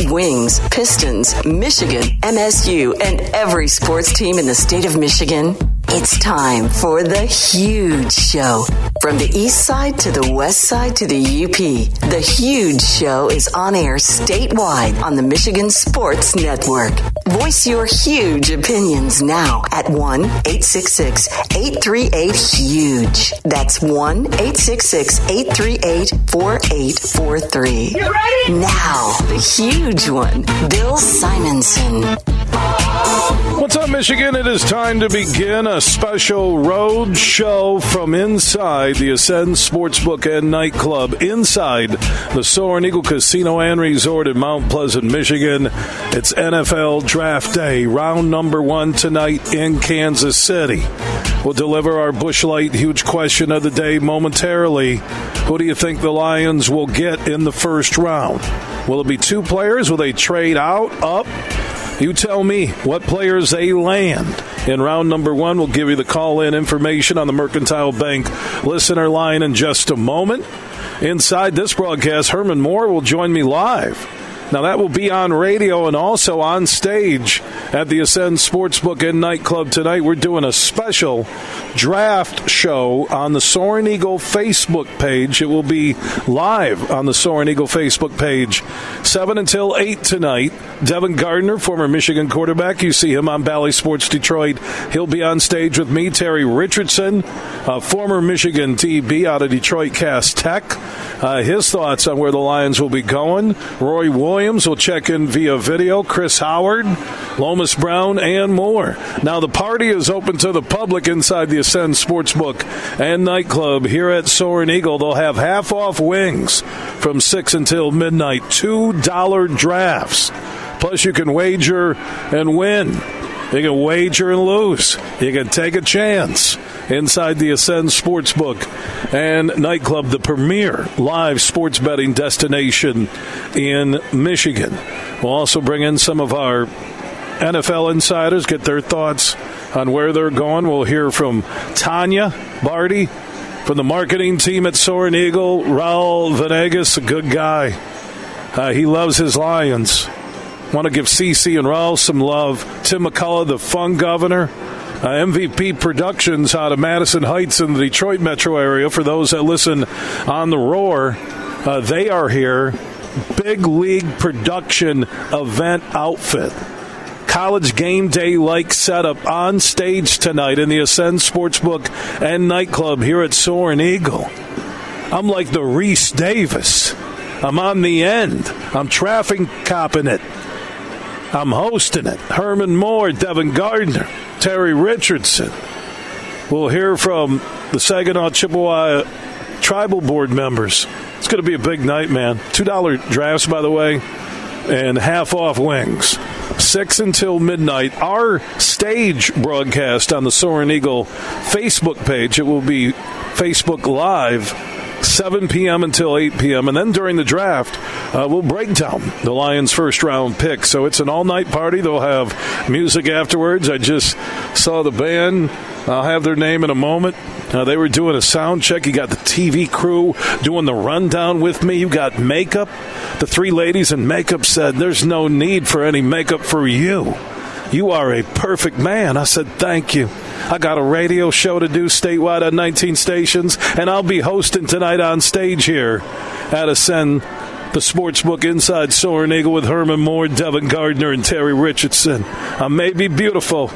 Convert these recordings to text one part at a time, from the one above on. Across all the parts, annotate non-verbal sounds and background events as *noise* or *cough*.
Wings, Pistons, Michigan, MSU, and every sports team in the state of Michigan. It's time for the huge show. From the east side to the west side to the UP, the huge show is on air statewide on the Michigan Sports Network. Voice your huge opinions now at 1 866 838 HUGE. That's 1 866 838 4843. Now, the huge one, Bill Simonson. What's up, Michigan? It is time to begin a special road show from inside the Ascend Sportsbook and Nightclub, inside the Soaring Eagle Casino and Resort in Mount Pleasant, Michigan. It's NFL Draft Day, round number one tonight in Kansas City. We'll deliver our Busch Light huge question of the day momentarily. Who do you think the Lions will get in the first round? Will it be two players? Will they trade out, up? You tell me what players they land. In round number one, we'll give you the call in information on the Mercantile Bank listener line in just a moment. Inside this broadcast, Herman Moore will join me live. Now, that will be on radio and also on stage at the Ascend Sportsbook and Nightclub tonight. We're doing a special draft show on the Soaring Eagle Facebook page. It will be live on the Soaring Eagle Facebook page, 7 until 8 tonight. Devin Gardner, former Michigan quarterback, you see him on Bally Sports Detroit. He'll be on stage with me, Terry Richardson, a former Michigan DB out of Detroit Cass Tech. Uh, his thoughts on where the Lions will be going. Roy Williams will check in via video. Chris Howard, Lomas Brown, and more. Now, the party is open to the public inside the Ascend Sportsbook and Nightclub here at Soaring Eagle. They'll have half off wings from 6 until midnight. $2 drafts. Plus, you can wager and win. You can wager and lose. You can take a chance inside the Ascend Sportsbook and Nightclub, the premier live sports betting destination in Michigan. We'll also bring in some of our NFL insiders, get their thoughts on where they're going. We'll hear from Tanya Bardy from the marketing team at Soaring Eagle, Raul Venegas, a good guy. Uh, he loves his Lions. Want to give CC and Raul some love. Tim McCullough, the fun governor. Uh, MVP Productions out of Madison Heights in the Detroit metro area. For those that listen on the Roar, uh, they are here. Big league production event outfit. College game day like setup on stage tonight in the Ascend Sportsbook and Nightclub here at Soaring Eagle. I'm like the Rece Davis. I'm on the end. I'm traffic copping it. I'm hosting it. Herman Moore, Devin Gardner, Terry Richardson. We'll hear from the Saginaw Chippewa Tribal Board members. It's going to be a big night, man. $2 drafts, by the way, and half off wings. 6 until midnight. Our stage broadcast on the Soaring Eagle Facebook page. It will be Facebook Live 7 p.m. until 8 p.m. And then during the draft, uh, we'll break down the Lions' first round pick. So it's an all night party. They'll have music afterwards. I just saw the band. I'll have their name in a moment. Uh, they were doing a sound check. You got the TV crew doing the rundown with me. You got makeup. The three ladies in makeup said, There's no need for any makeup for you. You are a perfect man. I said, Thank you. I got a radio show to do statewide on 19 stations, and I'll be hosting tonight on stage here at Ascend the Sportsbook Inside Soaring Eagle with Herman Moore, Devin Gardner, and Terry Richardson. I may be beautiful,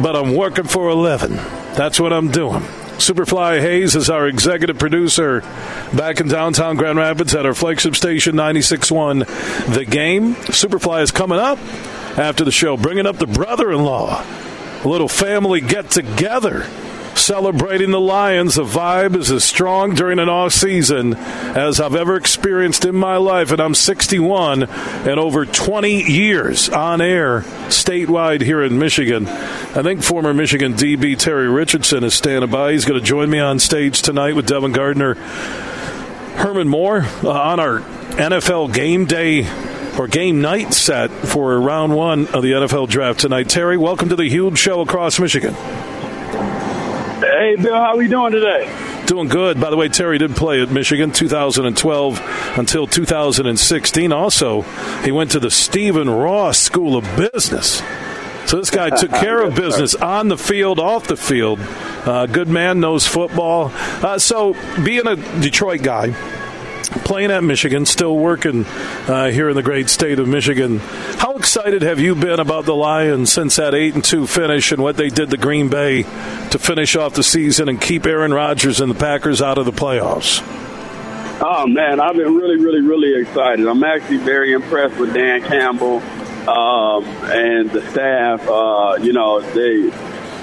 but I'm working for a living. That's what I'm doing. Superfly Hayes is our executive producer back in downtown Grand Rapids at our flagship station 96.1 The Game. Superfly is coming up after the show, bringing up the brother in law. A little family get together celebrating the Lions. The vibe is as strong during an off season as I've ever experienced in my life, and I'm 61 and over 20 years on air statewide here in Michigan. I think former Michigan DB Terry Richardson is standing by. He's going to join me on stage tonight with Devin Gardner, Herman Moore uh, on our NFL game day or game night set for round one of the NFL draft tonight. Terry, welcome to the huge show across Michigan. Hey, Bill, how are we doing today? Doing good. By the way, Terry did play at Michigan 2012 until 2016. Also, he went to the Stephen Ross School of Business. So this guy took *laughs* care of business on the field, off the field. Uh, good man, knows football. Uh, so being a Detroit guy, playing at Michigan, still working uh, here in the great state of Michigan. How excited have you been about the Lions since that eight and two finish and what they did to Green Bay to finish off the season and keep Aaron Rodgers and the Packers out of the playoffs? Oh man, I've been really, really, really excited. I'm actually very impressed with Dan Campbell um, and the staff. Uh, you know, they.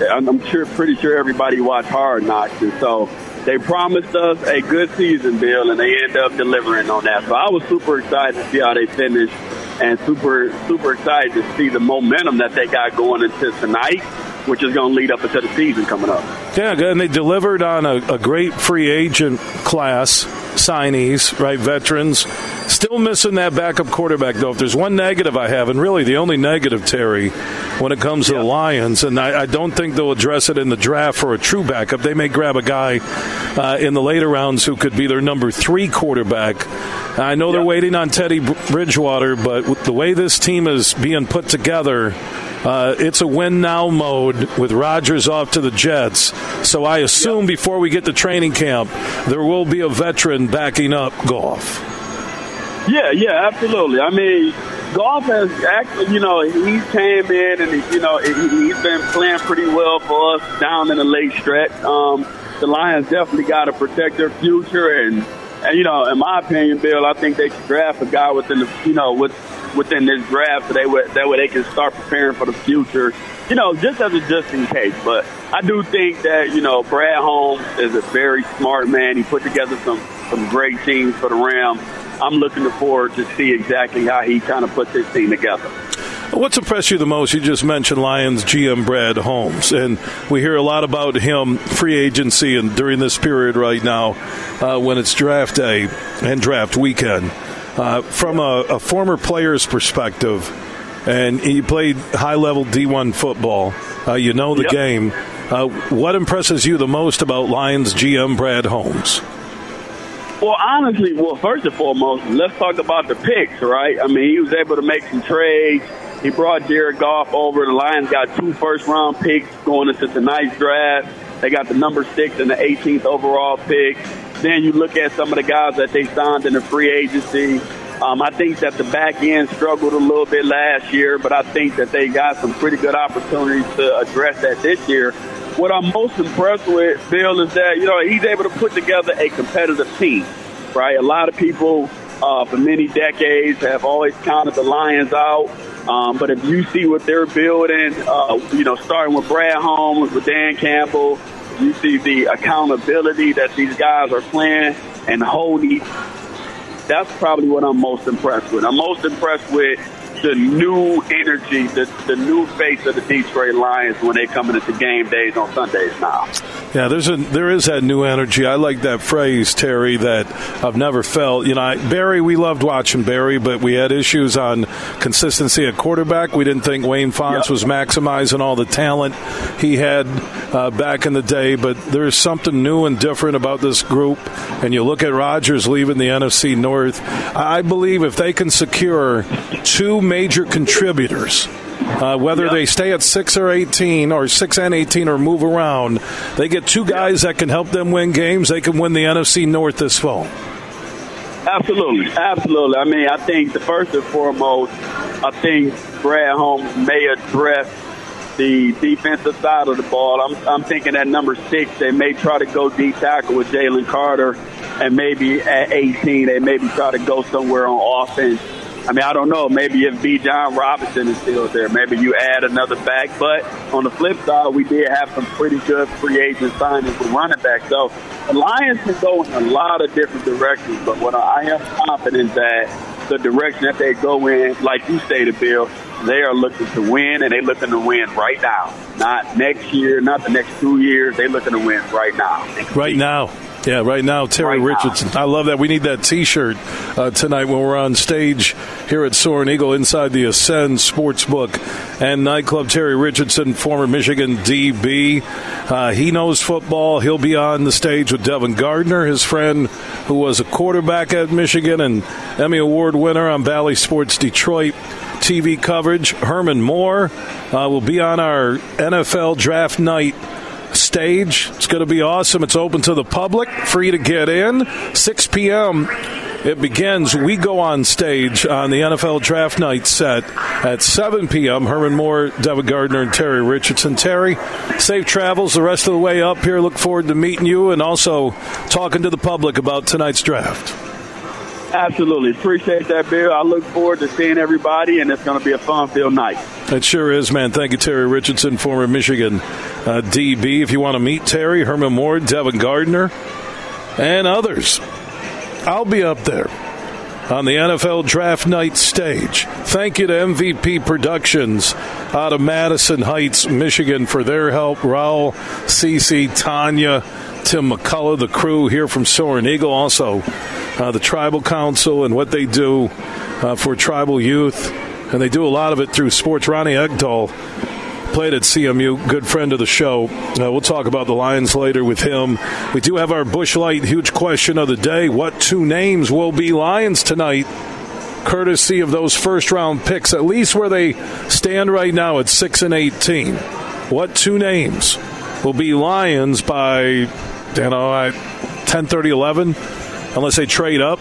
I'm sure, pretty sure everybody watched Hard Knocks, and so they promised us a good season, Bill, and they end up delivering on that. So I was super excited to see how they finished and super, super excited to see the momentum that they got going into tonight, which is going to lead up into the season coming up. Yeah, and they delivered on a, a great free agent class signees, right? Veterans. Still missing that backup quarterback, though. If there's one negative I have, and really the only negative, Terry, when it comes to yeah. the Lions, and I, I, don't think they'll address it in the draft for a true backup. They may grab a guy uh, in the later rounds who could be their number three quarterback. I know yeah. they're waiting on Teddy Bridgewater, but the way this team is being put together, uh, it's a win now mode with Rodgers off to the Jets. So I assume before we get to training camp, there will be a veteran backing up Goff. Yeah, yeah, absolutely. I mean, Goff has actually, you know, he came in and, he, you know, he, has been playing pretty well for us down in the late stretch. Um, the Lions definitely got to protect their future. And, and, you know, in my opinion, Bill, I think they should draft a guy within the, you know, with within this draft so they would, that way they can start preparing for the future, you know, just as a just in case. But I do think that, you know, Brad Holmes is a very smart man. He put together some, some great teams for the Rams. I'm looking forward to see exactly how he kind of puts his team together. What's impressed you the most? You just mentioned Lions GM Brad Holmes, and we hear a lot about him free agency and during this period right now uh, when it's draft day and draft weekend. Uh, from a, a, former player's perspective, and he played high level D1 football, uh, you know the yep. game. Uh, what impresses you the most about Lions GM Brad Holmes? Well, honestly, well, first and foremost, let's talk about the picks, right? I mean, he was able to make some trades. He brought Jared Goff over. The Lions got two first round picks going into tonight's draft. They got the number six and the 18th overall pick. Then you look at some of the guys that they signed in the free agency. Um, I think that the back end struggled a little bit last year, but I think that they got some pretty good opportunities to address that this year. What I'm most impressed with, Bill, is that, you know, he's able to put together a competitive team, right? A lot of people uh, for many decades have always counted the Lions out. Um, but if you see what they're building, uh, you know, starting with Brad Holmes, with Dan Campbell, you see the accountability that these guys are playing and holding. That's probably what I'm most impressed with. I'm most impressed with the new energy, the, the new face of the Detroit Lions when they coming into game days on Sundays now. Yeah, there's a there is that new energy. I like that phrase, Terry, that I've never felt. You know, I, Barry, we loved watching Barry, but we had issues on consistency at quarterback. We didn't think Wayne Fontes yep. was maximizing all the talent he had uh, back in the day. But there's something new and different about this group. And you look at Rodgers leaving the NFC North. I believe if they can secure two major contributors uh, whether yep. they stay at six or eighteen, or six and eighteen, or move around, they get two guys yep. that can help them win games. They can win the NFC North this fall. Absolutely, absolutely. I mean, I think the first and foremost, I think Brad Holmes may address the defensive side of the ball. I'm, I'm thinking at number six, they may try to go deep tackle with Jalen Carter, and maybe at 18, they maybe try to go somewhere on offense I mean, I don't know. Maybe if Bijan Robinson is still there, maybe you add another back. But on the flip side, we did have some pretty good free agent signings with running back. So the Lions can go in a lot of different directions. But what I am confident that the direction that they go in, like you stated, Bill, they are looking to win, and they're looking to win right now. Not next year, not the next two years. They're looking to win right now. Right now. Yeah, right now, Terry right Richardson. Now. I love that. We need that T-shirt uh, tonight when we're on stage here at Soaring Eagle inside the Ascend Sportsbook and nightclub. Terry Richardson, former Michigan DB, uh, he knows football. He'll be on the stage with Devin Gardner, his friend who was a quarterback at Michigan and Emmy Award winner on Bally Sports Detroit. TV coverage. Herman Moore uh, will be on our NFL draft night stage. It's going to be awesome. It's open to the public, free to get in. 6 p.m. It begins. We go on stage on the NFL Draft Night set at 7 p.m. Herman Moore, Devin Gardner, and Terry Richardson. Terry, safe travels the rest of the way up here. Look forward to meeting you and also talking to the public about tonight's draft. Absolutely. Appreciate that, Bill. I look forward to seeing everybody, and it's going to be a fun-filled night. It sure is, man. Thank you, Terry Richardson, former Michigan uh, DB. If you want to meet Terry, Herman Moore, Devin Gardner, and others, I'll be up there on the NFL Draft Night stage. Thank you to MVP Productions out of Madison Heights, Michigan, for their help. Raul, Cece, Tanya, Tim McCullough, the crew here from Soaring Eagle, also uh, the Tribal Council and what they do uh, for tribal youth. And they do a lot of it through sports. Ronnie Egdahl played at CMU, good friend of the show. Uh, we'll talk about the Lions later with him. We do have our Busch Light huge question of the day. What two names will be Lions tonight? Courtesy of those first round picks, at least where they stand right now at 6 and 18. What two names will be Lions by, you know, 10 30 11? Unless they trade up.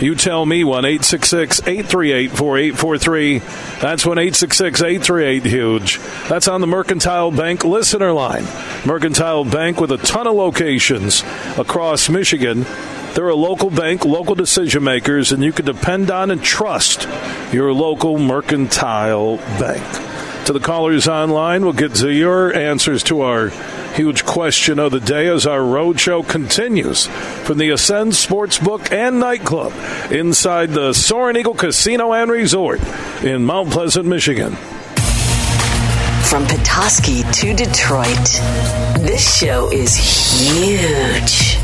You tell me one eight six six eight three eight four eight four three. That's one eight six six eight three eight huge. That's on the Mercantile Bank listener line. Mercantile Bank with a ton of locations across Michigan. They're a local bank, local decision makers, and you can depend on and trust your local mercantile bank. To the callers online, we'll get to your answers to our Huge question of the day as our roadshow continues from the Ascend Sportsbook and Nightclub inside the Soaring Eagle Casino and Resort in Mount Pleasant, Michigan. From Petoskey to Detroit, this show is huge.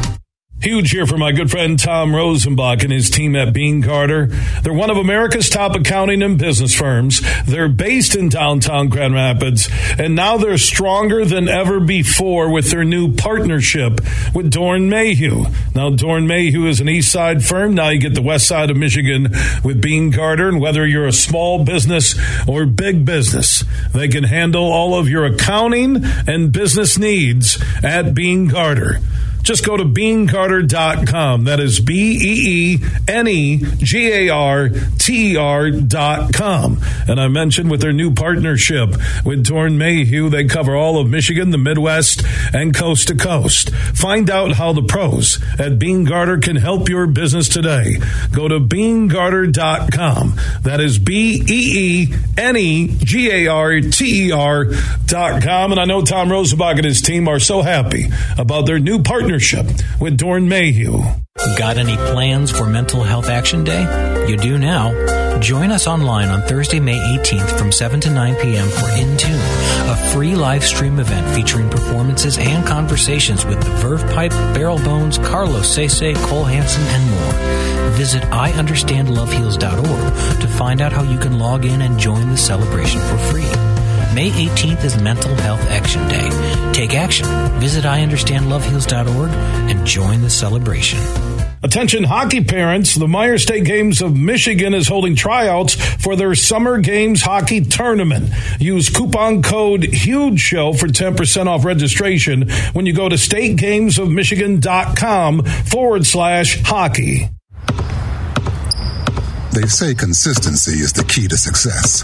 Huge here for my good friend Tom Rosenbach and his team at Beene Garter. They're one of America's top accounting and business firms. They're based in downtown Grand Rapids, and now they're stronger than ever before with their new partnership with Doeren Mayhew. Now, Doeren Mayhew is an east side firm. Now you get the west side of Michigan with Beene Garter, and whether you're a small business or big business, they can handle all of your accounting and business needs at Beene Garter. Just go to beenegarter.com. That is B E E N E G A R T E R.com. And I mentioned with their new partnership with Doeren Mayhew, they cover all of Michigan, the Midwest, and coast to coast. Find out how the pros at Beene Garter can help your business today. Go to beenegarter.com. That is B E E N E G A R T E R.com. And I know Tom Rosenbach and his team are so happy about their new partnership with Doeren Mayhew. Got any plans for Mental Health Action Day? You do now. Join us online on Thursday, May 18th from 7 to 9 p.m. for In Tune, a free live stream event featuring performances and conversations with the Verve Pipe, Barrel Bones, Carlos Sese, Cole Hanson, and more. Visit IUnderstandLoveHeals.org to find out how you can log in and join the celebration for free. May 18th is Mental Health Action Day. Take action. Visit IUnderstandLoveHeals.org and join the celebration. Attention hockey parents, the Meijer State Games of Michigan is holding tryouts for their Summer Games Hockey Tournament. Use coupon code HUGE SHOW for 10% off registration when you go to stategamesofmichigan.com forward slash hockey. They say consistency is the key to success.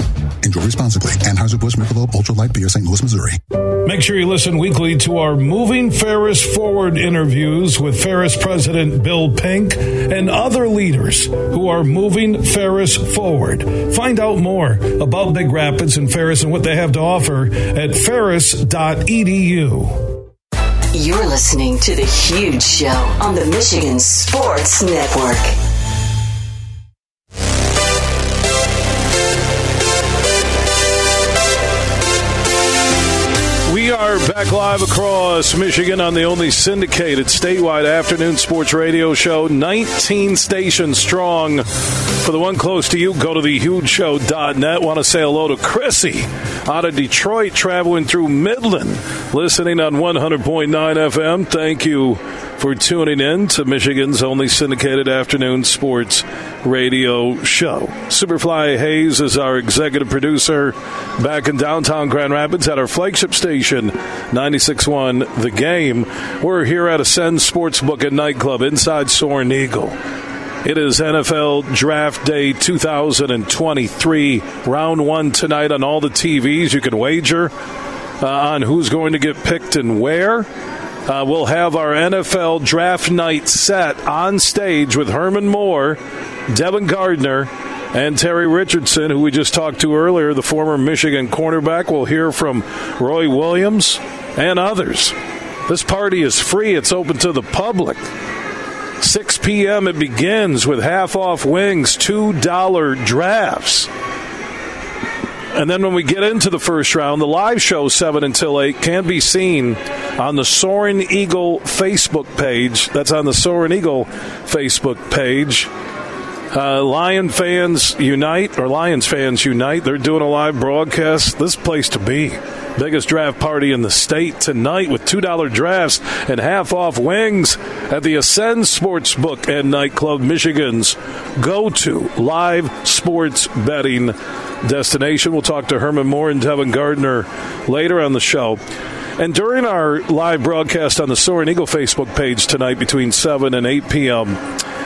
Enjoy responsibly. Anheuser-Busch Michelob Ultra Light Beer, St. Louis, Missouri. Make sure you listen weekly to our Moving Ferris Forward interviews with Ferris President Bill Pink and other leaders who are moving Ferris forward. Find out more about Big Rapids and Ferris and what they have to offer at ferris.edu. You're listening to The Huge Show on the Michigan Sports Network. Back live across Michigan on the only syndicated statewide afternoon sports radio show, 19 stations strong. For the one close to you, go to thehugeshow.net. Want to say hello to Chrissy out of Detroit, traveling through Midland, listening on 100.9 FM. Thank you for tuning in to Michigan's only syndicated afternoon sports radio show. Superfly Hayes is our executive producer back in downtown Grand Rapids at our flagship station, 96.1 The Game. We're here at Ascend Sportsbook and Nightclub inside Soaring Eagle. It is NFL Draft Day 2023, round one tonight on all the TVs. You can wager uh, on who's going to get picked and where. Uh, we'll have our NFL draft night set on stage with Herman Moore, Devin Gardner, and Terry Richardson, who we just talked to earlier, the former Michigan cornerback. We'll hear from Roy Williams and others. This party is free, it's open to the public. 6 p.m. it begins with half off wings, $2 drafts. And then when we get into the first round, the live show 7 until 8 can be seen on the Soaring Eagle Facebook page. That's on the Soaring Eagle Facebook page. Uh, Lion fans unite, or Lions fans unite. They're doing a live broadcast. This place to be. Biggest draft party in the state tonight with $2 drafts and half off wings at the Ascend Sportsbook and Nightclub, Michigan's go to live sports betting destination. We'll talk to Herman Moore and Devin Gardner later on the show. And during our live broadcast on the Soaring Eagle Facebook page tonight between 7 and 8 p.m.,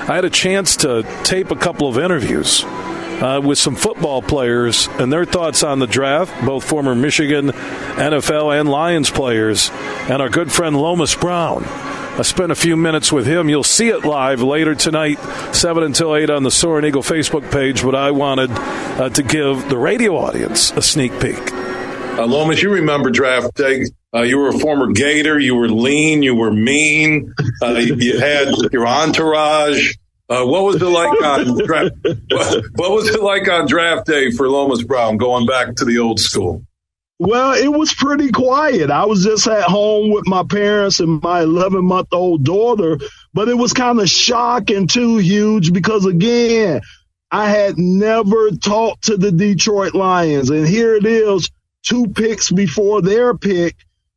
I had a chance to tape a couple of interviews uh, with some football players and their thoughts on the draft, both former Michigan, NFL, and Lions players, and our good friend Lomas Brown. I spent a few minutes with him. You'll see it live later tonight, 7 until 8 on the Soaring Eagle Facebook page, but I wanted uh, to give the radio audience a sneak peek. Uh, Lomas, you remember draft day. Uh, you were a former Gator. You were lean. You were mean. Uh, you, had your entourage. Uh, what was it like on draft? What was it like on draft day for Lomas Brown? Going back to the old school. Well, it was pretty quiet. I was just at home with my parents and my 11 month old daughter, but it was kind of shocking too, huge, because again, I had never talked to the Detroit Lions. And here it is, two picks before their pick.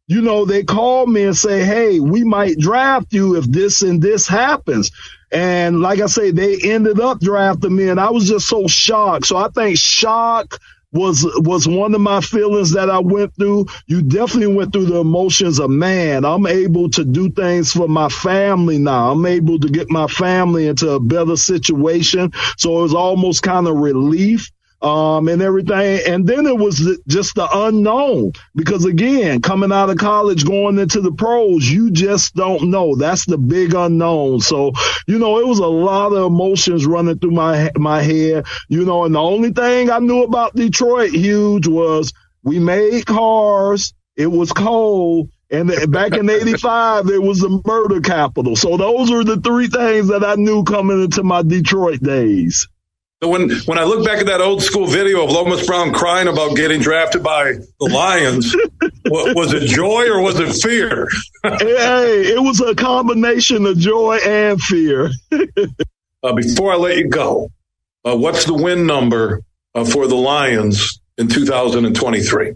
You know, they call me and say, Hey, we might draft you if this and this happens. And like I say, they ended up drafting me and I was just so shocked. So I think shock was was one of my feelings that I went through. You definitely went through the emotions of man. I'm able to do things for my family now. I'm able to get my family into a better situation. So it was almost kind of relief um, and everything. And then it was just the unknown because again, coming out of college, going into the pros, you just don't know. That's the big unknown. So, you know, it was a lot of emotions running through my, my head, you know, and the only thing I knew about Detroit huge was we made cars. It was cold And back in 85, it was the murder capital. So those are the three things that I knew coming into my Detroit days. So when when I look back at that old school video of Lomas Brown crying about getting drafted by the Lions, *laughs* was it joy or was it fear? *laughs* hey, it was a combination of joy and fear. *laughs* uh, before I let you go, uh, what's the win number uh, for the Lions in 2023?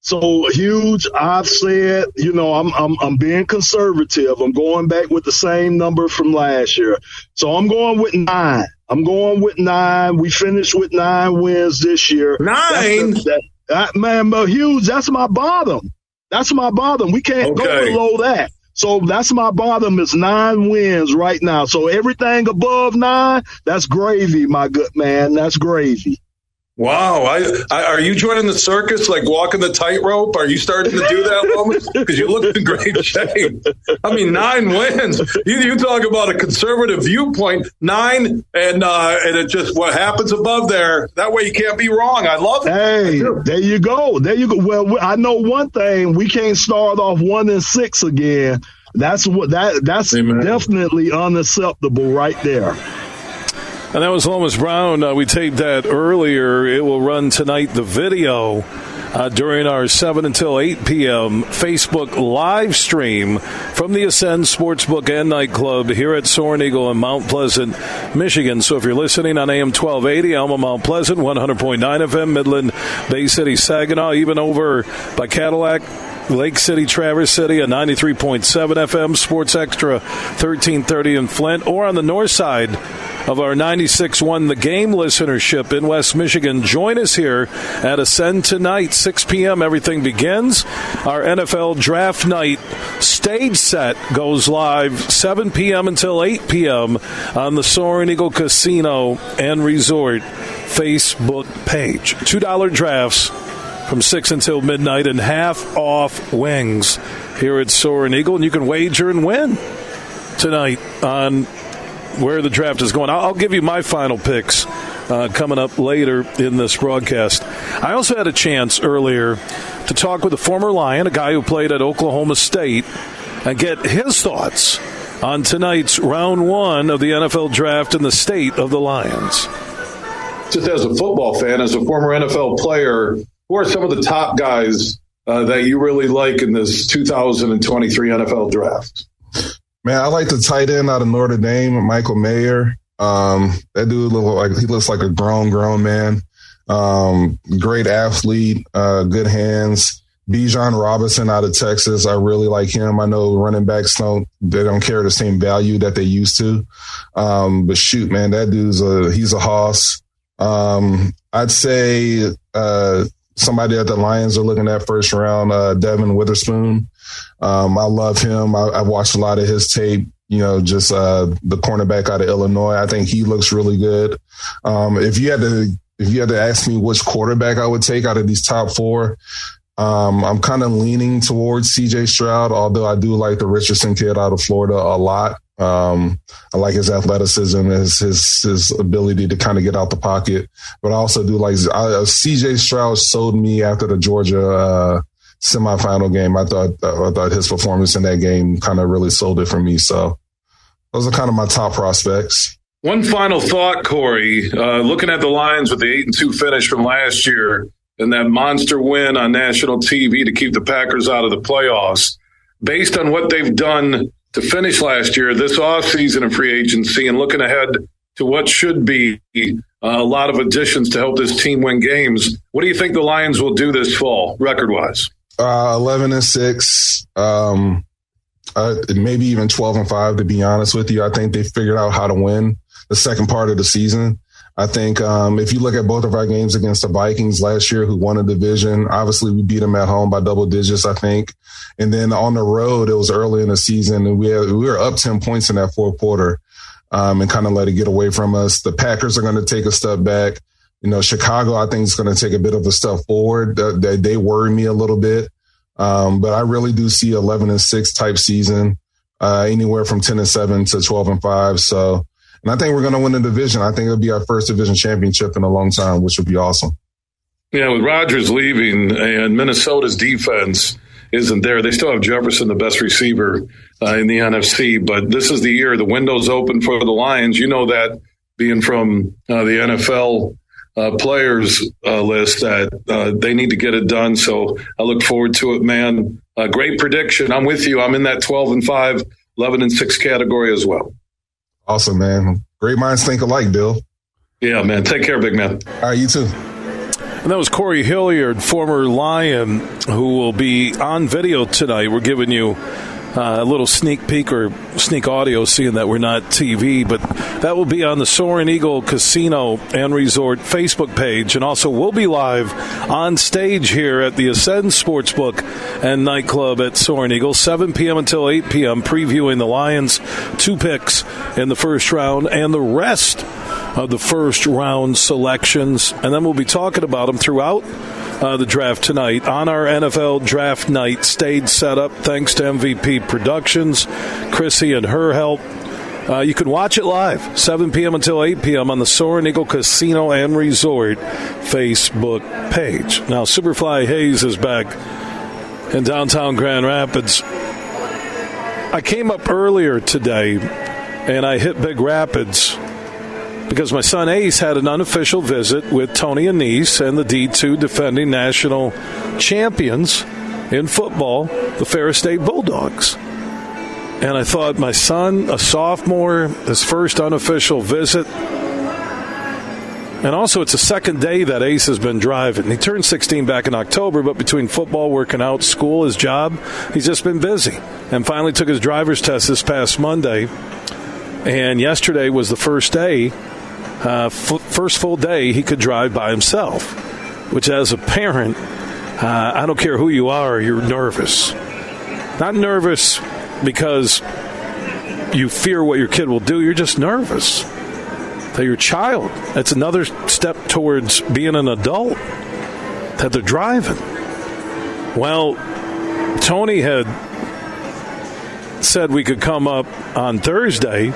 So huge. I've said, you know, I'm, I'm, I'm being conservative. I'm going back with the same number from last year. So I'm going with nine. I'm going with nine. We finished with nine wins this year. Nine? The, that, man, but huge. That's my bottom. That's my bottom. We can't okay. go below that. So that's my bottom is nine wins right now. So everything above nine, that's gravy, my good man. That's gravy. Wow. I, I, are you joining the circus, like walking the tightrope? Are you starting to do that, Because *laughs* you look in great shape. I mean, nine wins. You, you talk about a conservative viewpoint. Nine, and uh, and it just what happens above there. That way you can't be wrong. I love it. Hey, there you go. There you go. Well, I know one thing. We can't start off one and six again. That's what that that's Amen. definitely unacceptable right there. And that was Lomas Brown. Uh, we taped that earlier. It will run tonight, the video. Uh, during our 7 until 8 p.m. Facebook live stream from the Ascend Sportsbook and Nightclub here at Soaring Eagle in Mount Pleasant, Michigan. So if you're listening on AM 1280, Alma Mount Pleasant, 100.9 FM, Midland, Bay City, Saginaw, even over by Cadillac, Lake City, Traverse City, a 93.7 FM, Sports Extra, 1330 in Flint, or on the north side of our 96.1 The Game listenership in West Michigan. Join us here at Ascend tonight, 6 p.m. Everything begins. Our NFL Draft Night stage set goes live 7 p.m. until 8 p.m. on the Soaring Eagle Casino and Resort Facebook page. $2 drafts from 6 until midnight and half off wings here at Soaring Eagle. And you can wager and win tonight on where the draft is going. I'll, give you my final picks uh, coming up later in this broadcast. I also had a chance earlier to talk with a former Lion, a guy who played at Oklahoma State, and get his thoughts on tonight's round one of the NFL draft and the state of the Lions. Just as a football fan, as a former NFL player, who are some of the top guys uh, that you really like in this 2023 NFL draft? Man, I like the tight end out of Notre Dame, Michael Mayer. Um, that dude look like he looks like a grown, grown man. Um, great athlete, uh, good hands. Bijan Robinson out of Texas. I really like him. I know running backs don't they don't carry the same value that they used to. Um, but shoot, man, that dude's a he's a hoss. Um, I'd say uh, somebody that the Lions are looking at first round, uh, Devon Witherspoon. Um, I love him. I, have watched a lot of his tape. You know, just uh, the cornerback out of Illinois. I think he looks really good. Um, if you had to, if you had to ask me which quarterback I would take out of these top four, um, I'm kind of leaning towards CJ Stroud, although I do like the Richardson kid out of Florida a lot. Um, I like his athleticism, his his his ability to kind of get out the pocket, but I also do like uh, CJ Stroud sold me after the Georgia uh, semifinal game. I thought I thought his performance in that game kind of really sold it for me. So those are kind of my top prospects. One final thought, Corey. Uh, looking at the Lions with the eight and two finish from last year and that monster win on national TV to keep the Packers out of the playoffs, based on what they've done to finish last year, this offseason of free agency, and looking ahead to what should be uh, a lot of additions to help this team win games. What do you think the Lions will do this fall, record wise? Uh, 11 and 6. Um, uh, maybe even 12 and 5, to be honest with you. I think they figured out how to win the second part of the season. I think um, if you look at both of our games against the Vikings last year, who won a division, obviously we beat them at home by double digits, I think. And then on the road, it was early in the season, and we had, we were up ten points in that fourth quarter, um, and kind of let it get away from us. The Packers are going to take a step back. You know, Chicago, I think is going to take a bit of a step forward. They, they worry me a little bit, um, but I really do see eleven and six type season, uh, anywhere from ten and seven to twelve and five. So. And I think we're going to win the division. I think it'll be our first division championship in a long time, which would be awesome. Yeah, with Rodgers leaving and Minnesota's defense isn't there. They still have Jefferson, the best receiver uh, in the NFC, but this is the year the window's open for the Lions. You know that being from uh, the NFL uh, players uh, list that uh, they need to get it done. So I look forward to it, man. great prediction. I'm with you. I'm in that 12 and 5, 11 and 6 category as well. Awesome, man. Great minds think alike, Bill. Yeah, man. Take care, big man. All right, you too. And that was Corey Hilliard, former Lion, who will be on video tonight. We're giving you uh, a little sneak peek or sneak audio, seeing that we're not TV, but that will be on the Soaring Eagle Casino and Resort Facebook page, and also we'll be live on stage here at the Ascend Sportsbook and Nightclub at Soaring Eagle, 7 p.m. until 8 p.m., previewing the Lions' two picks in the first round and the rest of the first round selections, and then we'll be talking about them throughout uh, the draft tonight on our NFL draft night stage setup. Thanks to MVP Productions, Chrissy and her help. Uh, you can watch it live, 7 p.m. until 8 p.m. on the Soaring Eagle Casino and Resort Facebook page. Now, Superfly Hayes is back in downtown Grand Rapids. I came up earlier today and I hit Big Rapids because my son Ace had an unofficial visit with Tony Annese and the D2 defending national champions in football, the Ferris State Bulldogs. And I thought, my son, a sophomore, his first unofficial visit. And also, it's the second day that Ace has been driving. He turned 16 back in October, but between football, working out, school, his job, he's just been busy. And finally took his driver's test this past Monday. And yesterday was the first day uh, f- first full day he could drive by himself, which as a parent, uh, I don't care who you are, you're nervous. Not nervous because you fear what your kid will do, you're just nervous that your child, that's another step towards being an adult, that they're driving. Well, Tony had said we could come up on Thursday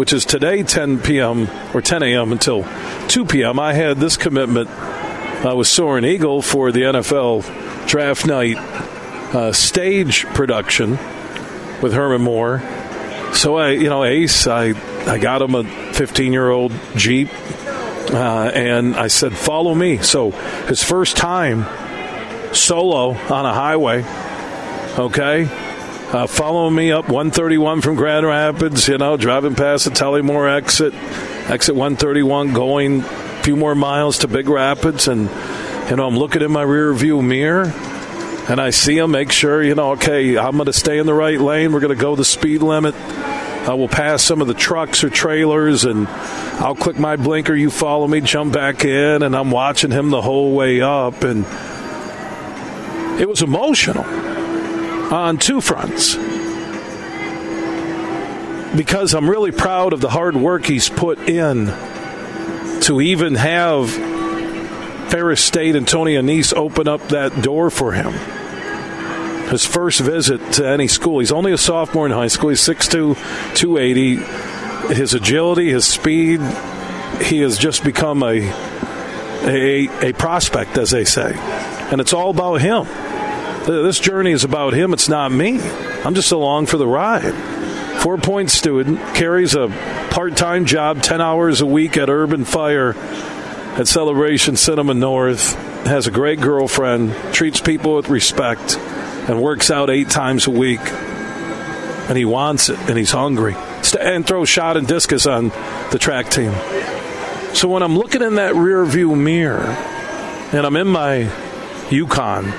which is today 10 p.m. or 10 a.m. until 2 p.m. I had this commitment uh, with Soaring Eagle for the NFL Draft Night uh, stage production with Herman Moore. So I, you know, Ace, I I got him a 15 year old Jeep, uh, and I said, "Follow me." So his first time solo on a highway. Okay, uh, following me up 131 from Grand Rapids, you know, driving past the Tullymore exit, exit 131, going a few more miles to Big Rapids, and you know, I'm looking in my rear view mirror, and I see him. Make sure, you know, okay, I'm going to stay in the right lane. We're going to go the speed limit. I will pass some of the trucks or trailers, and I'll click my blinker. You follow me, jump back in, and I'm watching him the whole way up, and it was emotional on two fronts. Because I'm really proud of the hard work he's put in to even have Ferris State and Tony Annese open up that door for him. His first visit to any school. He's only a sophomore in high school. He's 6'2, 280. His agility, his speed, he has just become a, a, a prospect, as they say. And it's all about him. This journey is about him. It's not me. I'm just along for the ride. Four point student carries a part time job, 10 hours a week at Urban Fire at Celebration Cinema North. Has a great girlfriend, treats people with respect, and works out eight times a week. And he wants it, and he's hungry. And throws shot and discus on the track team. So when I'm looking in that rear view mirror, and I'm in my Yukon,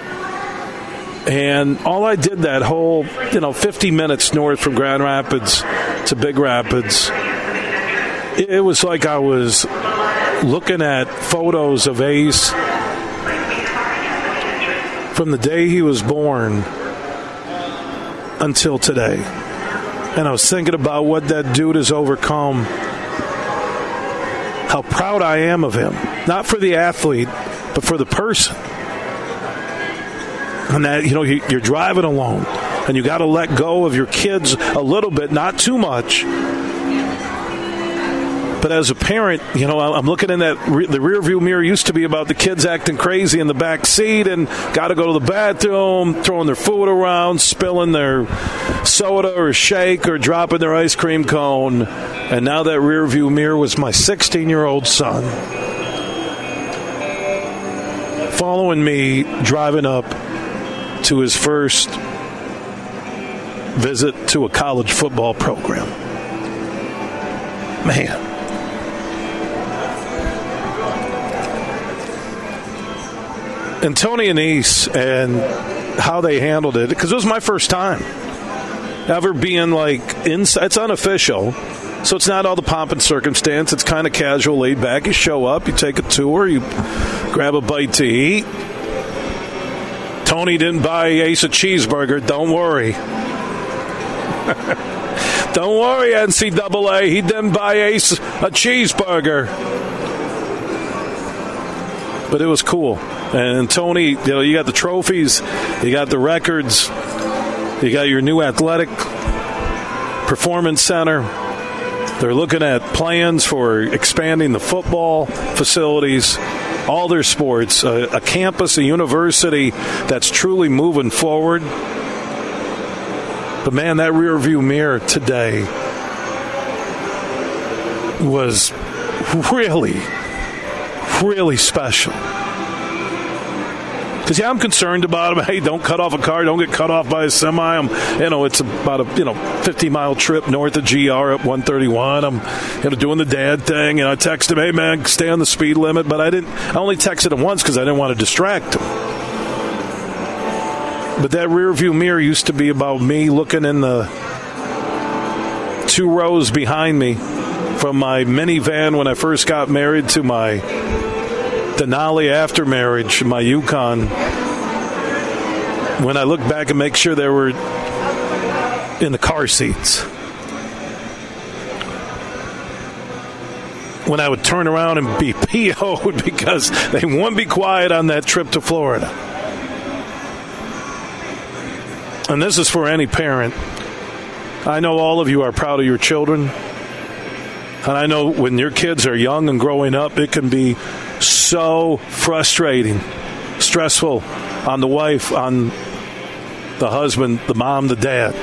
and all I did that whole, you know, 50 minutes north from Grand Rapids to Big Rapids, it was like I was looking at photos of Ace from the day he was born until today. And I was thinking about what that dude has overcome. How proud I am of him. Not for the athlete, but for the person and that you know you're driving alone and you got to let go of your kids a little bit not too much But as a parent, you know, I'm looking in that re- the rear view mirror used to be about the kids acting crazy in the back seat and got to go to the bathroom, throwing their food around, spilling their soda or shake or dropping their ice cream cone. And now that rear view mirror was my 16 year old son following me driving up to his first visit to a college football program. Man. And Tony and Annese and how they handled it, because it was my first time ever being like inside. It's unofficial, so it's not all the pomp and circumstance. It's kind of casual, laid back. You show up, you take a tour, you grab a bite to eat. Tony didn't buy Ace a cheeseburger. Don't worry. *laughs* Don't worry, NCAA. He didn't buy Ace a cheeseburger. But it was cool. And Tony, you know, you got the trophies, you got the records, you got your new athletic performance center. They're looking at plans for expanding the football facilities, all their sports, a, a campus, a university that's truly moving forward. But man, that rear view mirror today was really, really special. Because yeah, I'm concerned about him. Hey, don't cut off a car. Don't get cut off by a semi. I'm, you know, it's about a you know 50 mile trip north of GR at 131. I'm, you know, doing the dad thing, and I text him, hey man, stay on the speed limit. But I didn't. I only texted him once because I didn't want to distract him. But that rear view mirror used to be about me looking in the two rows behind me from my minivan when I first got married to my Denali after marriage, my Yukon. When I look back and make sure they were in the car seats. When I would turn around and be *laughs* PO'd because they wouldn't be quiet on that trip to Florida. And this is for any parent. I know all of you are proud of your children. And I know when your kids are young and growing up, it can be frustrating, stressful on the wife, on the husband, the mom, the dad.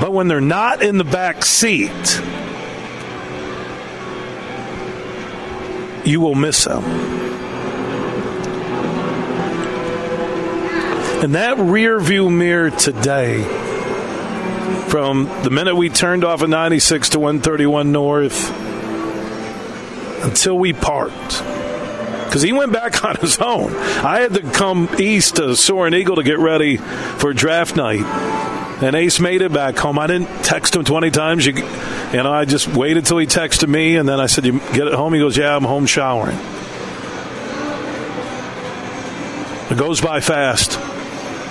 But when they're not in the back seat, you will miss them. And that rear view mirror today, from the minute we turned off at 96 to 131 North until we parked, because he went back *laughs* on his own. I had to come east to Soaring Eagle to get ready for draft night. And Ace made it back home. I didn't text him 20 times. You, you know, I just waited till he texted me, and then I said, "You get it home?" He goes, "Yeah, I'm home showering." It goes by fast.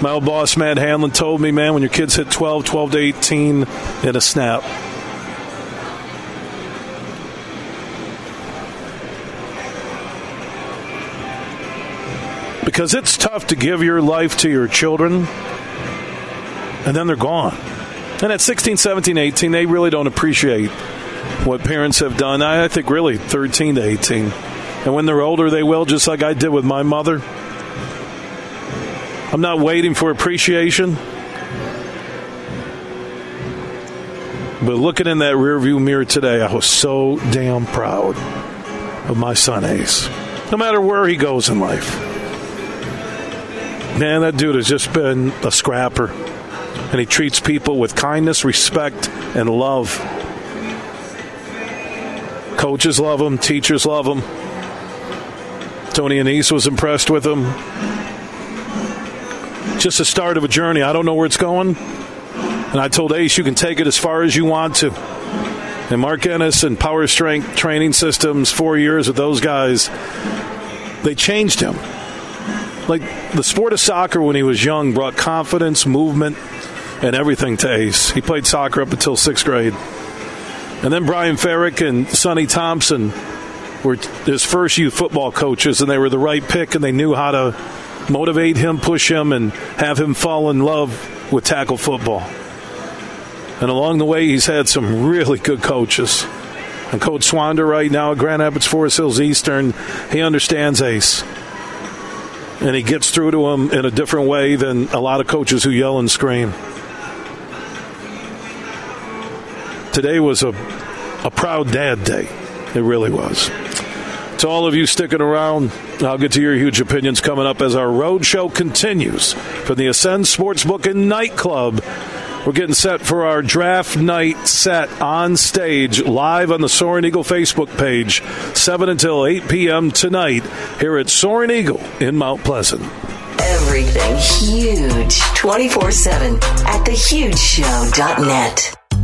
My old boss, Matt Hanlon, told me, man, when your kids hit 12, 12 to 18, in a snap. Because it's tough to give your life to your children, and then they're gone. And at 16, 17, 18, they really don't appreciate what parents have done. I think really 13 to 18. And when they're older, they will, just like I did with my mother. I'm not waiting for appreciation. But looking in that rearview mirror today, I was so damn proud of my son Ace. No matter where he goes in life. Man, that dude has just been a scrapper. And he treats people with kindness, respect, and love. Coaches love him, teachers love him. Tony Annese was impressed with him just the start of a journey. I don't know where it's going. And I told Ace, you can take it as far as you want to. And Mark Ennis and Power Strength Training Systems, four years with those guys, they changed him. Like the sport of soccer when he was young brought confidence, movement, and everything to Ace. He played soccer up until sixth grade. And then Brian Ferrick and Sonny Thompson were his first youth football coaches, and they were the right pick, and they knew how to motivate him, push him, and have him fall in love with tackle football. And along the way, he's had some really good coaches. And Coach Swander right now at Grand Rapids Forest Hills Eastern, he understands Ace. And he gets through to him in a different way than a lot of coaches who yell and scream. Today was a, a proud dad day. It really was. To all of you sticking around, I'll get to your huge opinions coming up as our road show continues from the Ascend Sportsbook and Nightclub we're getting set for our draft night set on stage live on the Soaring Eagle Facebook page, 7 until 8 p.m. tonight here at Soaring Eagle in Mount Pleasant. Everything huge 24 7 at thehugeshow.net.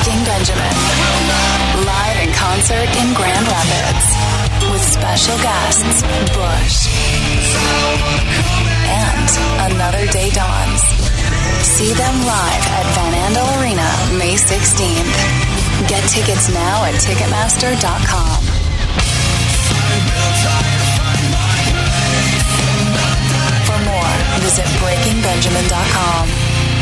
Breaking Benjamin. Live in concert in Grand Rapids. With special guests, Bush. And Another Day Dawns. See them live at Van Andel Arena May 16th. Get tickets now at Ticketmaster.com. For more, visit BreakingBenjamin.com.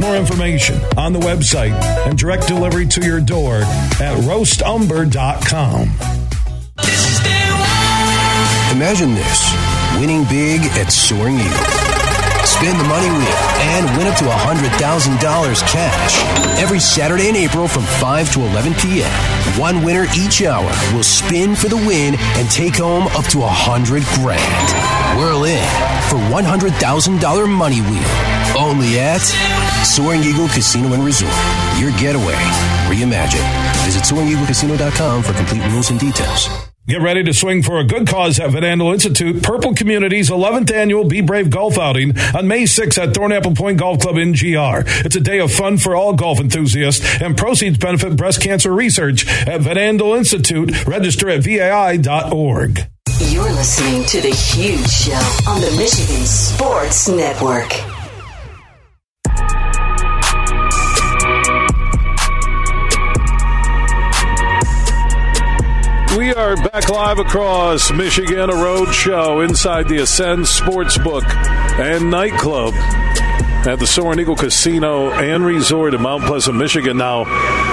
More information on the website and direct delivery to your door at roastumber.com. Imagine this winning big at Soaring Eagle. Spin the money wheel and win up to $100,000 cash. Every Saturday in April from 5 to 11 p.m. One winner each hour will spin for the win and take home up to 100 grand. Whirl in for $100,000 money wheel. Only at Soaring Eagle Casino and Resort. Your getaway reimagined. Visit SoaringEagleCasino.com for complete rules and details. Get ready to swing for a good cause at Van Institute, Purple Community's 11th annual Be Brave golf outing on May 6th at Thornapple Point Golf Club in GR. It's a day of fun for all golf enthusiasts, and proceeds benefit breast cancer research at Van Institute. Register at vai.org. You're listening to The Huge Show on the Michigan Sports Network. We are back live across Michigan, a road show inside the Ascend Sportsbook and Nightclub at the Soaring Eagle Casino and Resort in Mount Pleasant, Michigan. Now,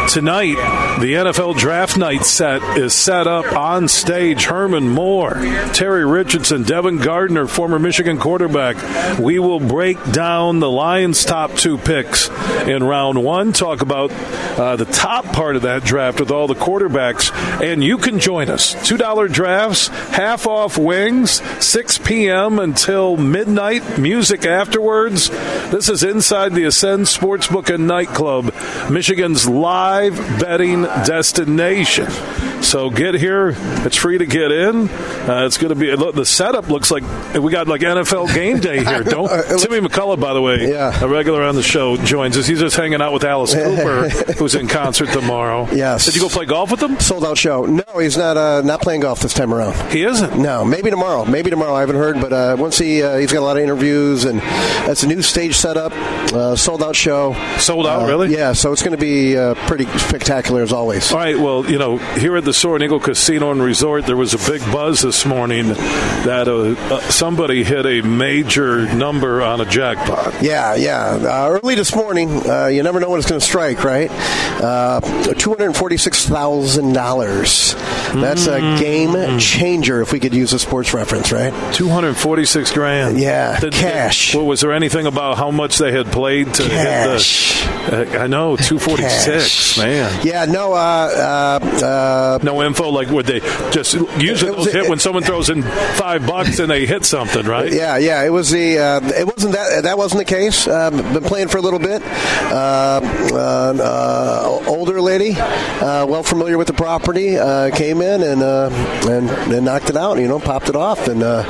tonight, the NFL Draft Night set is set up on stage. Herman Moore, Terry Richardson, Devin Gardner, former Michigan quarterback. We will break down the Lions' top two picks in round one, talk about uh, the top part of that draft with all the quarterbacks, and you can join us. $2 drafts, half off wings, 6 p.m. until midnight, music afterwards. This is inside the Ascend Sportsbook and Nightclub, Michigan's live betting destination. So get here. It's free to get in. Uh, it's going to be look, the setup looks like we got like NFL game day here. *laughs* Don't Timmy McCullough, by the way, Yeah. a regular on the show, joins us. He's just hanging out with Alice *laughs* Cooper, who's in concert tomorrow. Yes. Did you go play golf with him? Sold out show. No, he's not. Uh, not playing golf this time around. He isn't. No, maybe tomorrow. Maybe tomorrow. I haven't heard, but uh, once he uh, he's got a lot of interviews and that's a new stage setup, uh, sold out show. Sold out, Uh, really? Yeah. So it's going to be uh, pretty spectacular as always. All right. Well, you know, here at the Soaring Eagle Casino and Resort, there was a big buzz this morning that uh, uh, somebody hit a major number on a jackpot. Yeah, yeah. Uh, early this morning, uh, you never know when it's going to strike, right? Uh, Two hundred forty-six thousand dollars. That's a Mm. game changer. If we could use a sports reference, right? Two hundred forty-six grand. Yeah, cash. well, was there anything about how much they had played to Cash. hit the? Uh, I know, two forty-six. Cash. Man. Yeah, no, uh, No info. Like, would they just usually those hit when someone throws in five bucks and they hit something, right? Yeah, yeah. It was the. Uh, it wasn't that. That wasn't the case. Um, been playing for a little bit. Uh, uh, uh, older lady, uh, well familiar with the property, uh, came in and, uh, and and knocked it out. You know, popped it off and uh,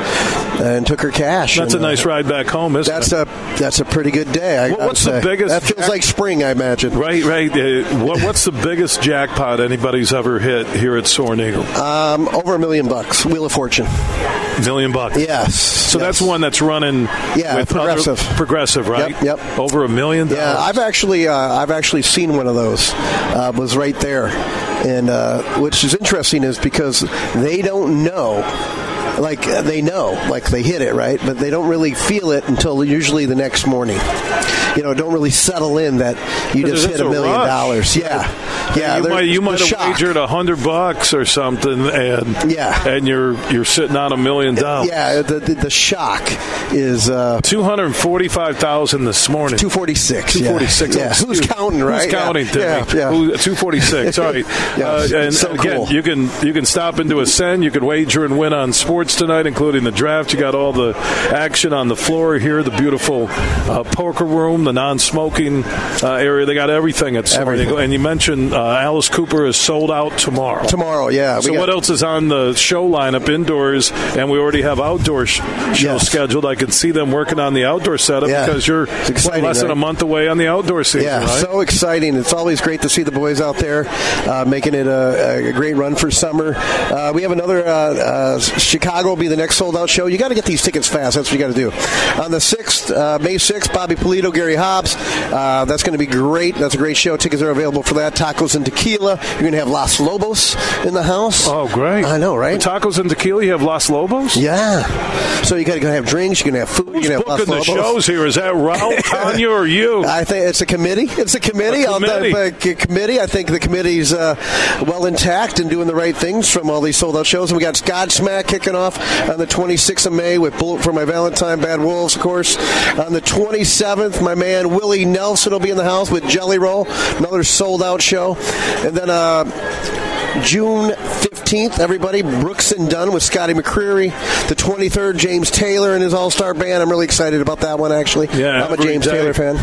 and took her cash. That's a And, uh, nice ride back home, isn't That's it? a that's a pretty good day. I, I'd what's the say. biggest That feels jack- like spring, I imagine. Right, right. Uh, what, what's the biggest jackpot anybody's ever hit here at Soaring Eagle? Um, over a million bucks. Wheel of Fortune. Million bucks. Yes. So that's one that's running. Yeah, with other- progressive. progressive, right? Yep, yep. Over a million. Yeah. I've actually uh, I've actually seen one of those. Uh, was right there, and uh, which is interesting is because they don't know. Like uh, they know, like they hit it right, but they don't really feel it until usually the next morning. You know, don't really settle in that you just hit a a million rush. dollars. Yeah, yeah. you might, you might have shock. wagered a hundred bucks or something, and Yeah. and you're you're sitting on a million dollars. Yeah, the, the, the shock is uh, two hundred forty-five thousand this morning. two forty six. Two forty-six. Yeah, who's counting? Right? Who's counting? Yeah, yeah. Who- Two forty-six. All right. *laughs* Yeah, uh, and so again, cool. you can you can stop into Ascend. You can wager and win on sports tonight, including the draft. You got all the action on the floor here. The beautiful uh, poker room, the non-smoking uh, area. They got everything at Everything. And you mentioned uh, Alice Cooper is sold out tomorrow. Tomorrow, yeah. So got- what else is on the show lineup indoors? And we already have outdoor sh- shows Yes. scheduled. I can see them working on the outdoor setup Yeah. because you're exciting, less than a month away on the outdoor season. Yeah, right? so exciting. It's always great to see the boys out there uh, making it a, a great run for summer. Uh, we have another, uh, uh, Chicago will be the next sold out show. You got to get these tickets fast. That's what you got to do. On the 6th, uh, May 6th, Bobby Pulido, Gary Hobbs. Uh, that's going to be great. That's a great show. Tickets are available for that. Tacos and tequila. You're going to have Los Lobos in the house. Oh, great! I know, right? Tacos and tequila. You have Los Lobos. Yeah. So you got to have drinks. You're going to have food. Who's you're going to have booking Los the Lobos. shows here? Is that Ralph, *laughs* Tanya, or you? I think it's a committee. It's a committee. A I'll- committee. uh, c- committee. I think the committee's uh, well intact and doing the right things from all these sold out shows. And we got Godsmack kicking off on the 26th of May with Bullet for My Valentine, Bad Wolves, of course. On the 27th, my man Willie Nelson will be in the house with Jelly Roll, another sold out show. And then uh, June 15th, everybody, Brooks and Dunn with Scotty McCreery. The 23rd, James Taylor and his all star band. I'm really excited about that one, actually. Yeah, I'm a James day. Taylor fan.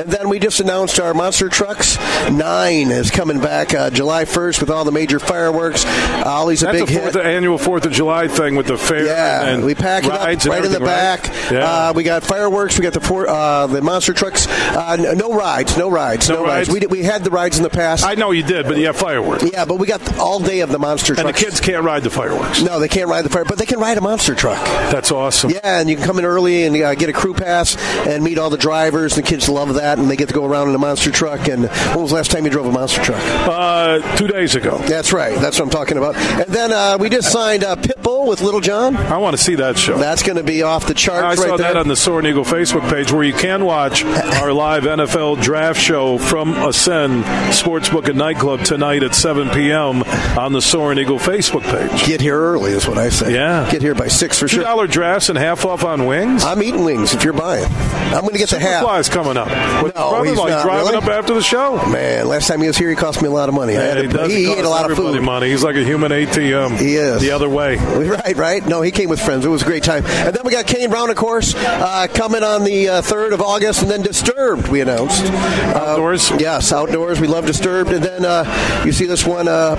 And then we just announced our Monster Trucks 9 is coming back uh, July 1st with all the major fireworks. Ollie's a That's big a hit. fourth, annual Fourth of July thing with the fair. Yeah, and we pack it up right in the back. right? Yeah. Uh, we got fireworks. We got the four, uh, the monster trucks. Uh, no rides, no rides, No no, rides. rides? We, did, we had the rides in the past. I know you did, but you have fireworks. yeah, but we got all day of the monster And the kids can't ride the fireworks. no, they can't ride the fire, but they can ride a monster truck. That's awesome. Yeah, and you can come in early and uh, get a crew pass and meet all the drivers. The kids love that, and they get to go around in a monster truck. And when was the last time you drove a monster truck? Uh, two days ago. That's right. That's what I'm talking about. And then uh, we just signed uh, Pitbull with Lil Jon. I want to see that show. That's going to be off the charts I right saw there. that on the Soaring Eagle Facebook page where you can watch our live NFL draft show from Ascend Sportsbook and Nightclub tonight at 7 p.m. on the Soaring Soaring Eagle Facebook page. Get here early is what I say. Yeah. Get here by six for Two sure. dollar drafts and half off on wings. I'm eating wings if you're buying. I'm going to get the half. Superfly's coming up. What, No, he's like not, driving really? up after the show. Man, last time he was here, he cost me a lot of money. I Yeah, had he to, he, ate a lot of food. money. He's like a human ATM. He is. The other way. *laughs* Right, right. No, he came with friends. It was a great time. And then we got Kane Brown, of course, uh, coming on the uh, 3rd of August, and then Disturbed, we announced. Outdoors? Uh, yes, outdoors. We love Disturbed. And then uh, you see this one, uh,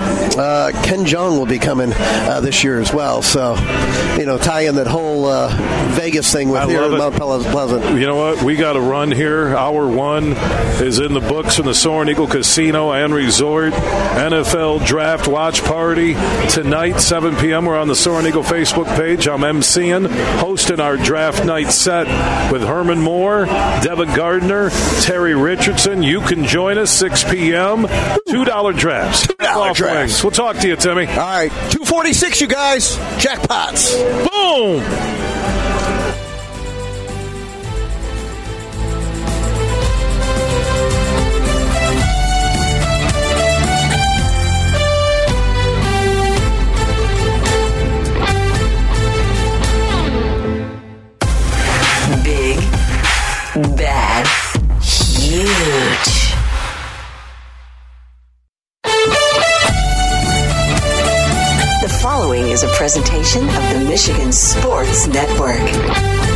uh, Ken will be coming uh, this year as well. So, you know, tie in that whole uh, Vegas thing with I here love in it. Mount Pleasant. You know what? We got to run here. Hour one is in the books from the Soaring Eagle Casino and Resort. NFL Draft Watch Party tonight, 7 p.m. We're on the Soaring Eagle Facebook page. I'm MCing, hosting our draft night set with Herman Moore, Devin Gardner, Terry Richardson. You can join us 6 p.m. $2 drafts. $2 drafts. We'll talk to you, Timmy. All right, 246, you guys. Jackpots. Boom! Big, bad, huge. Presentation of the Michigan Sports Network.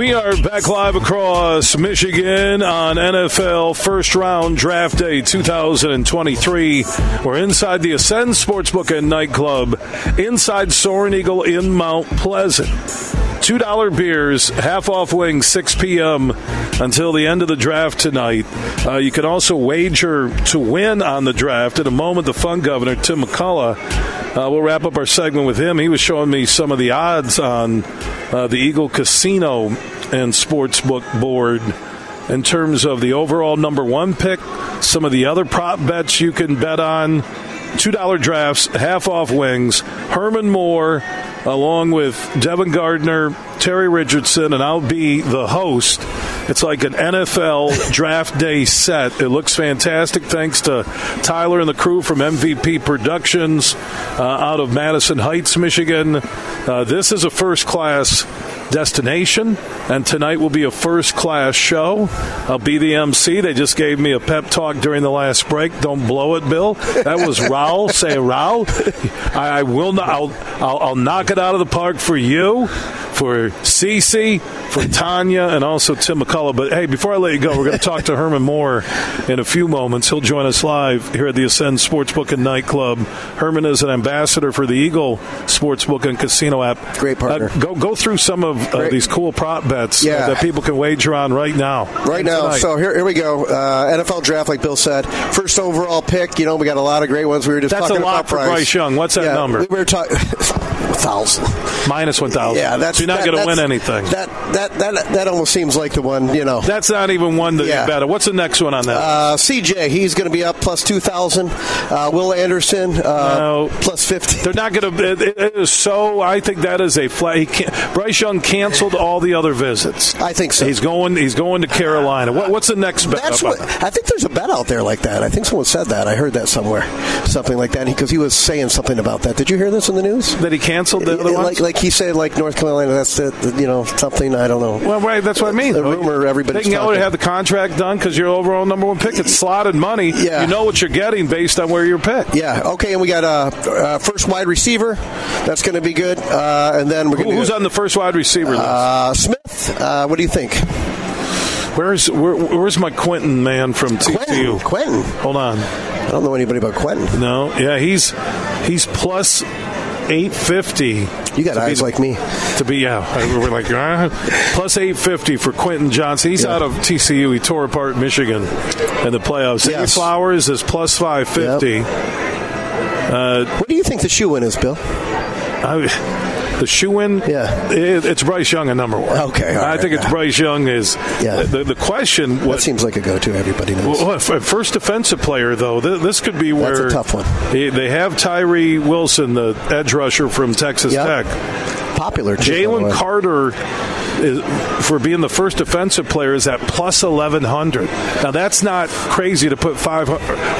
We are back live across Michigan on NFL First Round Draft Day 2023. We're inside the Ascend Sportsbook and Nightclub, inside Soaring Eagle in Mount Pleasant. $2 beers, half off wings, 6 p.m. until the end of the draft tonight. Uh, you can also wager to win on the draft. In a moment, the fun governor, Tim McCullough, uh, we'll wrap up our segment with him. He was showing me some of the odds on uh, the Eagle Casino and Sportsbook board in terms of the overall number one pick, some of the other prop bets you can bet on. $2 drafts, half off wings. Herman Moore, along with Devin Gardner, Terry Richardson, and I'll be the host. It's like an NFL *laughs* draft day set. It looks fantastic. Thanks to Tyler and the crew from MVP Productions uh, out of Madison Heights, Michigan. Uh, this is a first class destination, and tonight will be a first class show. I'll be the MC. They just gave me a pep talk during the last break. Don't blow it, Bill. That was Raul. *laughs* Say Raul. I, I will not. I'll, I'll, I'll knock it out of the park for you, for Cece, for Tanya, and also Tim McCullough. But hey, before I let you go, we're going to talk to Herman Moore in a few moments. He'll join us live here at the Ascend Sportsbook and Nightclub. Herman is an ambassador for the Eagle Sportsbook and Casino app. Great partner. Uh, go go through some of uh, these cool prop bets Yeah. that people can wager on right now. Right now, Tonight. so here, here we go. Uh, NFL draft, like Bill said, first overall pick. You know, we got a lot of great ones. We were just That's talking a lot about for Bryce. Bryce Young. What's that Yeah, number? We were talking *laughs* thousand. minus one thousand. Yeah, that's so you're not that- going to win anything. That that that that almost seems like the one. You know, That's not even one that Yeah. you bet. What's the next one on that? uh, CJ, he's going to be up plus two thousand. Uh, Will Anderson, uh, No. plus fifty. They're not going to. It, it is so. I think that is a flat. He can't, Bryce Young canceled all the other visits. I think so. He's going. He's going to Carolina. What, what's the next bet? That's what I think. There's a bet out there like that. I think someone said that. I heard that somewhere, something like that. Because he was saying something about that. Did you hear this in the news? that he canceled the other ones. Like, like he said, like North Carolina. That's the, the you know something. I don't know. Well, right. That's what I mean. The rumor everybody's They can talking. have the contract done because you're overall number one pick. It's slotted money. Yeah. You know what you're getting based on where you're picked. Yeah. Okay. And we got a uh, uh, first wide receiver. That's going to be good. Uh, and then we're going to who's on the first wide receiver list? uh, Smith. Uh, what do you think? Where's where, where's my Quentin man from Quentin. TCU? Quentin. Hold on. I don't know anybody about Quentin. No, yeah, he's he's plus eight fifty. You got eyes like me. To be yeah, we're like uh, plus eight fifty for Quentin Johnston. He's Yeah. out of TCU. He tore apart Michigan in the playoffs. Yes. Flowers is plus five fifty. Uh, What do you think the shoe in is, Bill? I, the shoe in, Yeah. it, it's Bryce Young at number one. Okay, I right, think it's yeah. Bryce Young is Yeah. the, the question. That What, seems like a go-to. Everybody knows. well, first defensive player though, th- this could be where That's a tough one. They, have Tyree Wilson, the edge rusher from Texas Yeah. Tech. Popular. too, by the Jalen. Carter is, for being the first defensive player is at plus eleven hundred. Now that's not crazy to put five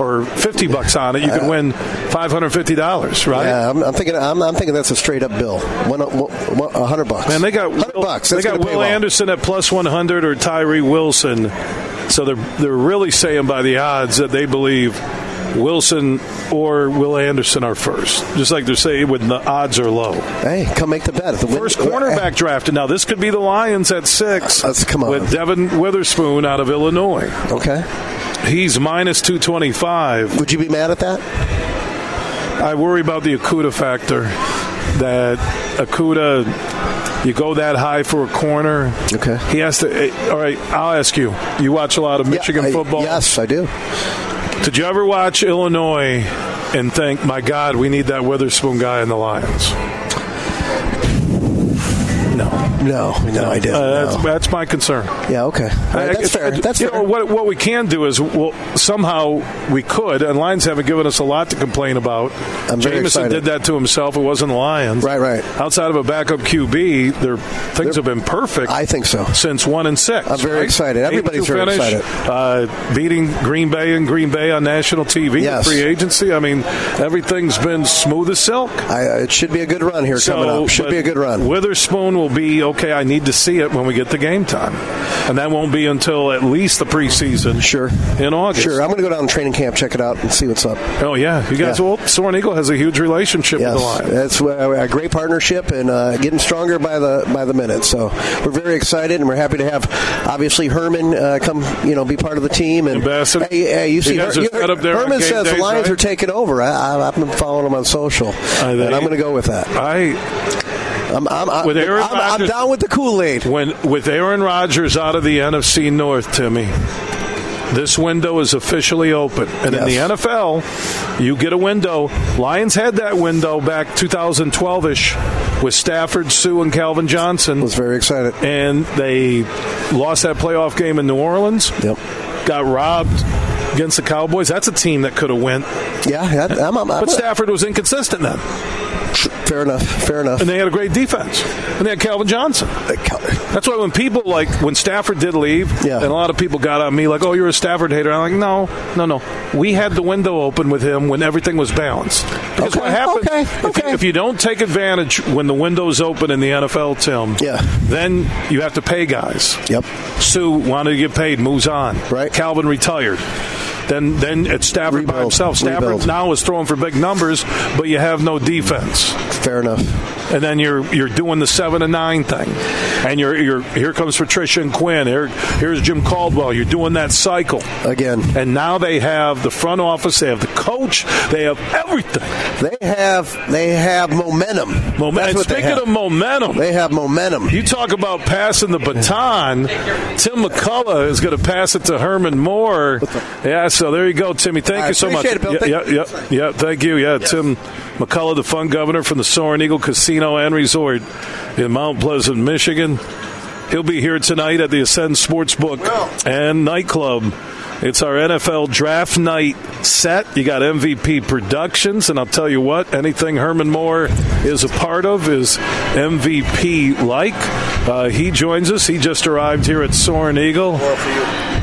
or fifty bucks on it. You could uh, win five hundred fifty dollars, right? Yeah, I'm, I'm thinking. I'm, I'm thinking that's a straight up bill. One, one, hundred bucks. Man, they got hundred bucks. They got Will well. Anderson at plus one hundred or Tyree Wilson. So they're they're really saying by the odds that they believe Wilson or Will Anderson are first. Just like they're saying when the odds are low. Hey, come make the bet. The win- First cornerback drafted. Now this could be the Lions at six. Let's come on. with Devon Witherspoon out of Illinois. Okay. He's minus two twenty five. Would you be mad at that? I worry about the Okudah factor. That Okudah, you go that high for a corner. Okay. He has to. eh, All right, I'll ask you. You watch a lot of Michigan I- football. Yes, I do. Did you ever watch Illinois and think, "My God, we need that Witherspoon guy in the Lions"? No. No, I didn't. Uh, that's, no. that's my concern. Yeah, okay. All right, Uh, that's fair. That's fair. know, what, what we can do is, well, somehow we could, and Lions haven't given us a lot to complain about. I'm Jameson excited. did that to himself. It wasn't the Lions. Right, right. Outside of a backup QB, their things have been perfect. I think so. Since one and six. I'm very right? excited. Everybody's 8-2 very finish, Uh, beating Green Bay and Green Bay on national TV, Yes. free agency. I mean, everything's been smooth as silk. I, uh, it should be a good run here coming up. Should be a good run. Witherspoon will be okay. I need to see it when we get the game time, and that won't be until at least the preseason. Sure. in August. Sure, I'm going to go down to training camp, check it out, and see what's up. Oh yeah, you guys. Yeah. Well, Soaring Eagle has a huge relationship Yes, with the Lions. that's a great partnership and uh, getting stronger by the by the minute. So we're very excited and we're happy to have obviously Herman uh, come, you know, be part of the team. And Ambassador. Hey, hey, you see, Her- you there Herman says the Lions right? are taking over. I, I, I've been following him on social, and I'm going to go with that. I I'm, I'm, I'm, With Aaron I'm, I'm down with the Kool Aid. when with Aaron Rodgers out of the NFC North, Timmy. This window is officially open. And in the NFL, you get a window. Lions had that window back 2012 ish with Stafford, Suh, and Calvin Johnson. Was very excited. And they lost that playoff game in New Orleans. Yep. Got robbed against the Cowboys. That's a team that could have went. Yeah, I'm, I'm, I'm, But Stafford was inconsistent then. Fair enough. Fair enough. And they had a great defense. And they had Calvin Johnson. Uh, That's why when people like when Stafford did leave, Yeah. and a lot of people got on me like, "Oh, you're a Stafford hater." I'm like, "No, no, no. We had the window open with him when everything was balanced." Because Okay, what happens okay, if, you, okay. if you don't take advantage when the window's open in the NFL, Tim, Yeah. then you have to pay guys. Yep. Suh wanted to get paid, moves on. Right. Calvin retired. Then, then it's Stafford by himself. Stafford Rebuild. now is throwing for big numbers, but you have no defense Fair enough. and then you're you're doing the seven and nine thing, and you're you're here comes Patricia and Quinn. Here here's Jim Caldwell. You're doing that cycle Again. and now they have the front office, they have the coach, they have everything. They have they have momentum. Momentum. That's And what speaking of momentum, They have momentum. you talk about passing the baton. Tim McCullough is going to pass it to Herman Moore. Yeah, so there you go, Timmy. Thank I you so much. appreciate it, Bill. Yeah, yeah, yeah, yeah, thank you. Yeah, Tim McCullough, the fun governor from the Soaring Eagle Casino and Resort in Mount Pleasant, Michigan. He'll be here tonight at the Ascend Sportsbook and Nightclub. It's our NFL draft night set. You got MVP Productions, and I'll tell you what, anything Herman Moore is a part of is MVP like. Uh, he joins us. He just arrived here at Soaring Eagle.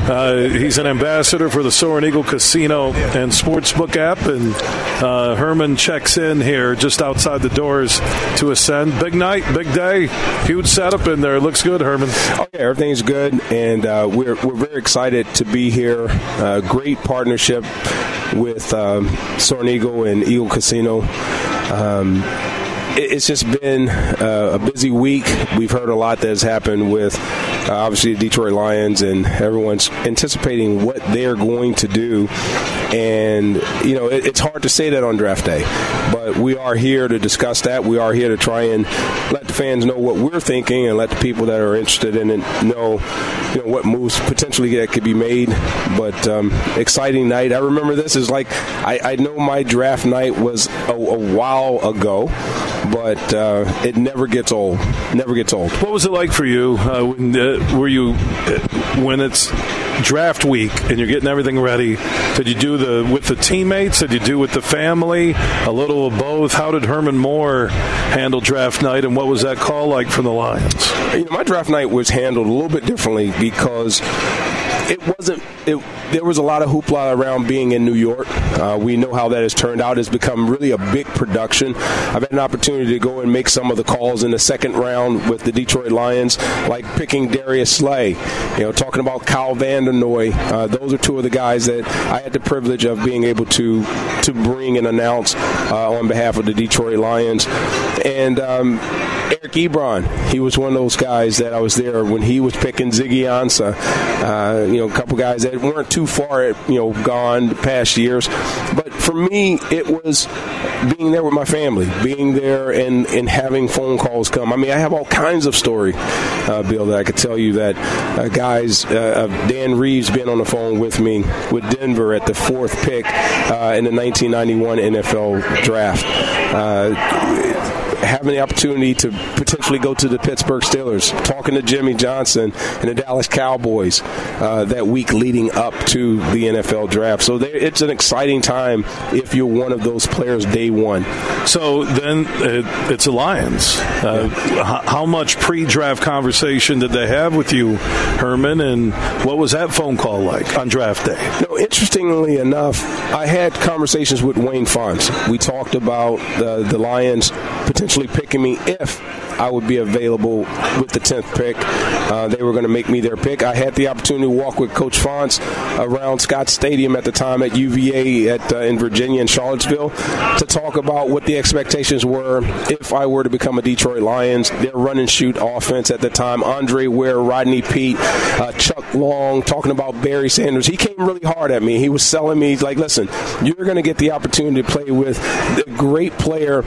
Uh, he's an ambassador for the Soaring Eagle Casino and Sportsbook app, and uh, Herman checks in here just outside the doors to ascend. Big night, big day, huge setup in there. Looks good, Herman. Oh yeah, everything's good, and uh, we're we're very excited to be here. Great partnership with um, Soaring Eagle and Eagle Casino. Um, it- it's just been uh, a busy week. We've heard a lot that has happened with uh, obviously the Detroit Lions, and everyone's anticipating what they're going to do And, you know, it, it's hard to say that on draft day, but we are here to discuss that. We are here to try and let the fans know what we're thinking and let the people that are interested in it know, you know what moves potentially that could be made. But um, exciting night. I remember this is like, I, I know my draft night was a, a while ago, but uh, it never gets old. Never gets old. What was it like for you? Uh, when, uh, were you uh, when it's draft week and you're getting everything ready? Did you do the with the teammates? Did you do with the family? A little of both. How did Herman Moore handle draft night, and what was that call like from the Lions? You know, my draft night was handled a little bit differently because it wasn't. It, there was a lot of hoopla around being in New York. Uh, we know how that has turned out. It's become really a big production. I've had an opportunity to go and make some of the calls in the second round with the Detroit Lions, like picking Darius Slay. You know, talking about Kyle Van Noy. Uh, those are two of the guys that I had the privilege of being able to to bring and announce uh, on behalf of the Detroit Lions. And um, Eric Ebron, he was one of those guys that I was there when he was picking Ziggy Ansah. Uh, you know, a couple guys that weren't too far, you know, gone past years. But for me, it was being there with my family, being there and, and having phone calls come. I mean, I have all kinds of story, uh, Bill, that I could tell you that uh, guys, uh, Dan Reeves been on the phone with me with Denver at the fourth pick uh, in the 1991 NFL draft uh, having the opportunity to potentially go to the Pittsburgh Steelers, talking to Jimmy Johnson and the Dallas Cowboys uh, that week leading up to the NFL draft. So there, it's an exciting time if you're one of those players day one. So then it, it's a Lions. Uh, yeah. How much pre-draft conversation did they have with you, Herman, and what was that phone call like on draft day? No, interestingly enough, I had conversations with Wayne Fontes. We talked about uh, the Lions potentially potentially picking me if I would be available with the 10th pick. Uh, they were going to make me their pick. I had the opportunity to walk with Coach Fontes around Scott Stadium at the time at UVA at, uh, in Virginia and Charlottesville to talk about what the expectations were if I were to become a Detroit Lions. Their run and shoot offense at the time, Andre Ware, Rodney Peete, uh, Chuck Long, talking about Barry Sanders. He came really hard at me. He was selling me, like, listen, you're going to get the opportunity to play with the great player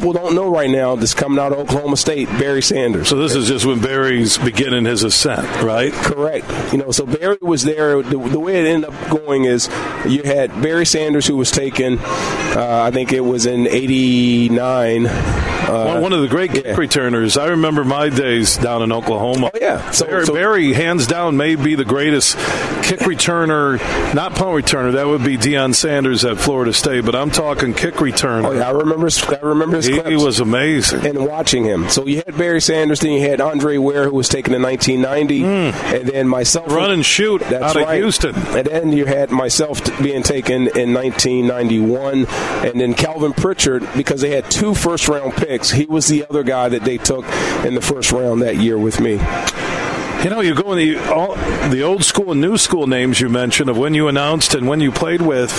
people don't know right now that's coming out of Oklahoma State Barry Sanders. So this is just when Barry's beginning his ascent, right? Correct. You know, so Barry was there. The, the way it ended up going is you had Barry Sanders, who was taken, uh, I think it was in '89. Uh, one of the great kick yeah. returners. I remember my days down in Oklahoma. Oh yeah, so Barry, so, Barry, hands down, may be the greatest kick returner, not punt returner. That would be Deion Sanders at Florida State. But I'm talking kick returner. Oh yeah, I remember. I remember his. He, he was amazing. And watching him. So you had Barry Sanders, then you had Andre Ware, who was taken in 1990, mm. and then myself. Run and shoot that's out right. Houston. And then you had myself being taken in 1991, and then Kelvin Pritchett because they had two first round picks. He was the other guy that they took in the first round that year with me. You know, you go in the all, the old school and new school names you mentioned of when you announced and when you played with,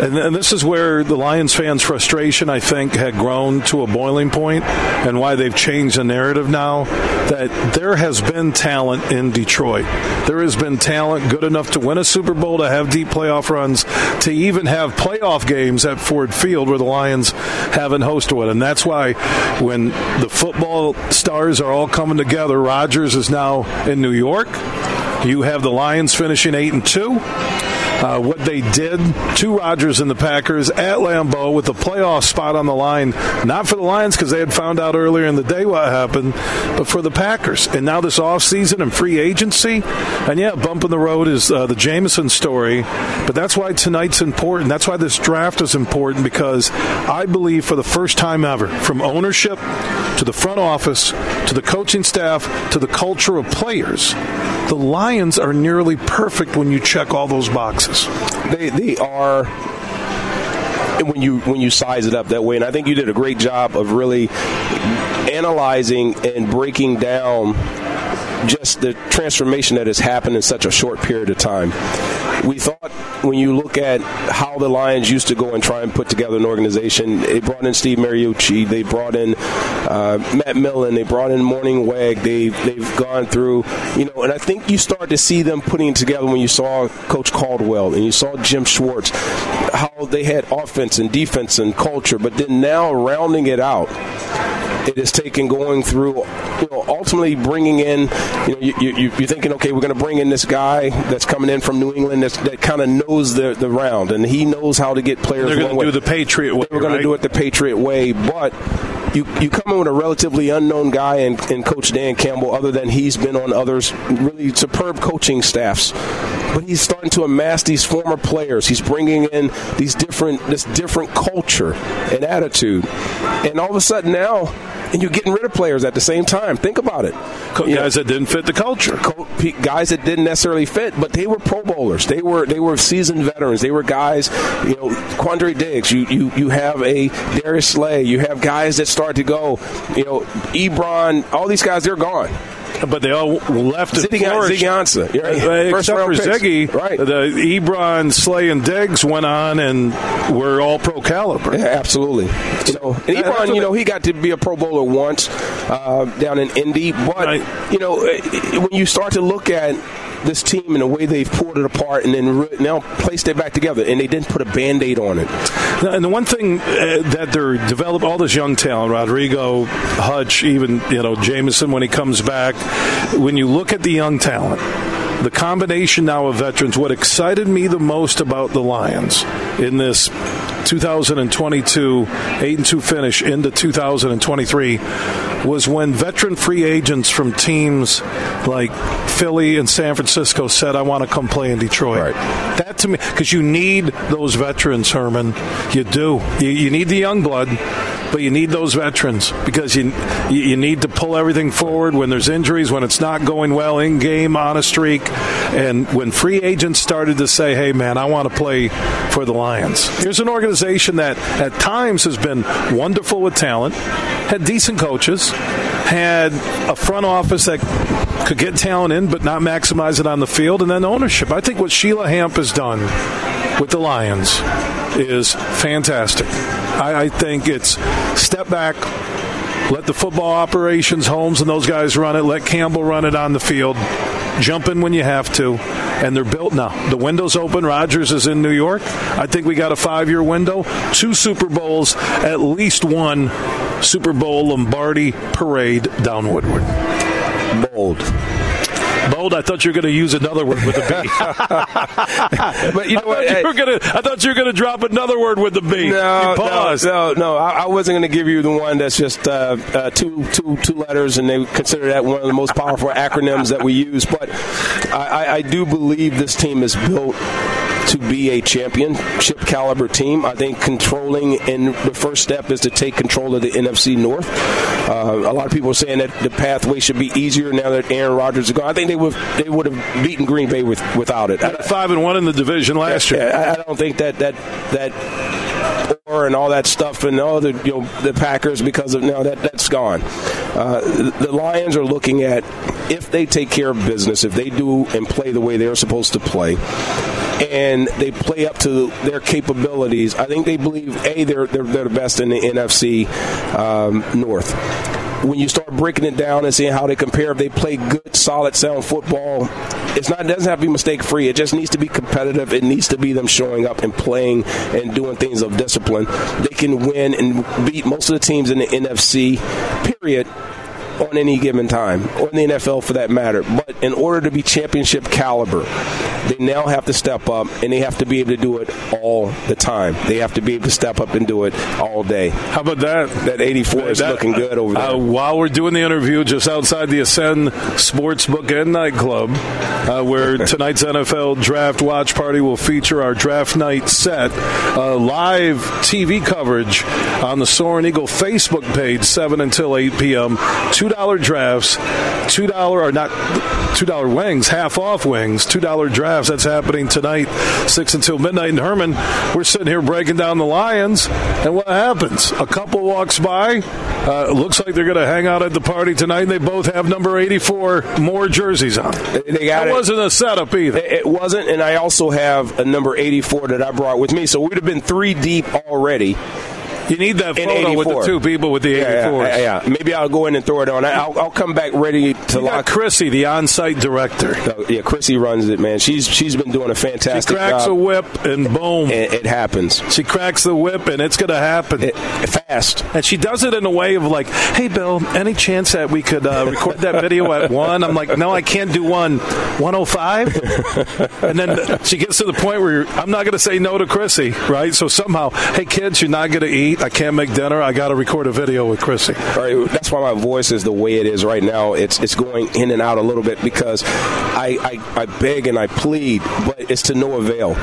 and, and this is where the Lions fans' frustration, I think, had grown to a boiling point, and why they've changed the narrative now. That there has been talent in Detroit. There has been talent good enough to win a Super Bowl, to have deep playoff runs, to even have playoff games at Ford Field where the Lions haven't hosted one. And that's why when the football stars are all coming together, Rodgers is now in New York. You have the Lions finishing eight and two uh, what they did to Rodgers and the Packers at Lambeau with a playoff spot on the line, not for the Lions because they had found out earlier in the day what happened, but for the Packers. And now this offseason and free agency, and yeah, bump in the road is uh, the Jameson story, but that's why tonight's important. That's why this draft is important because I believe for the first time ever, from ownership to the front office to the coaching staff to the culture of players, the Lions are nearly perfect when you check all those boxes. They they are when you when you size it up that way and I think you did a great job of really analyzing and breaking down just the transformation that has happened in such a short period of time. We thought when you look at how the Lions used to go and try and put together an organization, they brought in Steve Mariucci, they brought in uh, Matt Millen, they brought in Mornhinweg, they they've gone through, you know, and I think you start to see them putting together when you saw Coach Caldwell and you saw Jim Schwartz, how they had offense and defense and culture, but then now rounding it out it has taken going through, you know, ultimately bringing in, you know, you, you, you're thinking, okay, we're going to bring in this guy that's coming in from New England that's, that kind of knows the, the round and he knows how to get players. They're going to do the Patriot way. They are going right? to do it the Patriot way, but you you come in with a relatively unknown guy in, in Coach Dan Campbell, other than he's been on others really superb coaching staffs. But he's starting to amass these former players. He's bringing in these different this different culture and attitude, and all of a sudden now and you're getting rid of players at the same time. Think about it. guys know, that didn't fit the culture. Guys that didn't necessarily fit, but they were Pro Bowlers. They were they were seasoned veterans. They were guys. You know, Quandre Diggs. You you you have a Darius Slay. You have guys that start to go. You know, Ebron. All these guys, they're gone but they all left Ziggy, Ziggy Ansah. Right. Uh, except for Ziggy, right. the Ebron, Slay, and Diggs went on and were all pro caliber. Yeah, absolutely. You know, and Ebron, you know, he got to be a Pro Bowler once uh, down in Indy, but right. you know, uh, when you start to look at this team and the way they've pulled it apart and then re- now placed it back together, and they didn't put a band aid on it. And the one thing uh, that they're developing all this young talent, Rodrigo, Hutch, even you know Jameson when he comes back. When you look at the young talent, the combination now of veterans, what excited me the most about the Lions in this 2022 8 and 2 finish into 2023 was when veteran free agents from teams like Philly and San Francisco said, I want to come play in Detroit. Right. That to me, because you need those veterans, Herman. You do. You, you need the young blood but you need those veterans because you you need to pull everything forward when there's injuries, when it's not going well in game, on a streak, and when free agents started to say, "Hey, man, I want to play for the Lions." Here's an organization that at times has been wonderful with talent, had decent coaches, had a front office that could get talent in but not maximize it on the field, and then ownership. I think what Sheila Hamp has done with the Lions is fantastic. I, I think it's step back, let the football operations, Holmes and those guys run it, let Campbell run it on the field, jump in when you have to, and they're built now. The window's open. Rodgers is in New York. I think we got a five year window, two Super Bowls, at least one Super Bowl Lombardi parade down Woodward. Bold. Bold. I thought you were going to use another word with a B. *laughs* but you know what? You gonna, I thought you were going to drop another word with the B. No, no, no, no. I, I wasn't going to give you the one that's just uh, uh, two, two, two letters, and they consider that one of the most powerful acronyms that we use. But I, I do believe this team is built to be a championship caliber team. I think controlling and the first step is to take control of the NFC North. Uh, a lot of people are saying that the pathway should be easier now that Aaron Rodgers is gone. I think they would they would have beaten Green Bay with, without it. Five and one in the division last year. I, I don't think that that that and all that stuff and all the you know the Packers because of now that that's gone. Uh, the Lions are looking at if they take care of business, if they do and play the way they're supposed to play, and they play up to their capabilities. I think they believe a they're they're, they're the best in the NFC um, North when you start breaking it down and seeing how they compare, if they play good, solid, sound football, it's not it doesn't have to be mistake free. It just needs to be competitive. It needs to be them showing up and playing and doing things of discipline. They can win and beat most of the teams in the NFC. Period on any given time, or in the NFL for that matter. But in order to be championship caliber, they now have to step up and they have to be able to do it all the time. They have to be able to step up and do it all day. How about that? That 84 is looking good over there. Uh, while we're doing the interview just outside the Ascend Sportsbook and Nightclub, uh, where *laughs* tonight's NFL Draft Watch Party will feature our draft night set, uh, live TV coverage on the Soaring Eagle Facebook page, 7 until 8 p.m. $2 drafts, $2 or not $2 wings, half off wings, $2 drafts. That's happening tonight, 6 until midnight. And Herman, we're sitting here breaking down the Lions, and what happens? A couple walks by. Uh, looks like they're going to hang out at the party tonight, and they both have number 84 more jerseys on. They got that it. wasn't a setup either. It wasn't, and I also have a number 84 that I brought with me, so we'd have been three deep already. You need that photo with the two people with the 84s. Yeah, yeah, yeah. Maybe I'll go in and throw it on. I'll, I'll come back ready to You lock. Chrissy, the on-site director. Uh, yeah, Chrissy runs it, man. She's she's been doing a fantastic. She cracks job. a whip and boom. It, it happens. She cracks the whip and it's going to happen. fast. And she does it in a way of like, hey, Bill, any chance that we could uh, record that video at *laughs* 1? I'm like, no, I can't do 1. 105? and then she gets to the point where I'm not going to say no to Chrissy, right? So somehow, hey, kids, you're not going to I can't make dinner. I got to record a video with Chrissy. Right, that's why my voice is the way it is right now. It's it's going in and out a little bit because I, I, I beg and I plead, but it's to no avail.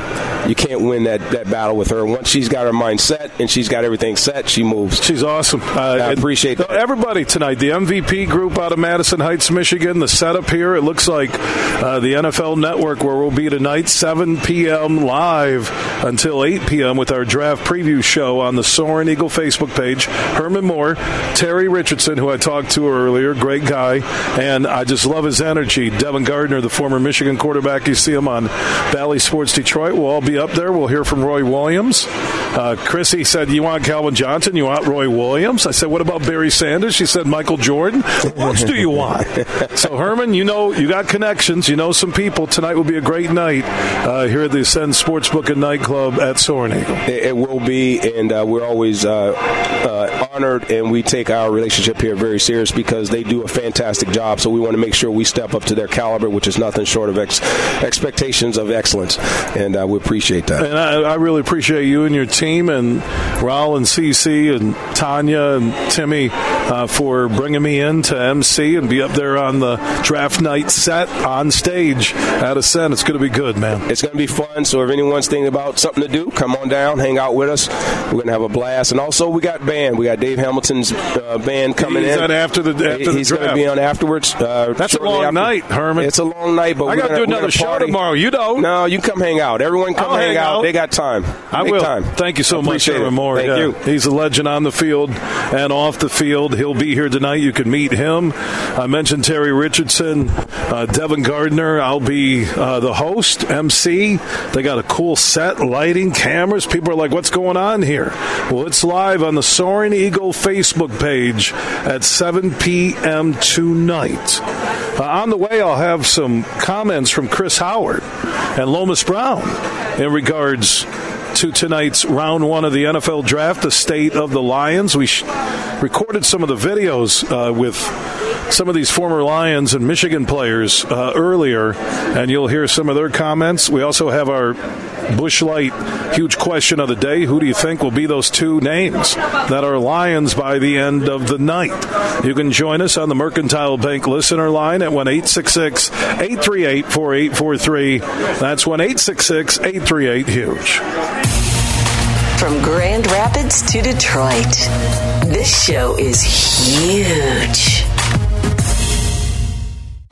You can't win that, that battle with her. Once she's got her mind set and she's got everything set, she moves. She's awesome. Uh, I appreciate that. Everybody tonight, the MVP group out of Madison Heights, Michigan, the setup here, it looks like uh, the NFL Network, where we'll be tonight, 7 p.m. live until 8 p.m. with our draft preview show on the Soaring Eagle Facebook page. Herman Moore, Terry Richardson, who I talked to earlier, great guy, and I just love his energy. Devin Gardner, the former Michigan quarterback, you see him on Bally Sports Detroit. We'll all be up there. We'll hear from Roy Williams. Uh, Chrissy said, You want Calvin Johnson? You want Roy Williams? I said, What about Barry Sanders? She said, Michael Jordan. What else do you want? *laughs* so, Herman, you know, you got connections. You know some people. Tonight will be a great night uh, here at the Ascend Sportsbook and Nightclub at Soaring Eagle. It, it will be, and uh, we're always uh, uh, honored, and we take our relationship here very serious because they do a fantastic job. So we want to make sure we step up to their caliber, which is nothing short of ex- expectations of excellence, and uh, we appreciate that. And I, I really appreciate you and your team, and Raul and CC and Tanya and Timmy uh, for bringing me in to MC and be up there on the draft night set on stage at Ascend. It's going to be good, man. It's going to be fun. So if anyone's thinking about something to do, come on down, hang out with us. We're going to have a blast. And also, we got band. We got Dave Hamilton's uh, band coming He's in. on after the- after the He's going to be on afterwards. Uh, That's a long after. night, Herman. It's a long night, but I we're got to do another show party. tomorrow. You don't. No, you come hang out. Everyone come I'll hang, hang out. out. They got time. I Big will. time. Thank you so much, it. Moore. Thank Yeah. you. He's a legend on the field and off the field. He'll be here tonight. You can meet him. I mentioned Terry Richardson, uh, Devin Gardner. I'll be uh, the host, MC. They got a cool set, lighting, cameras. People are like, "What's going on here?" Well, it's live on the Soaring Eagle Facebook page at 7 p.m. tonight. Uh, on the way, I'll have some comments from Chris Howard and Lomas Brown in regards to tonight's round one of the NFL draft, the state of the Lions. We sh- recorded some of the videos uh, with some of these former Lions and Michigan players uh, earlier, and you'll hear some of their comments. We also have our Busch Light huge question of the day. Who do you think will be those two names that are Lions by the end of the night? You can join us on the Mercantile Bank listener line at 1 838 4843. That's 1 838 Huge. From Grand Rapids to Detroit, this show is huge.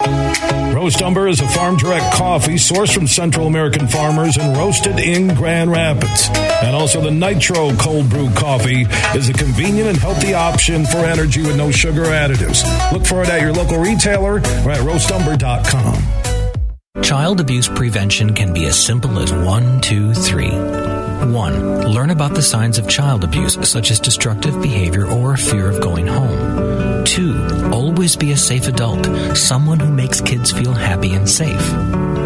Roast Umber is a farm direct coffee sourced from Central American farmers and roasted in Grand Rapids. And also the Nitro Cold Brew Coffee is a convenient and healthy option for energy with no sugar additives. Look for it at your local retailer or at roastumber.com. Child abuse prevention can be as simple as one, two, three. One, learn about the signs of child abuse, such as destructive behavior or fear of going home. Two, always be a safe adult, someone who makes kids feel happy and safe.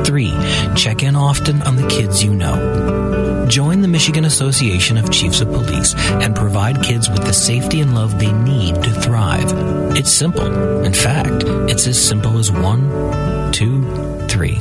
Three, check in often on the kids you know. Join the Michigan Association of Chiefs of Police and provide kids with the safety and love they need to thrive. It's simple. In fact, it's as simple as one, two, three.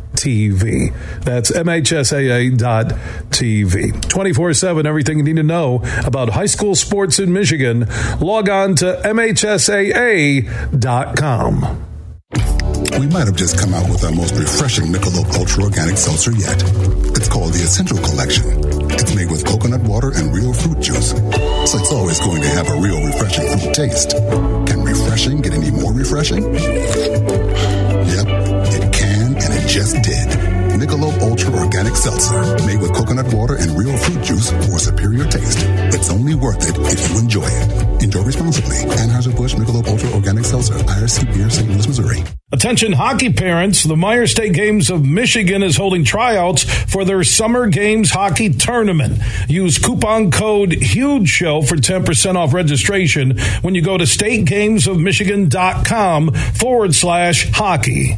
TV. That's MHSAA.tv. 24 7, everything you need to know about high school sports in Michigan. Log on to MHSAA.com. We might have just come out with our most refreshing Michelob Ultra Organic Seltzer yet. It's called the Essential Collection. It's made with coconut water and real fruit juice, so it's always going to have a real refreshing fruit taste. Can refreshing get any more refreshing? Just did. Michelob Ultra Organic Seltzer, made with coconut water and real fruit juice for superior taste. It's only worth it if you enjoy it. Enjoy responsibly. Anheuser-Busch Michelob Ultra Organic Seltzer, IRC Beer, St. Louis, Missouri. Attention hockey parents, the Meijer State Games of Michigan is holding tryouts for their Summer Games Hockey Tournament. Use coupon code HUGE SHOW for 10% off registration when you go to stategamesofmichigan.com forward slash hockey.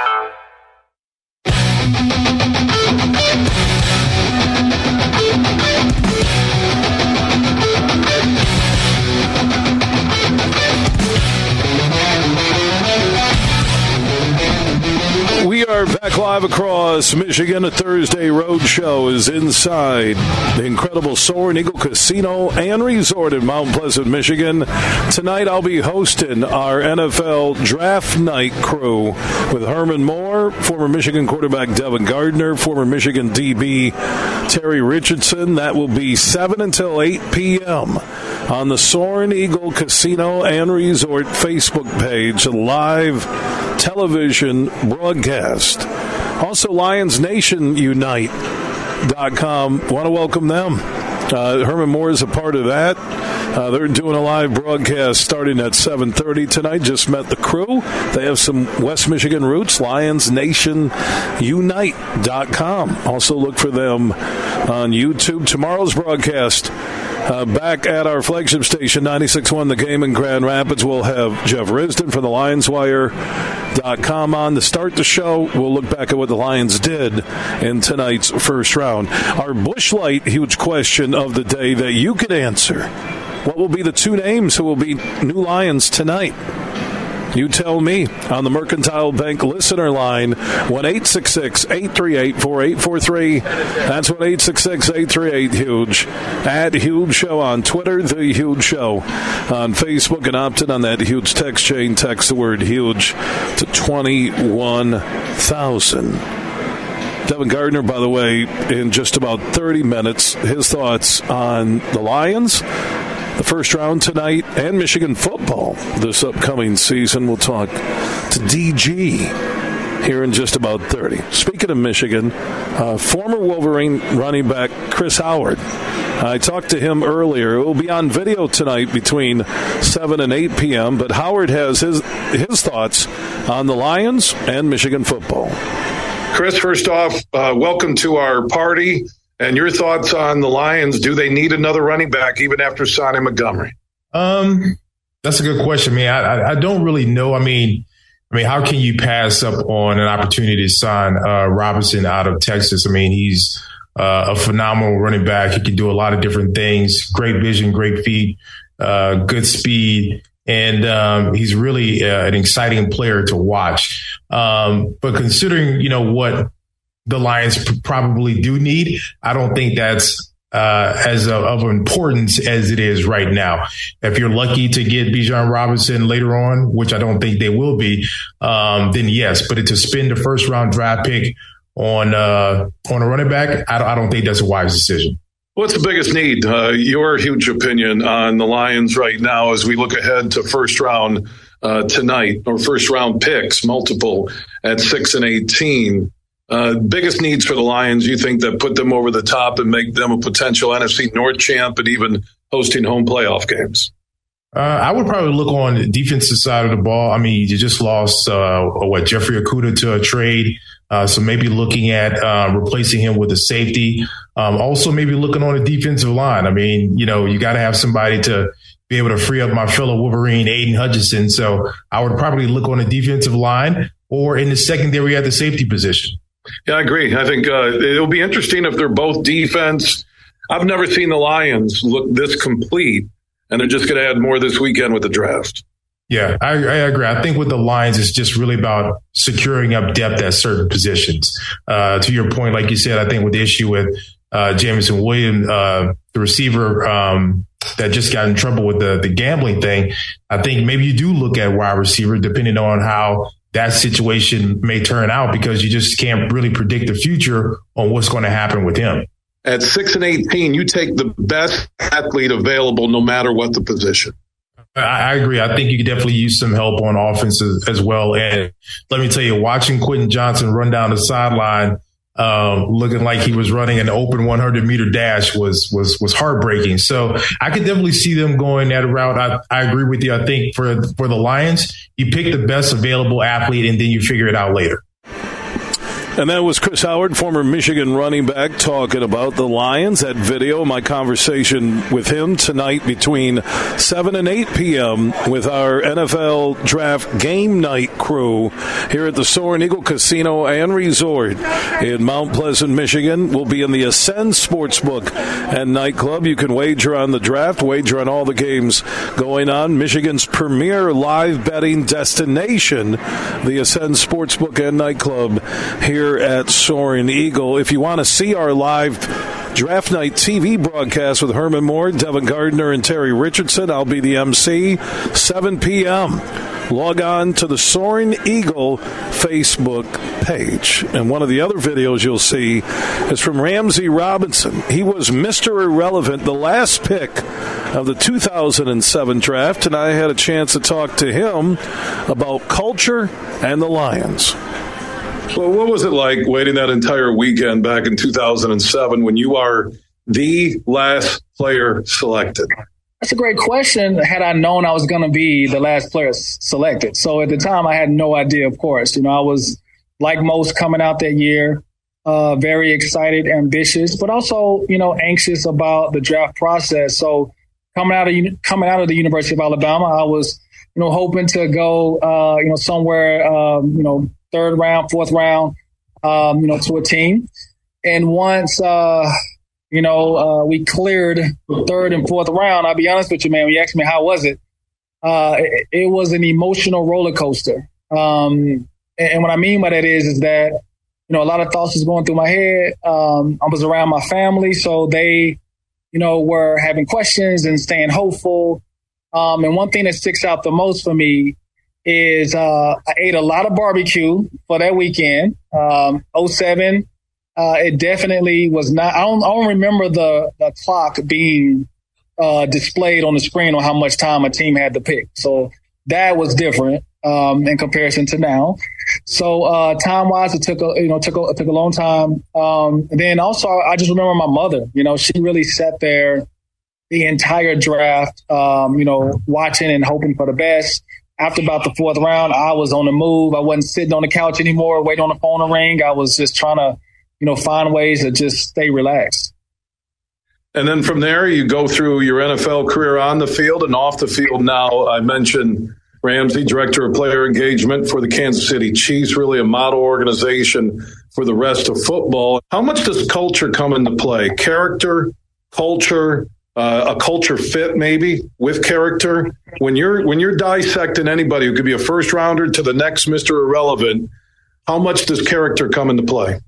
Across Michigan. A Thursday road show is inside the incredible Soaring Eagle Casino and Resort in Mount Pleasant, Michigan. Tonight I'll be hosting our NFL Draft Night crew with Herman Moore, former Michigan quarterback Devin Gardner, former Michigan DB Terry Richardson. That will be 7 until 8 p.m. on the Soaring Eagle Casino and Resort Facebook page, live television broadcast. Also, Lions Nation Unite.com. Want to welcome them. Uh, Herman Moore is a part of that. Uh, they're doing a live broadcast starting at 7.30 tonight. Just met the crew. They have some West Michigan roots, lionsnationunite.com. Also look for them on YouTube. Tomorrow's broadcast uh, back at our flagship station, 96.1 The Game in Grand Rapids, we'll have Jeff Risdon from the LionsWire.com on to start the show. We'll look back at what the Lions did in tonight's first round. Our Busch Light huge question of the day that you could answer. What will be the two names who will be new Lions tonight? You tell me on the Mercantile Bank listener line, 1 838 4843. That's 1 838 Huge. At Huge Show on Twitter, The Huge Show on Facebook, and opted on that huge text chain. Text the word huge to 21,000. Devin Gardner, by the way, in just about 30 minutes, his thoughts on the Lions the first round tonight and Michigan football this upcoming season. We'll talk to DG here in just about 30. Speaking of Michigan, uh, former Wolverine running back Chris Howard. I talked to him earlier. It will be on video tonight between 7 and 8 p.m., but Howard has his, his thoughts on the Lions and Michigan football. Chris, first off, uh, welcome to our party. And your thoughts on the Lions? Do they need another running back even after signing Montgomery? Um, that's a good question, man. I, I, I don't really know. I mean, I mean, how can you pass up on an opportunity to sign uh, Robinson out of Texas? I mean, he's uh, a phenomenal running back. He can do a lot of different things. Great vision, great feet, uh, good speed, and um, he's really uh, an exciting player to watch. Um, but considering, you know, what the Lions p- probably do need. I don't think that's uh, as of, of, importance as it is right now. If you're lucky to get Bijan Robinson later on, which I don't think they will be, um, then yes. But to spend the first round draft pick on uh, on a running back, I don't, I don't think that's a wise decision. What's the biggest need? Uh, your huge opinion on the Lions right now as we look ahead to first round uh, tonight or first round picks, multiple at six and 18. Uh, biggest needs for the Lions, you think that put them over the top and make them a potential NFC North champ and even hosting home playoff games? Uh, I would probably look on the defensive side of the ball. I mean, you just lost uh, what Jeffrey Okudah to a trade. Uh, so maybe looking at uh, replacing him with a safety. Um, also, maybe looking on the defensive line. I mean, you know, you got to have somebody to be able to free up my fellow Wolverine, Aidan Hutchinson. So I would probably look on the defensive line or in the secondary at the safety position. Yeah, I agree. I think uh, it'll be interesting if they're both defense. I've never seen the Lions look this complete, and they're just going to add more this weekend with the draft. Yeah, I, I, agree. I think with the Lions, it's just really about securing up depth at certain positions. Uh, to your point, like you said, I think with the issue with uh, Jameson Williams, uh, the receiver um, that just got in trouble with the the gambling thing, I think maybe you do look at wide receiver depending on how that situation may turn out because you just can't really predict the future on what's going to happen with him. At six and eighteen, you take the best athlete available, no matter what the position. I, agree. I think you could definitely use some help on offense as, as, well. And let me tell you, watching Quentin Johnston run down the sideline, um, looking like he was running an open 100 meter dash was was was heartbreaking. So I could definitely see them going that route. I, I agree with you. I think for for the Lions, you pick the best available athlete and then you figure it out later. And that was Chris Howard, former Michigan running back, talking about the Lions. That video, my conversation with him tonight between 7 and 8 p.m. with our NFL draft game night crew here at the Soaring Eagle Casino and Resort in Mount Pleasant, Michigan. We'll be in the Ascend Sportsbook and Nightclub. You can wager on the draft, wager on all the games going on. Michigan's premier live betting destination, the Ascend Sportsbook and Nightclub here here at Soaring Eagle. If you want to see our live Draft Night TV broadcast with Herman Moore, Devin Gardner, and Terry Richardson, I'll be the MC, 7 p.m. Log on to the Soaring Eagle Facebook page. And one of the other videos you'll see is from Ramzee Robinson. He was Mr. Irrelevant, the last pick of the 2007 draft, and I had a chance to talk to him about culture and the Lions. Well, what was it like waiting that entire weekend back in 2007 when you are the last player selected? That's a great question. Had I known I was going to be the last player selected. So at the time, I had no idea, of course. You know, I was like most coming out that year, uh, very excited, ambitious, but also, you know, anxious about the draft process. So coming out of, coming out of the University of Alabama, I was, you know, hoping to go, uh, you know, somewhere, um, you know, third round, fourth round, um, you know, to a team. And once, uh, you know, uh, we cleared the third and fourth round, I'll be honest with you, man, when you asked me how was it, uh, it, it, was an emotional roller coaster. Um, and, and, what I mean by that is, is that, you know, a lot of thoughts was going through my head. Um, I was around my family, so they, you know, were having questions and staying hopeful. Um, and one thing that sticks out the most for me is uh, I ate a lot of barbecue for that weekend. Um, 07, uh, it definitely was not. I don't, I don't remember the, the clock being uh, displayed on the screen on how much time a team had to pick. So that was different um, in comparison to now. So uh, time wise, it took a you know took a took a long time. Um, then also, I just remember my mother. You know, she really sat there the entire draft. Um, you know, watching and hoping for the best after about the fourth round, I was on the move. I wasn't sitting on the couch anymore, waiting on the phone to ring. I was just trying to, you know, find ways to just stay relaxed. And then from there, you go through your NFL career on the field and off the field. Now, I mentioned Ramzee, director of player engagement for the Kansas City Chiefs, really a model organization for the rest of football. How much does culture come into play? Character, culture, uh, a culture fit maybe with character when you're when you're dissecting anybody who could be a first rounder to the next Mr. Irrelevant how much does character come into play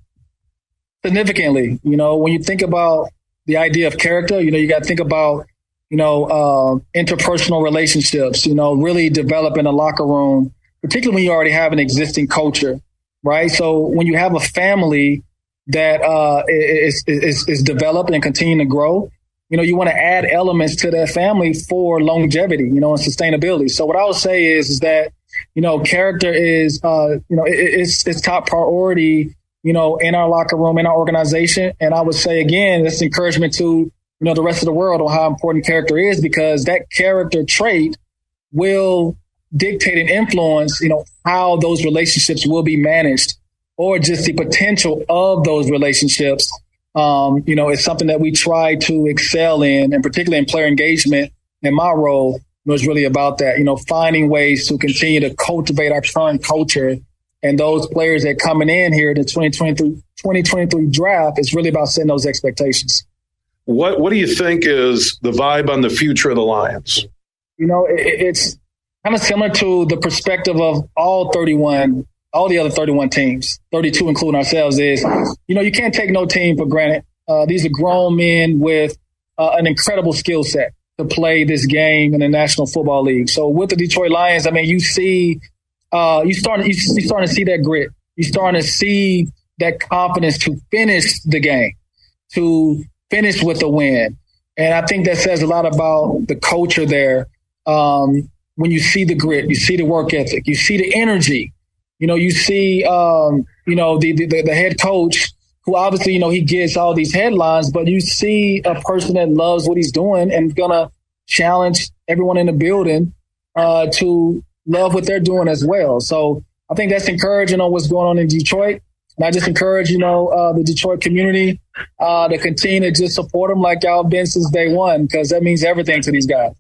significantly you know when you think about the idea of character you know you got to think about you know uh, interpersonal relationships you know really developing a locker room particularly when you already have an existing culture right so when you have a family that uh, is, is, is developed and continue to grow. You know, you want to add elements to that family for longevity, you know, and sustainability. So what I would say is, is that, you know, character is, uh, you know, it, it's, it's top priority, you know, in our locker room, in our organization. And I would say again, that's encouragement to, you know, the rest of the world on how important character is because that character trait will dictate and influence, you know, how those relationships will be managed or just the potential of those relationships, um, you know, is something that we try to excel in, and particularly in player engagement. And my role, was really about that, you know, finding ways to continue to cultivate our current culture. And those players that coming in here, the 2023, 2023 draft, is really about setting those expectations. What What do you think is the vibe on the future of the Lions? You know, it, it's kind of similar to the perspective of all 31 all the other 31 teams, 32 including ourselves, is you know you can't take no team for granted. Uh, these are grown men with uh, an incredible skill set to play this game in the National Football League. So with the Detroit Lions, I mean, you see, uh, you start you starting to see that grit. You starting to see that confidence to finish the game, to finish with a win, and I think that says a lot about the culture there. Um, when you see the grit, you see the work ethic, you see the energy you know, you see, um, you know, the, the, the head coach who obviously, you know, he gets all these headlines, but you see a person that loves what he's doing and gonna challenge everyone in the building uh, to love what they're doing as well. So I think that's encouraging on what's going on in Detroit. And I just encourage, you know, uh, the Detroit community uh, to continue to just support them like y'all have been since day one, because that means everything to these guys.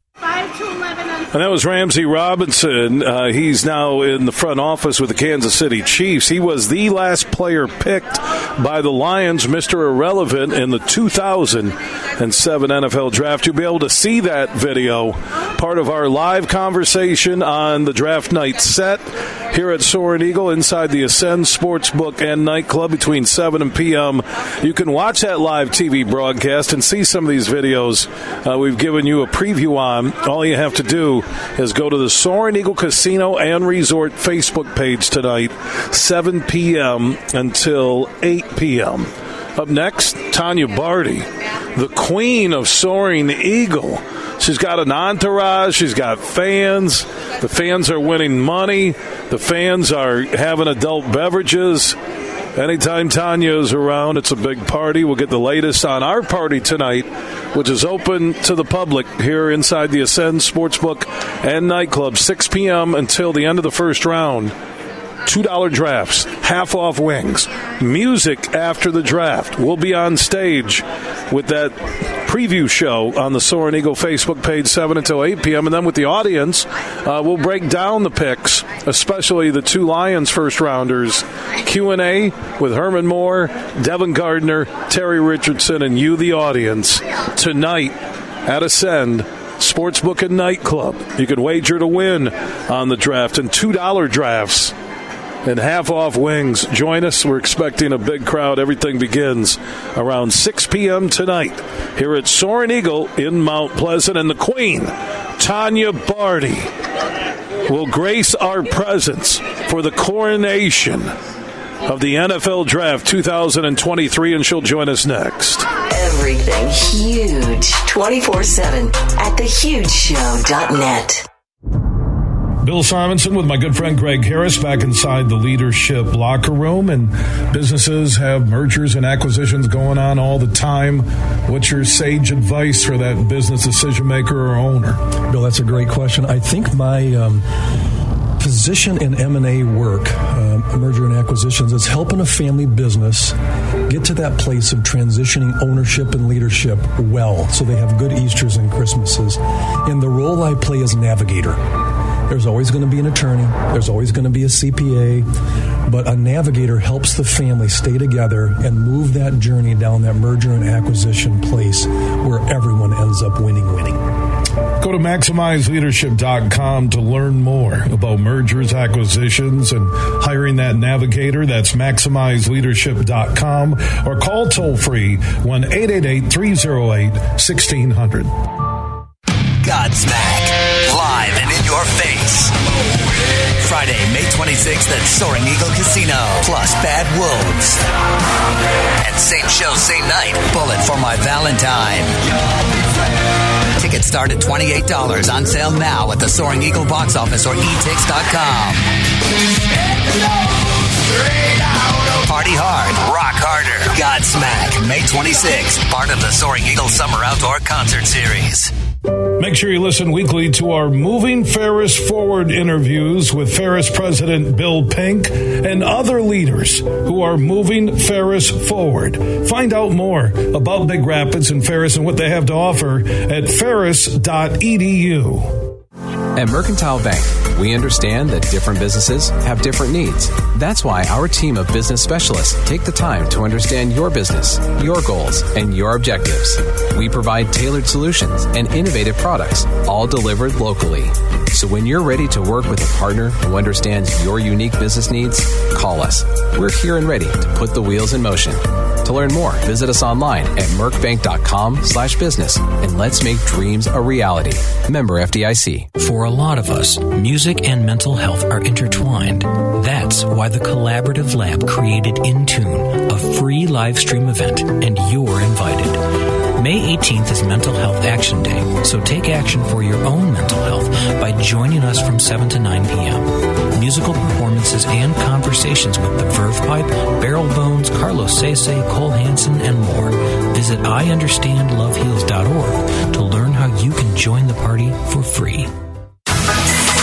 And that was Ramzee Robinson. Uh, he's now in the front office with the Kansas City Chiefs. He was the last player picked by the Lions, Mr. Irrelevant, in the 2007 NFL Draft. You'll be able to see that video, part of our live conversation on the draft night set here at Soaring Eagle inside the Ascend Sportsbook and Nightclub between 7 and p.m. You can watch that live TV broadcast and see some of these videos uh, we've given you a preview on. Um, all you have to do is go to the Soaring Eagle Casino and Resort Facebook page tonight, 7 p.m. until 8 p.m. Up next, Tanya Bardy, the queen of Soaring Eagle. She's got an entourage. She's got fans. The fans are winning money. The fans are having adult beverages. Anytime Tanya is around, it's a big party. We'll get the latest on our party tonight, which is open to the public here inside the Ascend Sportsbook and Nightclub, 6 p.m. until the end of the first round. $2 drafts, half off wings, music after the draft. We'll be on stage with that preview show on the Soaring Eagle Facebook page, 7 until 8 p.m. And then with the audience, uh, we'll break down the picks, especially the two Lions first rounders, Q&A with Herman Moore, Devin Gardner, Terry Richardson, and you, the audience, tonight at Ascend Sportsbook and Nightclub. You can wager to win on the draft and $2 drafts and half off wings. Join us. We're expecting a big crowd. Everything begins around 6 p.m. tonight here at Soaring Eagle in Mount Pleasant. And the Queen, Tanya Bardy, will grace our presence for the coronation of the NFL Draft 2023, and she'll join us next. Everything huge 24 7 at thehugeshow.net. Bill Simonson with my good friend Greg Harris back inside the leadership locker room. And businesses have mergers and acquisitions going on all the time. What's your sage advice for that business decision maker or owner? Bill, that's a great question. I think my. Um, position in M&A work, uh, merger and acquisitions, is helping a family business get to that place of transitioning ownership and leadership well so they have good Easters and Christmases. And the role I play as navigator. There's always going to be an attorney, there's always going to be a CPA, but a navigator helps the family stay together and move that journey down that merger and acquisition place where everyone ends up winning, winning. Go to MaximizeLeadership.com to learn more about mergers, acquisitions, and hiring that navigator. That's MaximizeLeadership.com or call toll free 1 888 308 1600. Godsmack. Live and in your face. Friday, May 26th at Soaring Eagle Casino, plus Bad Wolves. And same show, same night, Bullet for My Valentine. Tickets start at $28 on sale now at the Soaring Eagle box office or etix.com. Party hard, rock harder. Godsmack, May 26th, part of the Soaring Eagle Summer Outdoor Concert Series. Make sure you listen weekly to our Moving Ferris Forward interviews with Ferris President Bill Pink and other leaders who are moving Ferris forward. Find out more about Big Rapids and Ferris and what they have to offer at ferris.edu. At Mercantile Bank, we understand that different businesses have different needs. That's why our team of business specialists take the time to understand your business, your goals, and your objectives. We provide tailored solutions and innovative products, all delivered locally. So when you're ready to work with a partner who understands your unique business needs, call us. We're here and ready to put the wheels in motion. To learn more, visit us online at mercbank.com slash business and let's make dreams a reality. Member FDIC. For a lot of us, music and mental health are intertwined. That's why the Collaborative Lab created Intune, a free live stream event, and you're invited. May 18th is Mental Health Action Day, so take action for your own mental health by joining us from 7 to 9 p.m. Musical performances and conversations with the Verve Pipe, Barrel Bones, Carlos Sese, Cole Hansen, and more. Visit IUnderstandLoveHeals.org to learn how you can join the party for free.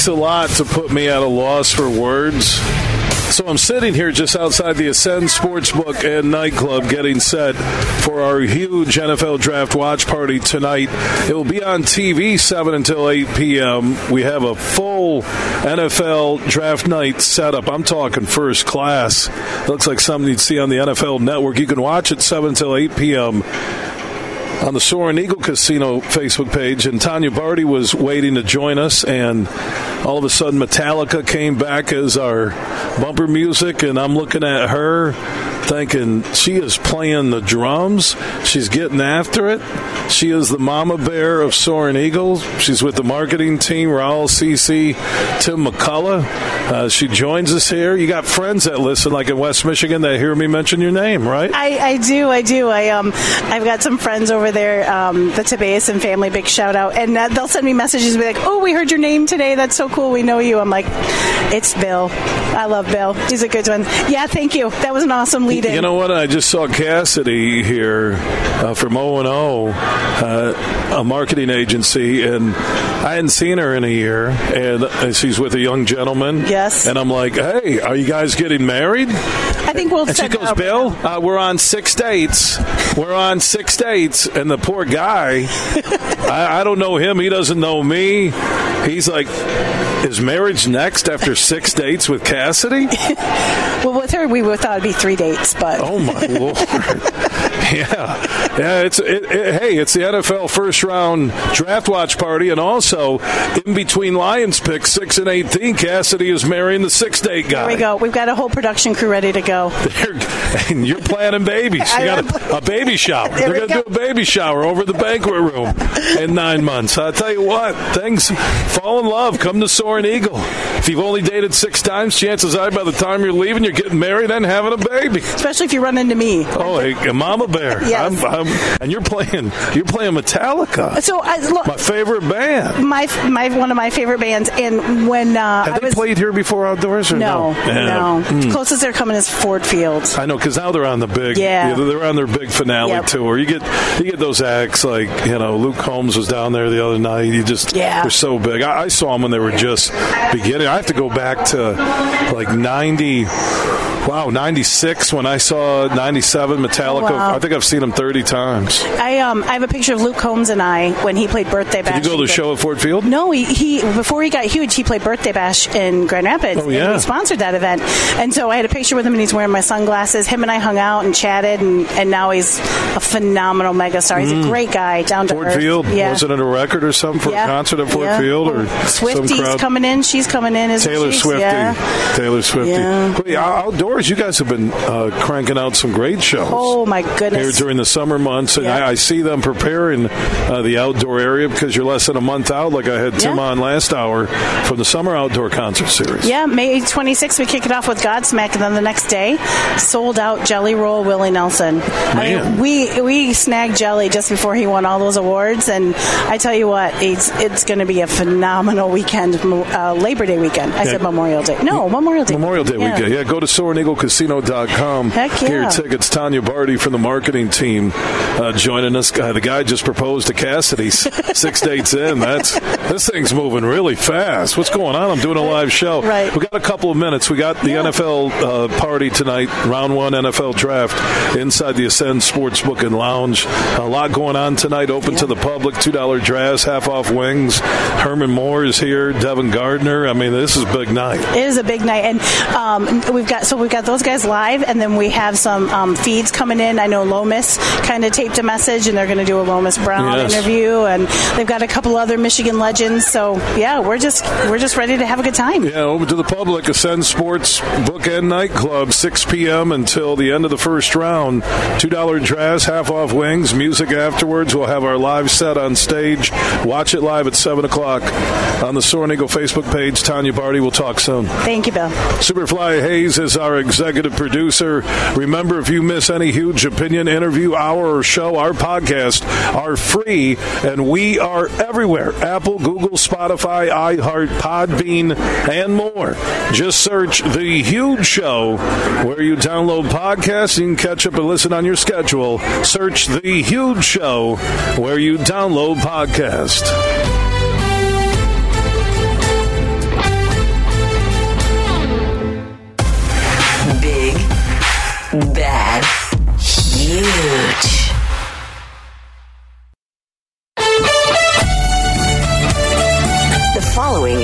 Takes a lot to put me at a loss for words. So I'm sitting here just outside the Ascend Sportsbook and Nightclub getting set for our huge NFL Draft Watch Party tonight. It will be on TV 7 until 8 p.m. We have a full NFL Draft Night setup. I'm talking first class. Looks like something you'd see on the NFL Network. You can watch it 7 until 8 p.m on the Soaring Eagle Casino Facebook page, and Tanya Bardy was waiting to join us, and all of a sudden Metallica came back as our bumper music, and I'm looking at her thinking she is playing the drums. She's getting after it. She is the mama bear of Soaring Eagles. She's with the marketing team, Raul CC, Tim McCullough. Uh, she joins us here. You got friends that listen, like in West Michigan, that hear me mention your name, right? I, I do, I do. I um, I've got some friends over there, um, the and family. Big shout out, and uh, they'll send me messages, and be like, "Oh, we heard your name today. That's so cool. We know you." I'm like, "It's Bill. I love Bill. He's a good one." Yeah, thank you. That was an awesome lead in. You know what? I just saw Cassidy here uh, from O and O, uh, a marketing agency, and I hadn't seen her in a year, and uh, she's with a young gentleman. Yes. And I'm like, "Hey, are you guys getting married?" I think we'll. And she goes, Bill, uh, we're on six dates. We're on six dates. And the poor guy, *laughs* I, I don't know him. He doesn't know me. He's like, is marriage next after six *laughs* dates with Cassidy? Well, with her, we thought it'd be three dates, but Oh, my *laughs* Lord. *laughs* yeah. Yeah, it's it, it, hey, it's the NFL first round draft watch party, and also in between Lions picks six and eighteen, Cassidy is marrying the six date guy. There we go. We've got a whole production crew ready to go. and you're planning babies. *laughs* You got a, a baby shower. They're going to do a baby shower over the banquet room in nine months. I tell you what, things fall in love. Come to Soaring Eagle. If you've only dated six times, chances are by the time you're leaving, you're getting married and having a baby. Especially if you run into me. Oh, hey, a bear. Yes. I'm, I'm, and you're playing. You're playing Metallica. So, I, look, My favorite band. my my one of my favorite bands, and when uh, Have I they was played here before outdoors or no, no? no, Yeah. Hmm. closest they're coming is Ford Field. I know because now they're on the big. Yeah. they're on their big finale Yep. tour. You get you get those acts like you know Luke Combs was down there the other night. You just Yeah. they're so big. I, I saw them when they were just beginning. I have to go back to like ninety. Wow, 96 when I saw 97 Metallica. Wow. I think I've seen him 30 times. I um I have a picture of Luke Combs and I when he played Birthday Bash. Did you go to the show at Ford Field? No, he, he before he got huge, he played Birthday Bash in Grand Rapids. Oh, yeah. we sponsored that event, and so I had a picture with him, and he's wearing my sunglasses. Him and I hung out and chatted, and, and now he's a phenomenal megastar. He's Mm. a great guy, down to Ford earth. Field? Yeah. Was it a record or something for Yeah. a concert at Ford Yeah. Field or crowd? coming in. She's coming in. Isn't Taylor? Swifty. Yeah. Taylor Swifty. Yeah. Outdoors, you guys have been uh, cranking out some great shows. Oh my Here goodness. during the summer months, and I, I see them preparing uh, the outdoor area because you're less than a month out. Like I had Tim Yeah. on last hour from the summer outdoor concert series. Yeah, May 26th, we kick it off with Godsmack, and then the next day, sold out Jelly Roll Willie Nelson. I Man. mean, we we snagged Jelly just before he won all those awards, and I tell you what, it's it's going to be a phenomenal weekend, uh, Labor Day weekend. I Yeah. said Memorial Day. No, Memorial Day. Memorial Day Yeah. weekend. Yeah, go to SoaringEagleCasino.com. Heck yeah. Get your tickets. Tanya Bardy from the marketing team uh, joining us. Uh, the guy just proposed to Cassidy six dates in. That's This thing's moving really fast. What's going on? I'm doing a live show. Right. We got a couple of minutes. We got the NFL uh, party tonight, round one NFL draft inside the Ascend Sportsbook and Lounge. A lot going on tonight, open to the public. $2 drafts, half off wings. Herman Moore is here. Devin Gardner. I mean, this is a big night. It is a big night, and um, we've got so we've got those guys live, and then we have some um, feeds coming in. I know Lomas kind of taped a message, and they're going to do a Lomas Brown Yes. interview, and they've got a couple other Michigan legends. So yeah, we're just we're just ready to have a good time. Yeah, open to the public. Ascend Sports Book and Nightclub, 6 p.m. until the end of the first round. $2 drafts, half off wings, music afterwards. We'll have our live set on stage. Watch it live at 7 o'clock on the Soaring Eagle Facebook page. Tanya Bardy, we'll talk soon. Thank you, Bill. Superfly Hayes is our executive producer. Remember, if you miss any huge opinion interview, hour, or show, our podcast are free, and we are everywhere Apple, Google, Spotify, iHeart, Podbean, and more. Just search The Huge Show where you download podcasts. Can catch up and listen on your schedule. Search The Huge Show where you download podcasts. Big, bad, huge.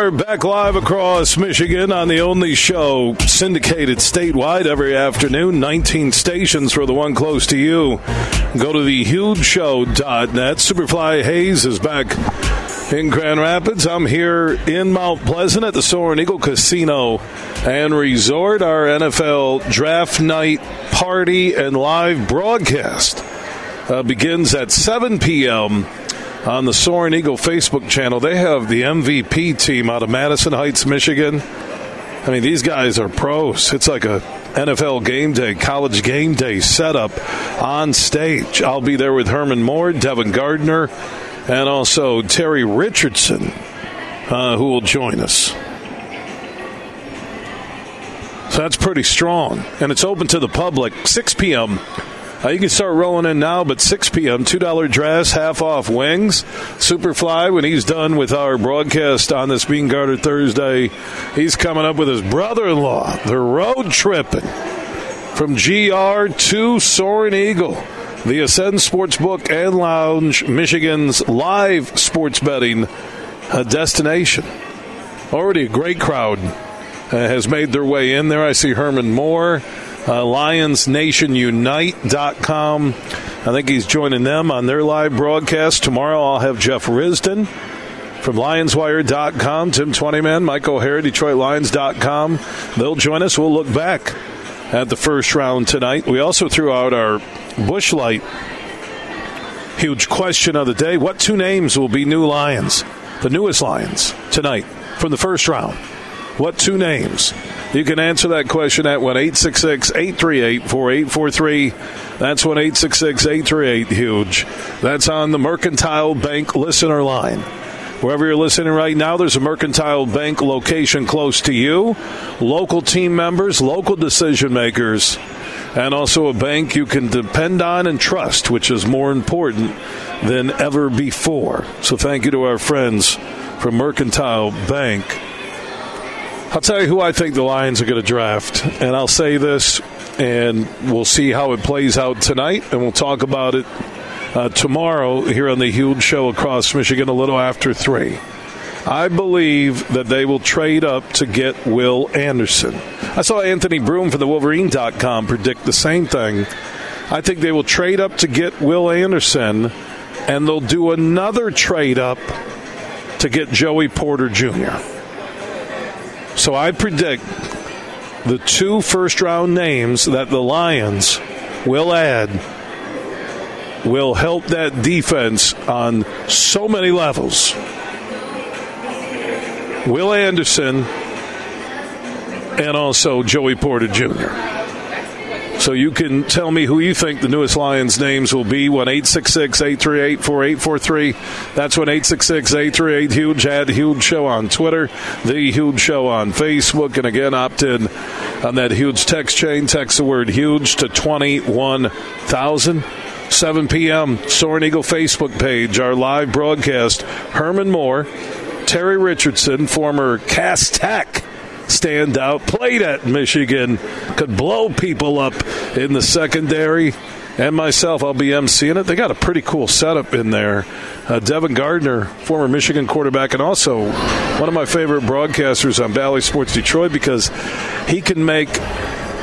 Are back live across Michigan on the only show syndicated statewide every afternoon. 19 stations for the one close to you. Go to thehugeshow.net. Superfly Hayes is back in Grand Rapids. I'm here in Mount Pleasant at the Soaring Eagle Casino and Resort. Our NFL draft night party and live broadcast uh, begins at 7 p.m. on the Soaring Eagle Facebook channel. They have the MVP team out of Madison Heights, Michigan. I mean, these guys are pros. It's like a NFL game day, college game day setup on stage. I'll be there with Herman Moore, Devin Gardner, and also Terry Richardson, uh, who will join us. So that's pretty strong. And it's open to the public, 6 p.m. Uh, you can start rolling in now, but 6 p.m., $2 dress, half off wings. Superfly, when he's done with our broadcast on this Beene Garter Thursday, he's coming up with his brother in law. They're road tripping from GR to Soaring Eagle. The Ascend Sportsbook and Lounge, Michigan's live sports betting uh, destination. Already a great crowd uh, has made their way in there. I see Herman Moore, uh, LionsNationUnite.com. I think he's joining them on their live broadcast. Tomorrow I'll have Jeff Risdon from LionsWire.com, Tim Twentyman, Mike O'Hara, DetroitLions.com. They'll join us. We'll look back at the first round tonight. We also threw out our Busch Light huge question of the day. What two names will be new Lions, the newest Lions, tonight from the first round? What two names? You can answer that question at 1 838 4843. That's 1 838 Huge. That's on the Mercantile Bank listener line. Wherever you're listening right now, there's a Mercantile Bank location close to you. Local team members, local decision makers, and also a bank you can depend on and trust, which is more important than ever before. So thank you to our friends from Mercantile Bank. I'll tell you who I think the Lions are going to draft, and I'll say this, and we'll see how it plays out tonight, and we'll talk about it uh, tomorrow here on the Huge Show across Michigan a little after 3. I believe that they will trade up to get Will Anderson. I saw Anthony Broome from the Wolverine.com predict the same thing. I think they will trade up to get Will Anderson, and they'll do another trade up to get Joey Porter Jr. So I predict the two first round names that the Lions will add will help that defense on so many levels. Will Anderson and also Joey Porter Jr. So you can tell me who you think the newest Lions names will be. 1 838 4843. That's 1 838 Huge. Add Huge Show on Twitter, The Huge Show on Facebook. And again, opt in on that huge text chain. Text the word huge to 21,000. 7 p.m. Soaring Eagle Facebook page, our live broadcast. Herman Moore, Terry Richardson, former Cass Tech standout, played at Michigan, could blow people up in the secondary. And myself, I'll be emceeing it. They got a pretty cool setup in there. Uh, Devin Gardner, former Michigan quarterback, and also one of my favorite broadcasters on Bally Sports Detroit because he can make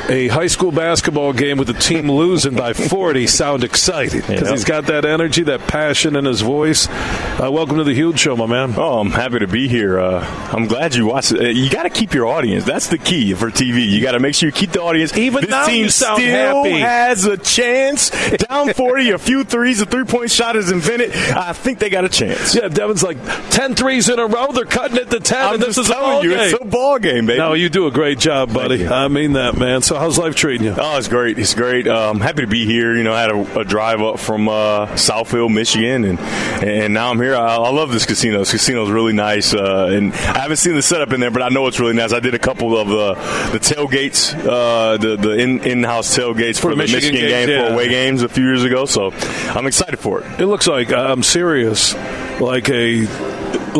a high school basketball game with the team *laughs* losing by 40 sound exciting because Yeah. he's got that energy, that passion in his voice. Uh, welcome to the Huge Show, my man. Oh, I'm happy to be here. Uh, I'm glad you watched it. Uh, You got to keep your audience. That's the key for TV. You got to make sure you keep the audience. Even this now team still happy. has a chance. Down *laughs* 40, a few threes, a three point shot is invented. I think they got a chance. Yeah, Devin's like 10 threes in a row. They're cutting it to 10, I'm and this is a ball you, game. it's a ball game, baby. No, you do a great job, buddy. I mean that, man. So, how's life treating you? Oh, it's great. It's great. Um, happy to be here. You know, I had a, a drive up from uh, Southfield, Michigan, and and now I'm here. I, I love this casino. This casino is really nice, uh, and I haven't seen the setup in there, but I know it's really nice. I did a couple of the the tailgates, uh, the the in in house tailgates for, For the Michigan Michigan, games, game yeah. for away games a few years ago. So I'm excited for it. It looks like uh, I'm serious, like a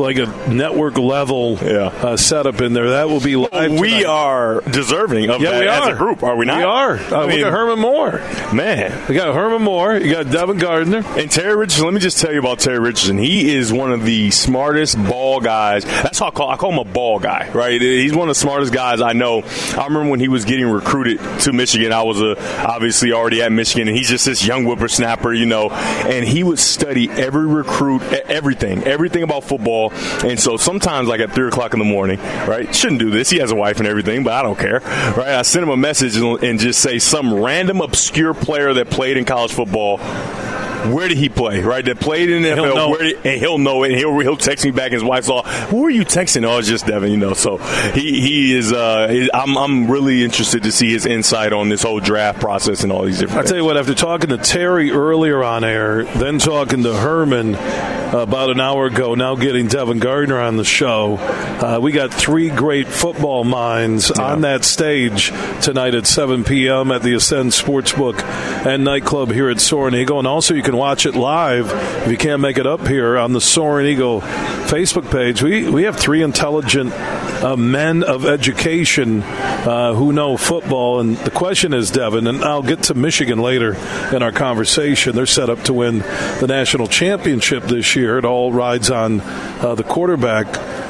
like a network level uh, setup in there. That will be live. we tonight. are deserving of Yeah, that we as are. a group, are we not? We are. Uh, I mean, at Herman Moore. Man, we got Herman Moore. You got Devin Gardner and Terry Richardson. Let me just tell you about Terry Richardson. He is one of the smartest ball guys. That's how I call, I call him a ball guy, right? He's one of the smartest guys I know. I remember when he was getting recruited to Michigan. I was uh, obviously already at Michigan, and he's just this young whippersnapper, you know. And he would study every recruit, everything, everything about football. And so sometimes, like at three o'clock in the morning, right? Shouldn't do this. He has a wife and everything, but I don't care, right? I send him a message and, and just say some random obscure player that played in college football. Where did he play? Right, that played in the He'll NFL. Where did, and he'll know it. And he'll he'll text me back. His wife's all, "Who are you texting?" Oh, it's just Devin. You know. So he he is. Uh, I'm I'm really interested to see his insight on this whole draft process and all these different. I tell you what, after talking to Terry earlier on air, then talking to Herman about an hour ago, now getting Devin Gardner on the show, uh, we got three great football minds on that stage tonight at 7 p.m. at the Ascend Sportsbook and Nightclub here at Soaring Eagle. And also, you can watch it live. If you can't make it up here on the Soaring Eagle Facebook page. We, we have three intelligent uh, men of education uh, who know football. And the question is, Devin, and I'll get to Michigan later in our conversation. They're set up to win the national championship this year. It all rides on uh, the quarterback.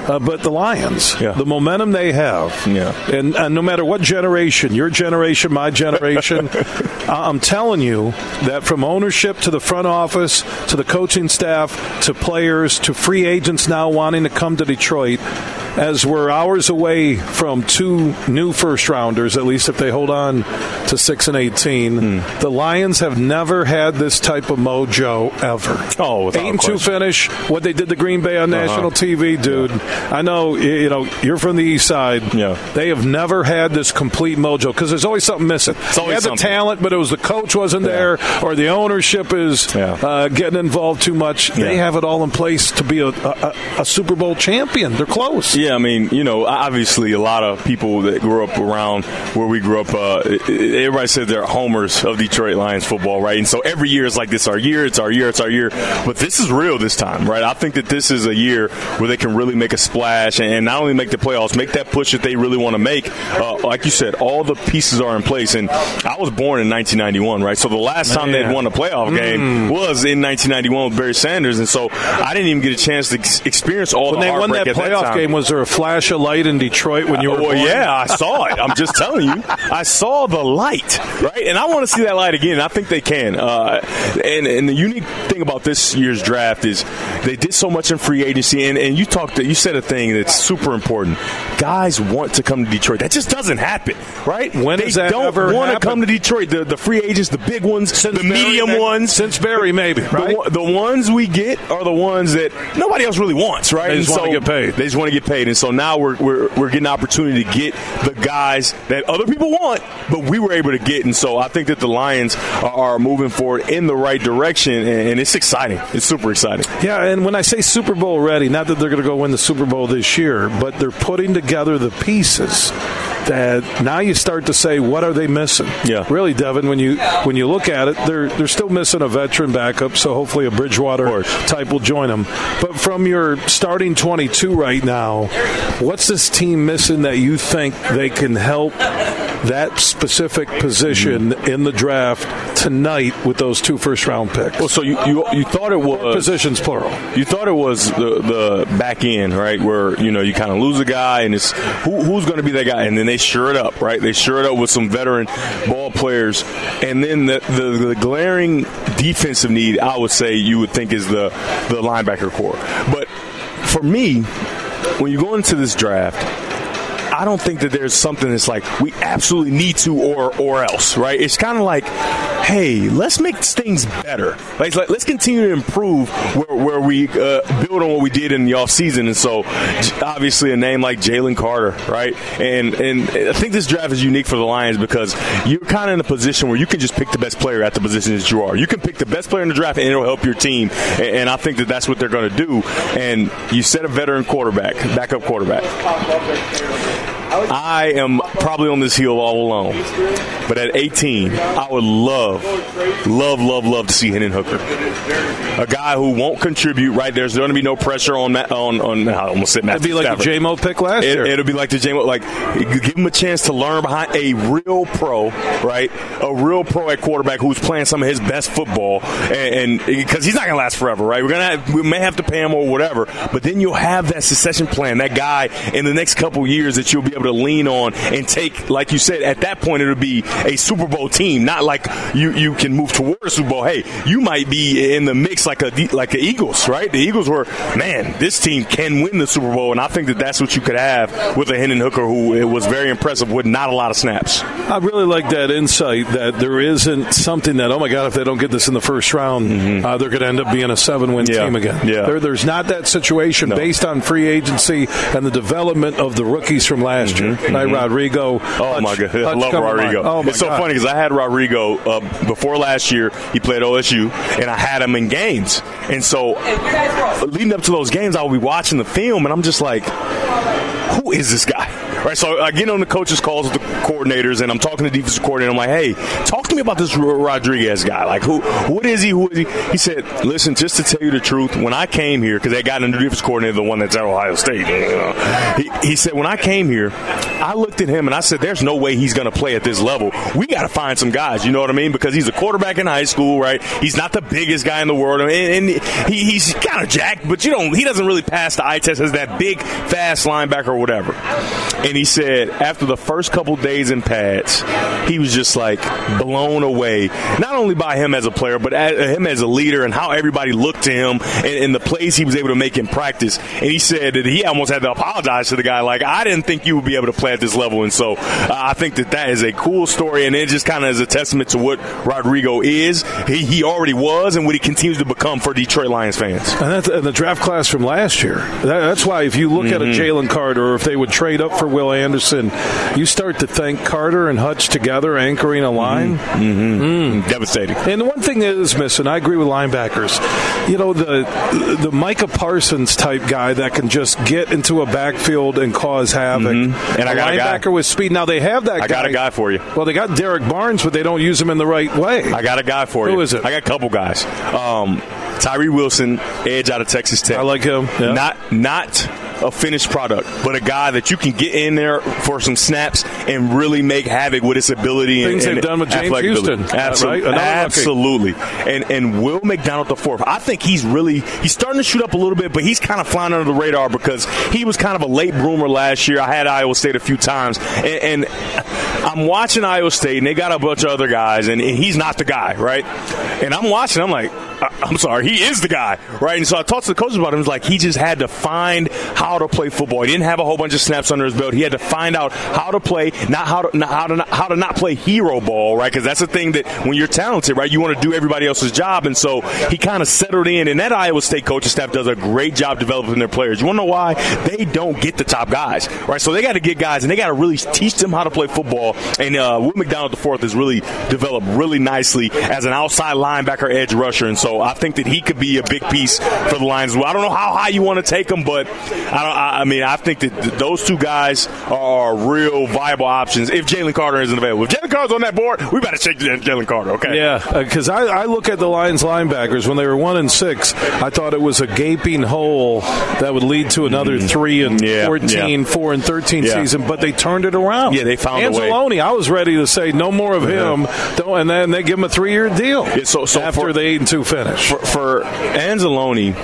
Uh, but the Lions, Yeah. the momentum they have, Yeah. and, and no matter what generation, your generation, my generation, *laughs* I'm telling you that from ownership to the front office to the coaching staff to players to free agents now wanting to come to Detroit, as we're hours away from two new first rounders, at least if they hold on to six and eighteen, Hmm. the Lions have never had this type of mojo ever. Oh, without eight and two finish. What they did to Green Bay on Uh-huh. national TV, dude. I know you know you're from the east side. Yeah. they have never had this complete mojo because there's always something missing. It's always they had something. the talent, but it was the coach wasn't there, or the ownership is Yeah. uh, getting involved too much. They have it all in place to be a, a, a Super Bowl champion. They're close. Yeah, I mean, you know, obviously a lot of people that grew up around where we grew up, uh, it- it- everybody said they're homers of Detroit Lions football, right? And so every year it's like, this our year, it's our year, it's our year. But this is real this time, right? I think that this is a year where they can really make a splash and not only make the playoffs, make that push that they really want to make. Uh, like you said, all the pieces are in place. And I was born in 1991, right? So the last time Man. they'd won a playoff game was in 1991 with Barry Sanders. And so I didn't even get a chance to ex- experience all When the they won that playoff time. game, was there a flash of light in Detroit when you were well, born? yeah, I saw it. I'm just telling you, I saw the light, right? And I want to see that light again. I think they can. Uh, and and the unique thing about this year's draft is they did so much in free agency. And, and you talked, you said a thing that's super important. Guys want to come to Detroit. That just doesn't happen, right? When they that don't want to come to Detroit. The, the free agents, the big ones, the Barry, medium ones, since Barry, maybe the, right. one- the ones we get are the ones that nobody else really wants, right? They just And wanna so get paid. They just want to get paid, and so now we're, we're we're getting an opportunity to get the guys that other people want, but we were able to get. And so I think that the Lions are, are moving forward in the right direction, and, and it's exciting. It's super exciting. Yeah, and when I say Super Bowl ready, not that they're going to go win the Super Bowl this year, but they're putting together the pieces that now you start to say, what are they missing? Yeah. really, Devin. When you when you look at it, they're they're still missing a veteran backup, so hopefully a Bridgewater type will join them. But from your starting twenty two right now, what's this team missing that you think they can help? That specific position mm-hmm. in the draft tonight with those two first round picks. Well, so you you, you thought it was positions plural. You thought it was the, the back end, right? Where you know you kind of lose a guy, and it's who, who's going to be that guy, and then they sure it up, right? They sure it up with some veteran ball players, and then the, the, the glaring defensive need, I would say, you would think is the the linebacker core. But for me, when you go into this draft, I don't think that there's something that's like we absolutely need to or or else, right? It's kind of like, hey, let's make things better. Like, like let's continue to improve where, where we uh, build on what we did in the offseason. And so, obviously, a name like Jalen Carter, right? And and I think this draft is unique for the Lions because you're kind of in a position where you can just pick the best player at the position that you are. You can pick the best player in the draft, and it'll help your team. And, and I think that that's what they're going to do. And you set a veteran quarterback, backup quarterback. I am probably on this hill all alone. But at 18, I would love, love, love, love to see Hendon Hooker. A guy who won't contribute, right? There's going to be no pressure on Matt, on, on I almost said Matthew It'd be like the J-Mo pick last It, year. It'll be like the J-Mo, like, give him a chance to learn behind a real pro, right? A real pro at quarterback who's playing some of his best football. And because he's not going to last forever, right? We're going to, we may have to pay him or whatever, but then you'll have that succession plan, that guy in the next couple years that you'll be able to lean on and take, like you said, at that point, it'll be a Super Bowl team, not like you, you can move toward a Super Bowl. Hey, you might be in the mix like a, like the Eagles, right? The Eagles were, man, this team can win the Super Bowl, and I think that that's what you could have with a Hendon Hooker who it was very impressive with not a lot of snaps. I really like that insight that there isn't something that, oh my God, if they don't get this in the first round, uh, they're going to end up being a seven win Mm-hmm. Yeah. team again. Yeah. There, there's not that situation based on free agency and the development of the rookies from last year. Right, Rodrigo. Mm-hmm. Oh my Hutch- god, I love come to mind. Rodrigo. Oh my it's so God. funny because I had Rodrigo uh, before last year. He played OSU, and I had him in games. And so, leading up to those games, I would be watching the film, and I'm just like, who is this guy? Right. So I get on the coaches' calls with the coordinators, and I'm talking to the defensive coordinator. I'm like, hey, talk to me about this Rodriguez guy. Like, who? What is he? Who is he? He said, listen, just to tell you the truth, when I came here, because they got a new defense coordinator, the one that's at Ohio State. You know, he, he said, when I came here, I looked at him and I said, there's no way he's going to play at this level. We got to find some guys. You know what I mean? Because he's a quarterback in high school, right? He's not the biggest guy in the world, and, and he, he's kind of jacked, but you don't. He doesn't really pass the eye test as that big, fast linebacker or whatever. And he said after the first couple days in pads, he was just like blown away, not only by him as a player, but him as a leader and how everybody looked to him and, and the plays he was able to make in practice. And he said that he almost had to apologize to the guy, like I didn't think you would be able to play at this level. And so uh, I think that that is a cool story, and it just kind of is a testament to what Rodrigo is. He, he already was, and what he continues to become for Detroit Lions fans. And, that's, and the draft class from last year. That, that's why if you look mm-hmm. at a mm-hmm. Jalen Carter, or if they would trade up for Will Anderson, you start to think Carter and Hutch together anchoring a line. Mm-hmm. Mm-hmm. Mm. Devastating. And the one thing that is missing, I agree with linebackers. You know the the Micah Parsons type guy that can just get into a backfield and cause havoc. Mm-hmm. And a I got linebacker a guy. with speed. Now they have that. Guy. I guy. got a guy for you. Well, they got Derrick Barnes, but they don't use him in the right way. I got a guy for you. Who is it? I got a couple guys. Um, Tyree Wilson, edge out of Texas Tech. I like him. Yeah. Not not a finished product, but a guy that you can get in there for some snaps and really make havoc with his ability. Things and, they've done with James Houston, absolutely, right? absolutely. And and Will McDonald the fourth, I think he's really he's starting to shoot up a little bit, but he's kind of flying under the radar because he was kind of a late bloomer last year. I had Iowa State a few times, and, and I'm watching Iowa State, and they got a bunch of other guys, and, and he's not the guy, right? And I'm watching, I'm like I'm sorry, he is the guy, right? And so I talked to the coaches about him. It's like he just had to find how to play football. He didn't have a whole bunch of snaps under his belt. He had to find out how to play, not how to not, how to not, how to not play hero ball, right? Because that's the thing that when you're talented, right, you want to do everybody else's job. And so he kind of settled in. And that Iowa State coaching staff does a great job developing their players. You want to know why? They don't get the top guys, right? So they got to get guys, and they got to really teach them how to play football. And uh, Will McDonald the fourth has really developed really nicely as an outside linebacker, edge rusher, and so I think that he could be a big piece for the Lions. Well, I don't know how high you want to take him, but I don't. I mean, I think that those two guys are real viable options if Jalen Carter isn't available. If Jalen Carter's on that board, we better check Jalen Carter. Okay. Yeah, because uh, I, I look at the Lions linebackers when they were one and six. I thought it was a gaping hole that would lead to another mm-hmm. three and yeah, 14, yeah. four and thirteen yeah. season, but they turned it around. Yeah, they found Anzalone. I was ready to say no more of him, and then they give him a three year deal. so, so after for, the eight and two finish. For, for Anzalone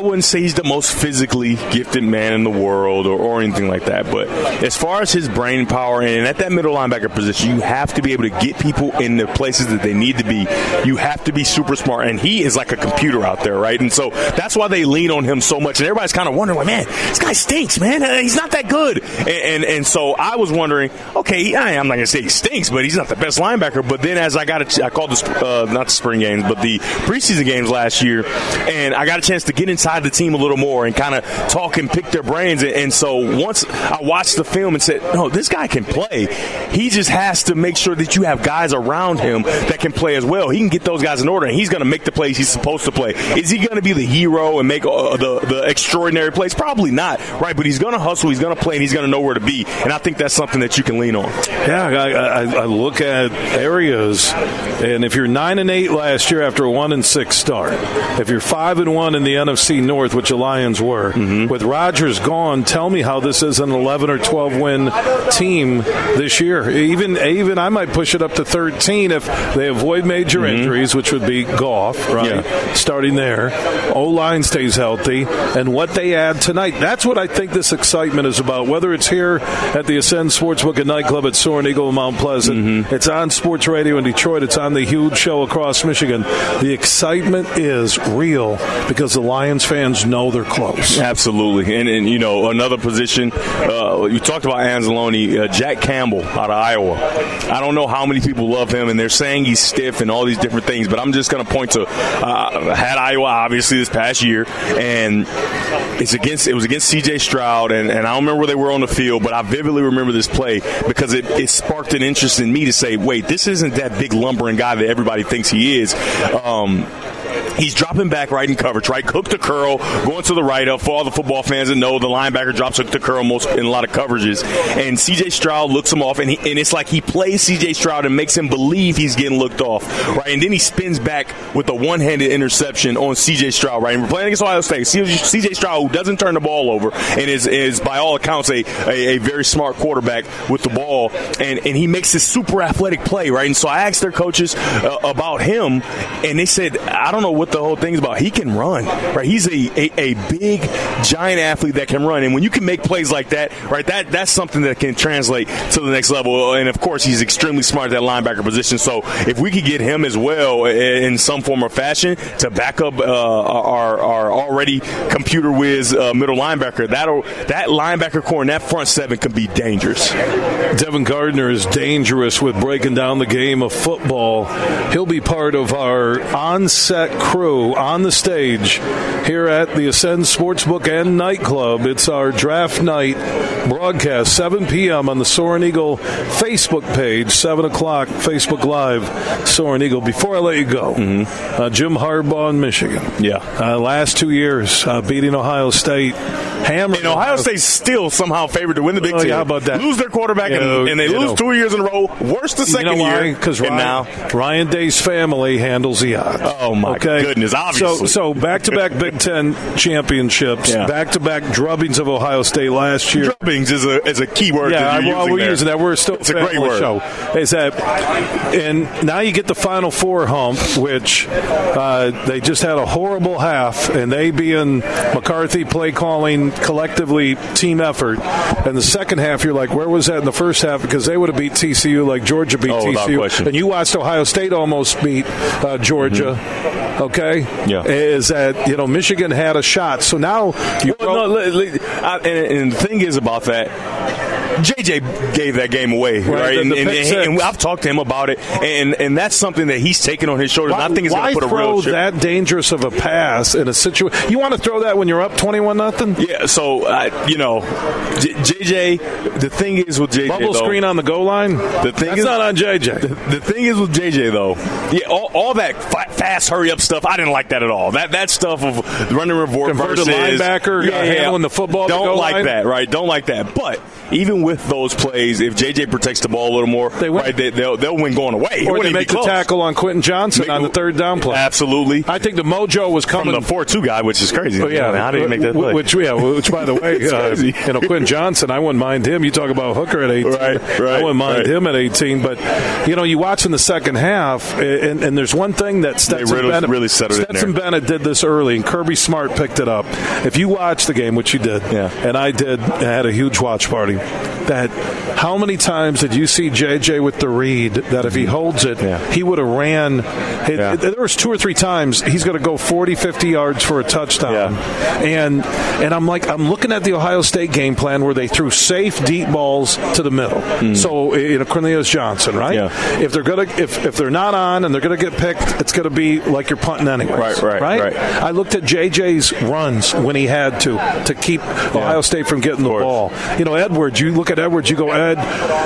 I wouldn't say he's the most physically gifted man in the world or, or anything like that. But as far as his brain power and at that middle linebacker position, you have to be able to get people in the places that they need to be. You have to be super smart. And he is like a computer out there, right? And so that's why they lean on him so much. And everybody's kind of wondering, like, man, this guy stinks, man. Uh, he's not that good. And, and, and so I was wondering, okay, I'm not going to say he stinks, but he's not the best linebacker. But then as I got, I called the, uh, not the spring games, but the preseason games last year, and I got a chance to get inside inside the team a little more and kind of talk and pick their brains. And so once I watched the film and said, no, this guy can play. He just has to make sure that you have guys around him that can play as well. He can get those guys in order, and he's going to make the plays he's supposed to play. Is he going to be the hero and make uh, the the extraordinary plays? Probably not, right? But he's going to hustle, he's going to play, and he's going to know where to be. And I think that's something that you can lean on. Yeah, I, I, I look at areas, and if you're nine and eight last year after a one and six start, if you're five and one in the NFC North, which the Lions were. Mm-hmm. With Rodgers gone, tell me how this is an 11 or 12 win team this year. Even even I might push it up to 13 if they avoid major mm-hmm. injuries, which would be Goff, right? Yeah. Starting there. O line stays healthy, and what they add tonight. That's what I think this excitement is about. Whether it's here at the Ascend Sportsbook and Nightclub at Soaring Eagle Mount Pleasant, mm-hmm. it's on Sports Radio in Detroit, it's on the huge show across Michigan. The excitement is real because the Lions fans know they're close. Absolutely. And, and you know, another position, uh, you talked about Anzalone, uh, Jack Campbell out of Iowa. I don't know how many people love him, and they're saying he's stiff and all these different things, but I'm just going to point to, uh, had Iowa obviously this past year, and it's against, it was against CJ Stroud, and, and I don't remember where they were on the field, but I vividly remember this play because it, it sparked an interest in me to say, wait, this isn't that big lumbering guy that everybody thinks he is. Um, He's dropping back right in coverage, right? Hook to curl, going to the right up. For all the football fans that know, the linebacker drops hook to curl most in a lot of coverages. And CJ Stroud looks him off, and, he, and it's like he plays CJ Stroud and makes him believe he's getting looked off, right? And then he spins back with a one handed interception on CJ Stroud, right? And we're playing against Ohio State. CJ Stroud, who doesn't turn the ball over and is, is by all accounts, a, a, a very smart quarterback with the ball, and, and he makes this super athletic play, right? And so I asked their coaches uh, about him, and they said, I don't know what the whole thing's about. He can run, right? He's a, a, a big, giant athlete that can run, and when you can make plays like that, right, that that's something that can translate to the next level. And of course, he's extremely smart at that linebacker position. So if we could get him as well in some form or fashion to back up uh, our, our already computer whiz uh, middle linebacker, that'll that linebacker core and that front seven can be dangerous. Devin Gardner is dangerous with breaking down the game of football. He'll be part of our crew on the stage here at the Ascend Sportsbook and Nightclub. It's our draft night broadcast, 7 p.m. on the Soaring Eagle Facebook page, 7 o'clock, Facebook Live, Soaring Eagle. Before I let you go, mm-hmm. uh, Jim Harbaugh in Michigan. Yeah. Uh, last two years, uh, beating Ohio State. Hammer. And Ohio State still somehow favored to win the Big Oh, Ten. how about that? Lose their quarterback, You and, know, and they lose know. two years in a row. Worst the second you know year. Because Ryan, now, Ryan Day's family handles the odds. Oh, my okay? goodness, obviously. So, so back-to-back Big Ten championships, Yeah. back-to-back drubbings of Ohio State last year. drubbings is a is a key word. Yeah, that you're well, using we're there. using that. We're still It's a great word. show. Is that, and now you get the Final Four hump, which uh, they just had a horrible half, and they being McCarthy play calling collectively team effort, and the second half you're like, where was that in the first half? Because they would have beat TCU like Georgia beat Oh, TCU, and you watched Ohio State almost beat uh, Georgia. Okay. Yeah. is that you know Michigan had a shot, so now you Well, no, li- li- I, and, and the thing is about that. JJ gave that game away, right? the- and, the and, pick and. I've talked to him about it, and and that's something that he's taken on his shoulders. and I think he's going to put a real chip. that dangerous of a pass in a situation? You want to throw that when you're up twenty-one nothing? Yeah, so uh, you know, J- JJ. The thing is with JJ, Bubble though, screen on the goal line. The thing That's is not on JJ. The, the thing is with JJ though, yeah, all, all that fa- fast hurry up stuff, I didn't like that at all. That that stuff of running report Converted versus linebacker, uh, handling the football Don't goal like line. that, right? Don't like that. But even with those plays, if JJ protects the ball a little more, they win. right, they, they'll they'll win going away. Or they make the tackle on Quentin Johnston Make- on the third down play. Absolutely. I think the mojo was coming From the four-two guy, which is crazy. Oh, yeah, how did he make that play? Which, yeah, which by the way, *laughs* uh, you know, Quentin Johnston, I wouldn't mind him. You talk about Hooker at 18. Right, I wouldn't mind right. him at 18. But, you know, you watch in the second half, and, and there's one thing that Stetson really- Bennett, really settled Stetson. Bennett did this early, and Kirby Smart picked it up. If you watch the game, which you did, Yeah. and I did, I had a huge watch party, that how many times did you see JJ with the read that if he holds it, he would have ran. It, Yeah. there was two or three times he's going to go 40, 50 yards for a touchdown. And and I'm like I'm looking at the Ohio State game plan where they threw safe deep balls to the middle. Mm. So you know Cornelius Johnson, right? Yeah. If they're gonna if, if they're not on and they're gonna get picked, it's gonna be like you're punting anyway. Right, right, right. I looked at JJ's runs when he had to to keep Ohio State from getting the ball. You know, Edwards, you look at Edwards, you go, Ed,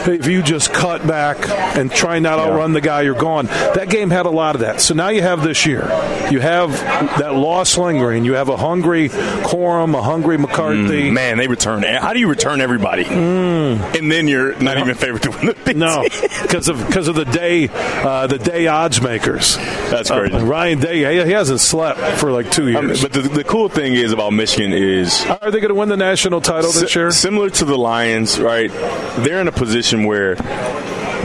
if you just cut back and try not to outrun the guy, you're gone. That game had a lot of that. So now you have this year. You have that loss lingering. You have a hungry Corum, a hungry McCarthy. Mm, man, they return. How do you return everybody? And then you're not even favored to win the *laughs* No, *laughs* because of because of the day uh, the day odds makers. That's Uh, crazy. Ryan Day, he, hasn't slept for like two mean, years. but the, the cool thing is about Michigan is Are they going to win the national title this year? Similar to the Lions, right? They're in a position where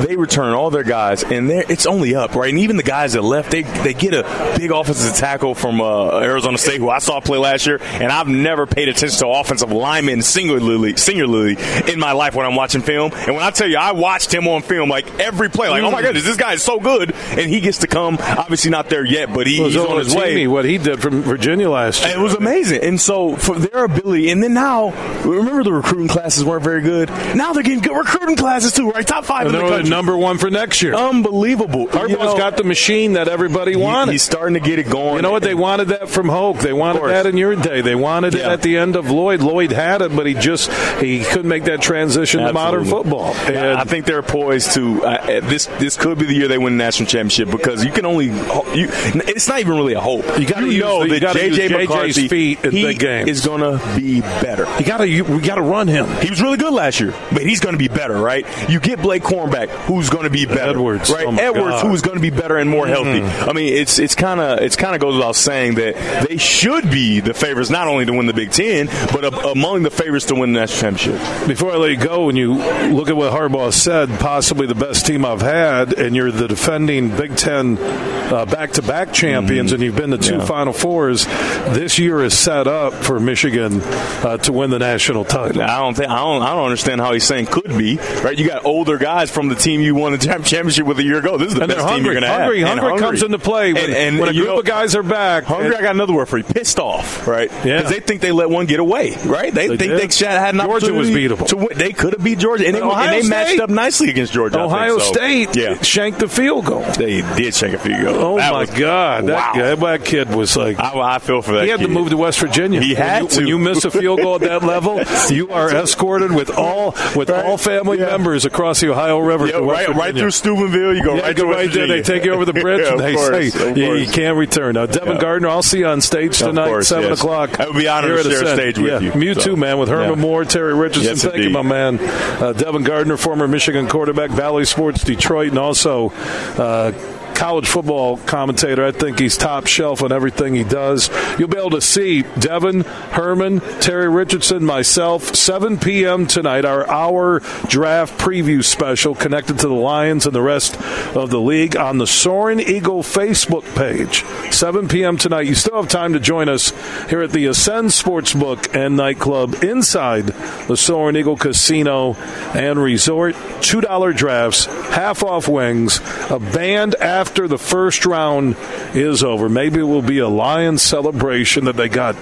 they return all their guys, and they're, it's only up, right? And even the guys that left, they they get a big offensive tackle from uh, Arizona State, who I saw play last year, and I've never paid attention to offensive linemen singularly, singularly in my life when I'm watching film. And when I tell you, I watched him on film like every play, like, oh my goodness, this guy is so good, and he gets to come. Obviously, not there yet, but he, was he's on his way. What he did from Virginia last year. It was amazing. And so for their ability, and then now, remember the recruiting classes weren't very good. Now they're getting good recruiting classes too, right? Top five And in the country. Number one for next year. Unbelievable. Harbaugh's You know, got the machine that everybody he- wanted. he's starting to get it going. You know what? They wanted that from Hoke. They wanted that in your day. They wanted it at the end of Lloyd. Lloyd had it, but he just he couldn't make that transition to modern football. And I think they're poised to. Uh, this this could be the year they win the national championship because you can only. You, it's not even really a hope. You gotta know the- that JJ JJ's McCarthy feet in he big games. is going to be better. you got to we got to run him. He was really good last year, but he's going to be better, right? You get Blake Cornback, who's going to be better, Edwards. right? Oh Edwards, God. who's going to be better and more healthy. Mhm. I mean, it's it's kind of it's kind of goes without saying that they should be the favorites not only to win the Big Ten, but a, among the favorites to win the national championship. Before I let you go, when you look at what Harbaugh said, possibly the best team I've had, and you're the defending Big Ten uh, back-to-back champions, and you've been to two Mm-hmm. Yeah. Final Fours. This year is set up for Michigan uh, to win the national title. I don't think I don't I don't understand how he's saying could be right. You got older guys from the team you won the championship with a year ago. This is the And best team you're going to have. Hungry, And hungry comes into play when, And- and when a group know- of guys are back. Hungry, I got another word for you. Pissed off, right? Yeah. Because they think they let one get away, right? They, They think did. they should- had an Georgia was beatable. To win. They could have beat Georgia, and they, and they matched up nicely against Georgia. I think, Ohio so. State yeah, shanked the field goal. they did shank a field goal. Oh That my was- God, that, wow. guy, that kid was like. I, I feel for that. Kid. He had kid. to move to West Virginia. He When had you, to. When you miss a field goal at that level, *laughs* you are escorted with all with all family members across the Ohio River Yeah, right, right through Steubenville. You go Yeah, right go right there. They take you over the *laughs* bridge Yeah, and they course, say of you, can't return. Now, Devin Yeah. Gardner, I'll see you on stage tonight, course, seven yes. o'clock. I would be honored to share stage with yeah, you. You So, too, man. With Herman yeah. Moore, Terry Richardson. Yes, Thank you, my man. Uh, Devin Gardner, former Michigan quarterback, Bally Sports Detroit, and also. Uh, College football commentator. I think he's top shelf on everything he does. You'll be able to see Devin, Herman, Terry Richardson, myself, 7 p.m. tonight, our hour draft preview special connected to the Lions and the rest of the league on the Soaring Eagle Facebook page. 7 p.m. tonight. You still have time to join us here at the Ascend Sportsbook and Nightclub inside the Soaring Eagle Casino and Resort. $2 drafts, half off wings, a band after the first round is over. Maybe it will be a Lions celebration that they got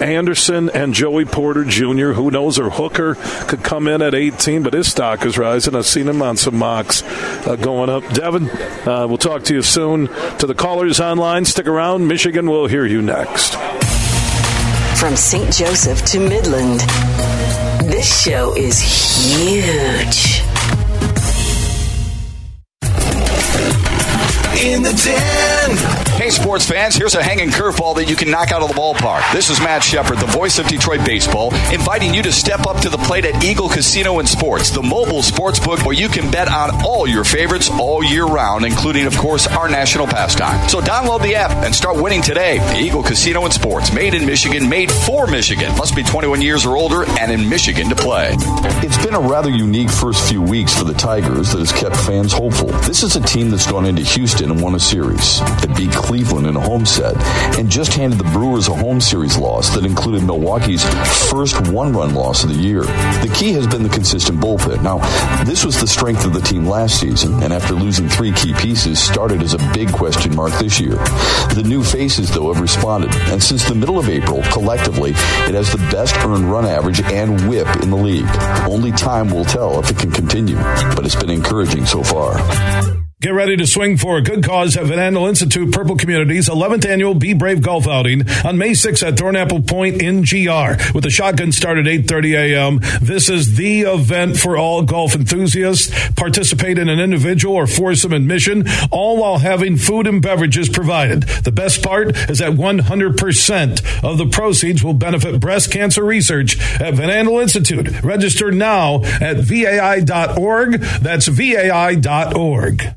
Anderson and Joey Porter Jr. Who knows? Or Hooker could come in at 18, but his stock is rising. I've seen him on some mocks uh, going up. Devin, uh, we'll talk to you soon. To the callers online, stick around. Michigan will hear you next. From St. Joseph to Midland, this show is huge. In the den. Sports fans, here's a hanging curveball that you can knock out of the ballpark. This is Matt Shepard, the voice of Detroit baseball, inviting you to step up to the plate at Eagle Casino and Sports, the mobile sports book where you can bet on all your favorites all year round, including, of course, our national pastime. So download the app and start winning today. Eagle Casino and Sports, made in Michigan, made for Michigan. Must be 21 years or older and in Michigan to play. It's been a rather unique first few weeks for the Tigers that has kept fans hopeful. This is a team that's gone into Houston and won a series. They beat Cleveland in a home set and just handed the Brewers a home series loss that included Milwaukee's first one run loss of the year. The key has been the consistent bullpen. Now, this was the strength of the team last season, and after losing three key pieces, started as a big question mark this year. The new faces, though, have responded, and since the middle of April, collectively, it has the best earned run average and whip in the league. Only time will tell if it can continue, but it's been encouraging so far. Get ready to swing for a good cause at Van Andel Institute Purple Communities 11th annual Be Brave Golf Outing on May 6th at Thornapple Point in GR with the shotgun start at 8:30 a.m. This is the event for all golf enthusiasts. Participate in an individual or foursome admission, all while having food and beverages provided. The best part is that 100% of the proceeds will benefit breast cancer research at Van Andel Institute. Register now at vai.org. That's vai.org.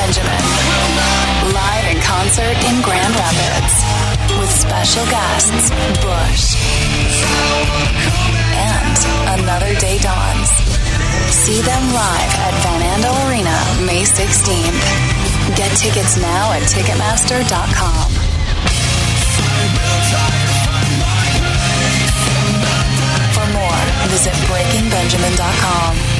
Benjamin. Live in concert in Grand Rapids. With special guests, Bush. And Another Day Dawns. See them live at Van Andel Arena May 16th. Get tickets now at Ticketmaster.com. For more, visit BreakingBenjamin.com.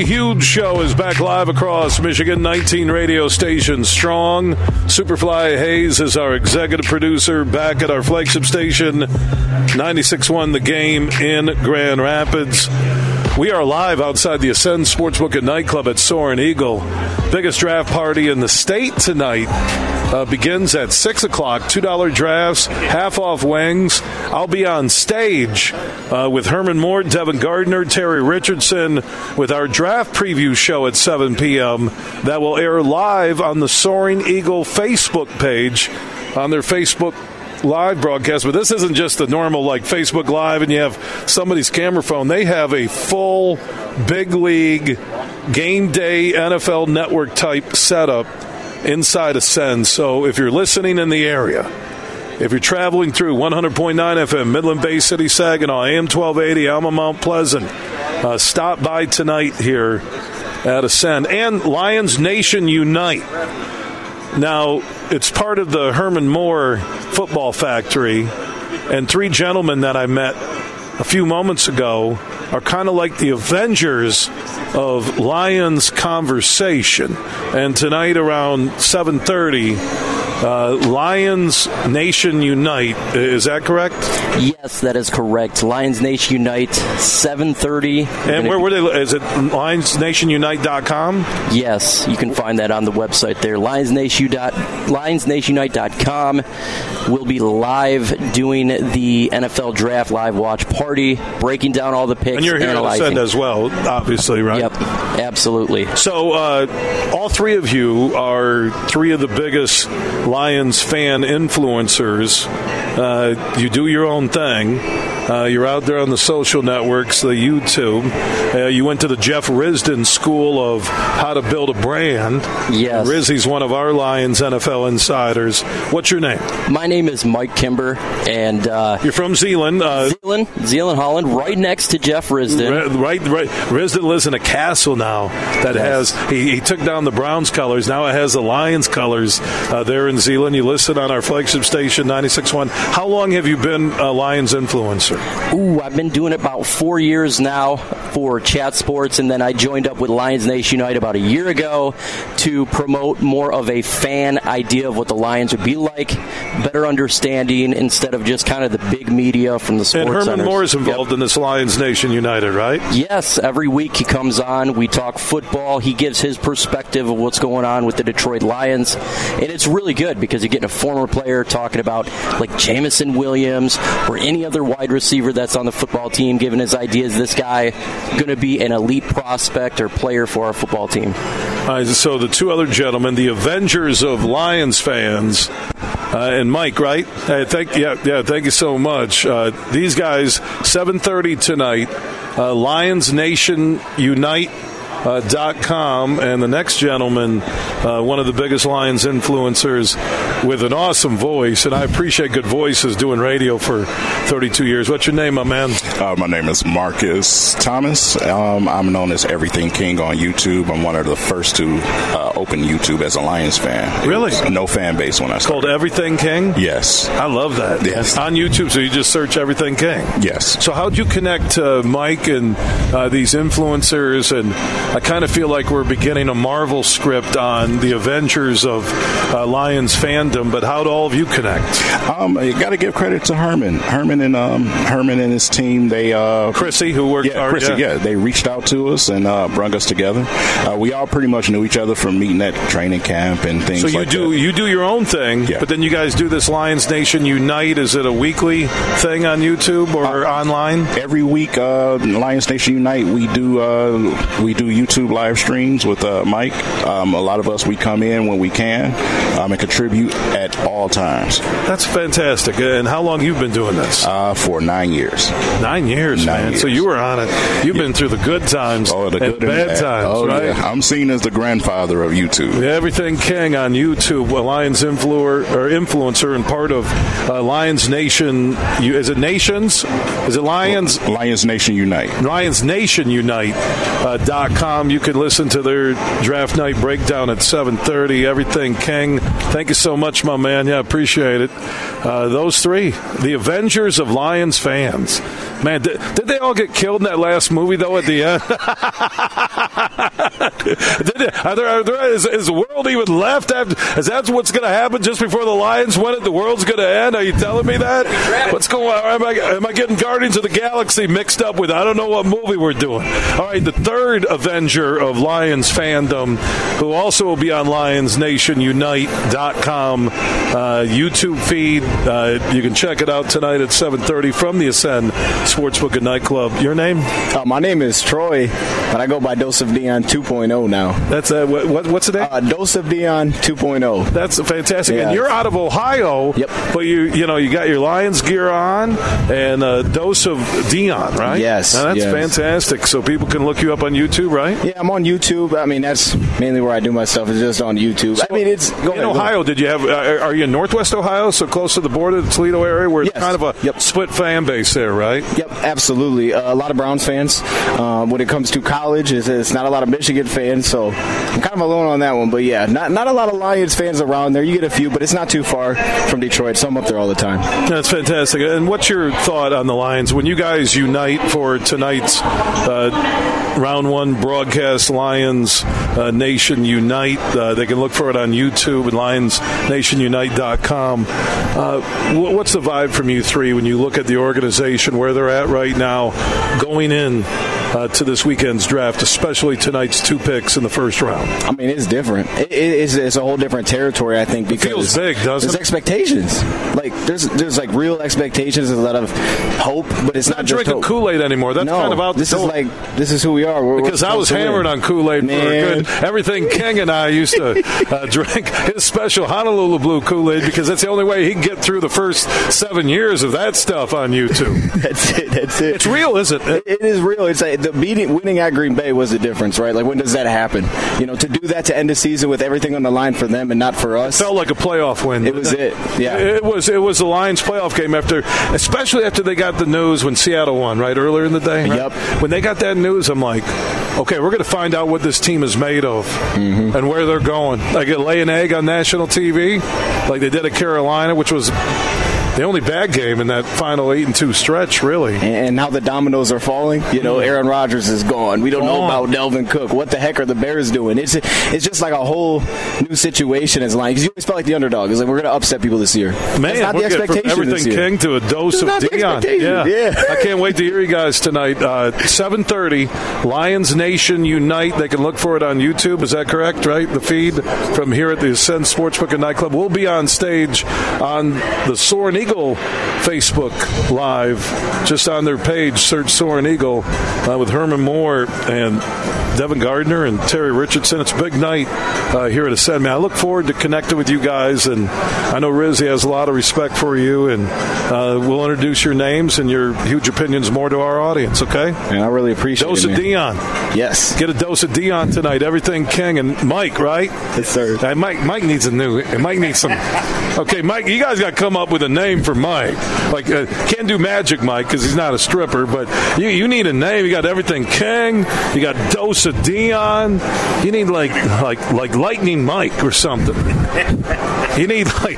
Huge Show is back live across Michigan, 19 radio stations strong. Superfly Hayes is our executive producer back at our flagship station, 96.1 The Game in Grand Rapids. We are live outside the Ascend Sportsbook and Nightclub at Soaring Eagle. Biggest draft party in the state tonight uh, begins at 6 o'clock. $2 drafts, half off wings. I'll be on stage uh, with Herman Moore, Devin Gardner, Terry Richardson with our draft preview show at 7 p.m. That will air live on the Soaring Eagle Facebook page on their Facebook live broadcast, but this isn't just the normal like Facebook Live and you have somebody's camera phone. They have a full big league game day NFL network type setup inside Ascend. So if you're listening in the area, if you're traveling through 100.9 FM, Midland Bay City, Saginaw, AM 1280, Alma Mount Pleasant, uh, stop by tonight here at Ascend. And Lions Nation Unite. Now, it's part of the Herman Moore Football Factory, and three gentlemen that I met a few moments ago are kind of like the Avengers of Lions conversation. And tonight around 7:30, uh, Lions Nation Unite. Is that correct? Yes, that is correct. Lions Nation Unite, 7:30. And where were they? Is it LionsNationUnite.com? Yes, you can find that on the website there. LionsNation. LionsNationUnite.com. We'll be live doing the NFL Draft Live Watch Party, breaking down all the picks. And you're here to analyzing. send as well, obviously, right? Yep, absolutely. So, uh, all three of you are three of the biggest Lions fan influencers. Uh, you do your own thing. Uh, you're out there on the social networks, the YouTube. Uh, you went to the Jeff Risdon School of How to Build a Brand. Yes. Rizzy's one of our Lions NFL insiders. What's your name? My name is Mike Kimber, and uh, you're from Zeeland. Uh, Zeeland, Zeeland, Holland, right next to Jeff Risdon. Right, right. Risdon lives in a castle now that has. He, he took down the Browns colors. Now it has the Lions colors uh, there in Zeeland. You listen on our flagship station, 96.1. How long have you been a Lions influencer? Ooh, I've been doing it about four years now for Chat Sports, and then I joined up with Lions Nation Unite about a year ago to promote more of a fan idea of what the Lions would be like, better understanding instead of just kind of the big media from the sports And Herman centers. Moore is involved in this Lions Nation United, right? Yes, every week he comes on. We talk football. He gives his perspective of what's going on with the Detroit Lions, and it's really good because you're getting a former player talking about like Jameson Williams or any other wide receiver that's on the football team, giving his ideas. This guy going to be an elite prospect or player for our football team. So the two other gentlemen, the Avengers of Lions fans, uh, and Mike, right? Uh, thank yeah, yeah. Thank you so much. Uh, these guys, seven thirty tonight. Uh, Lions Nation Unite. Uh, dot com and the next gentleman, uh, one of the biggest Lions influencers with an awesome voice, and I appreciate good voices doing radio for 32 years. What's your name, my man? Uh, my name is Marcus Thomas. Um, I'm known as Everything King on YouTube. I'm one of the first to uh, open YouTube as a Lions fan. It Really? No fan base when I started. called Everything King. Yes. I love that. Yes. On YouTube, so you just search Everything King. Yes. So how'd you connect to Mike and uh, these influencers and I kind of feel like we're beginning a Marvel script on the Avengers of uh, Lions fandom. But how do all of you connect? Um, you got to give credit to Herman. Herman and um, Herman and his team. They uh, Chrissy, who worked yeah, Chrissy, yeah. yeah. they reached out to us and uh, brought us together. Uh, we all pretty much knew each other from meeting at training camp and things. So you like do that. you do your own thing, but then you guys do this Lions Nation Unite. Is it a weekly thing on YouTube or online? Every week, uh, Lions Nation Unite, we do uh, we do YouTube live streams with uh, Mike. Um, a lot of us we come in when we can um, and contribute at all times. That's fantastic. And how long you've been doing this? Uh, for nine years. Nine years, Nine man. So you were on it. You've been through the good times Oh, the good and bad times, Oh, right? yeah. I'm seen as the grandfather of YouTube. Everything King on YouTube, Lions influencer or influencer and part of uh, Lions Nation. You, is it Nations? Is it Lions? Lions Nation Unite. Lions Nation Unite uh, dot com. You can listen to their draft night breakdown at seven thirty. Everything King. Thank you so much, my man. Yeah, appreciate it. Uh, those three, the Avengers of Lions fans. Man, did, did they all get killed in that last movie though? At the end, *laughs* did are there, are there, is, is the world even left? After, is that what's going to happen just before the Lions win it? The world's going to end? Are you telling me that? What's going on? Am I, am I getting Guardians of the Galaxy mixed up with? I don't know what movie we're doing. All right, the third Avenger of Lions fandom, who also will be on LionsNationUnite.com uh, YouTube feed. Uh, you can check it out tonight at 7:30 from the Ascend Sportsbook and Nightclub. Your name? Uh, my name is Troy, but I go by Dose of Dion 2.0 now. That's uh, what, what's the name? Uh, Dose of Dion 2.0. That's fantastic. Yeah. And you're out of Ohio. Yep. But you you know you got your Lions gear on and a dose of Dion, right? Yes, Now, that's yes. fantastic. So people can look you up on YouTube, right? Yeah, I'm on YouTube. I mean, that's mainly where I do my stuff. Is just on YouTube. I mean, it's go in ahead, Ohio, did you have? Uh, are you in Northwest Ohio, so close to the border, the Toledo area, where it's kind of a split fan base there, right? Yep, absolutely. Uh, a lot of Browns fans. Um, when it comes to college, it's, it's not a lot of Michigan fans, so I'm kind of alone on that one. But yeah, not not a lot of Lions fans around there. You get a few, but it's not too far from Detroit, so I'm up there all the time. That's fantastic. And what's your thought on the Lions when you guys unite for tonight's uh, round one broadcast? Lions uh, Nation Unite. Uh, they can look for it on YouTube LionsNationUnite.com. Uh, what's the vibe from you three when you look at the organization where they're at right now, going in? Uh, to this weekend's draft, especially tonight's two picks in the first round. I mean, it's different. It, it, it's, it's a whole different territory, I think, because feels big, doesn't there's it? expectations. Like there's there's like real expectations, there's a lot of hope, but it's not, Not drinking. Kool Aid anymore. That's no, kind of out This is like this is who we are. We're, we're because I was hammered on Kool Aid for a good everything. King and I used to uh, *laughs* drink his special Honolulu Blue Kool Aid because that's the only way he can get through the first seven years of that stuff on YouTube. *laughs* that's it. That's it. It's real, isn't it? It is real. It's like the beating, winning at Green Bay was the difference, right? Like when does that happen? You know, to do that to end the season with everything on the line for them and not for us. It Felt like a playoff win. It was it. Yeah. It was it was the Lions playoff game after, especially after they got the news when Seattle won right earlier in the day. right? Yep. When they got that news, I'm like, okay, we're going to find out what this team is made of Mm-hmm. and where they're going. Like lay an egg on national TV, like they did at Carolina, which was the only bad game in that final eight and two stretch, really. And, now the dominoes are falling. You know, Aaron Rodgers is gone. We don't know about Dalvin Cook. What the heck are the Bears doing? It's it's just like a whole new situation as Lions. Because you always felt like the underdog. It's like we're going to upset people this year. Man, That's not the we're getting from expectation everything. King to a dose of Dion. Yeah. Yeah. I can't wait to hear you guys tonight. Uh, Seven thirty, Lions Nation Unite. They can look for it on YouTube. Is that correct? Right, the feed from here at the Ascend Sportsbook and Nightclub. We'll be on stage on the Soaring Eagle Facebook Live, just on their page. Search Soaring Eagle uh, with Herman Moore and Devin Gardner and Terry Richardson. It's a big night uh, here at Ascend. Man, I look forward to connecting with you guys, and I know Rizzy has a lot of respect for you, and uh, we'll introduce your names and your huge opinions more to our audience. Okay? And I really appreciate dose it. of man. Dion. Yes. Get a dose of Dion tonight. Everything King and Mike, right? Yes, sir. Mike, Mike needs a new. Mike needs some. Okay, Mike, you guys got to come up with a name for Mike. Like, uh, can't do Magic Mike because he's not a stripper, but you, you need a name. You got everything King. You got Dose of Dion. You need like like like Lightning Mike or something. *laughs* You need like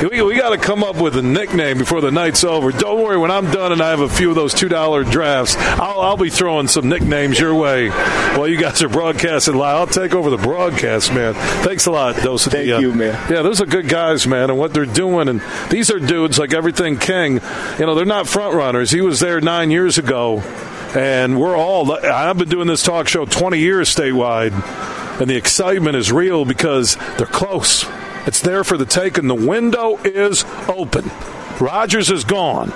We, we got to come up with a nickname before the night's over. Don't worry, when I'm done and I have a few of those $2 drafts, I'll, I'll be throwing some nicknames your way while you guys are broadcasting live. I'll take over the broadcast, man. Thanks a lot, Dos. Thank you, man. Yeah, those are good guys, man, and what they're doing. And these are dudes like Everything King. You know, they're not front runners. He was there nine years ago, and we're all. I've been doing this talk show 20 years statewide, and the excitement is real because they're close. It's there for the taking. The window is open. Rodgers is gone.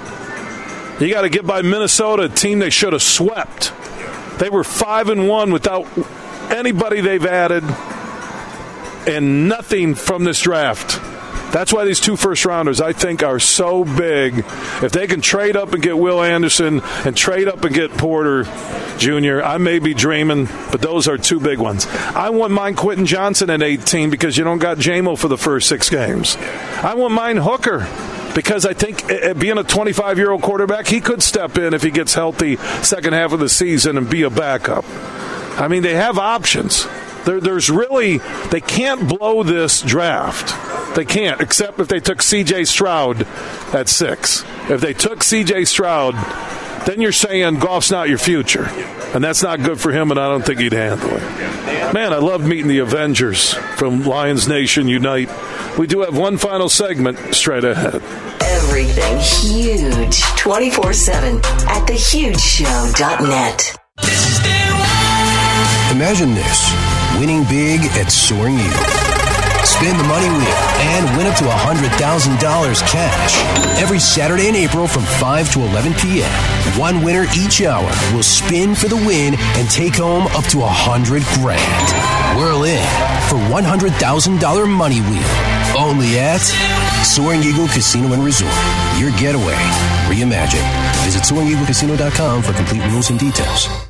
You got to get by Minnesota, a team they should have swept. They were five and one without anybody they've added and nothing from this draft. That's why these two first rounders, I think, are so big. If they can trade up and get Will Anderson and trade up and get Porter Jr., I may be dreaming, but those are two big ones. I want mine Quentin Johnston at 18 because you don't got JaMo for the first six games. I want mine Hooker because I think uh, being a 25 year old quarterback, he could step in if he gets healthy second half of the season and be a backup. I mean, they have options. There, there's really, they can't blow this draft. They can't, except if they took CJ Stroud at six. If they took CJ Stroud, then you're saying Goff's not your future. And that's not good for him, and I don't think he'd handle it. Man, I love meeting the Avengers from Lions Nation Unite. We do have one final segment straight ahead. Everything huge 24 7 at thehugeshow.net. Imagine this winning big at Soaring Eagle. Spin the money wheel and win up to $100,000 cash. Every Saturday in April from 5 to 11 p.m. One winner each hour will spin for the win and take home up to 100 grand. Whirl in for $100,000 money wheel. Only at Soaring Eagle Casino and Resort. Your getaway reimagined. Visit SoaringEagleCasino.com for complete rules and details.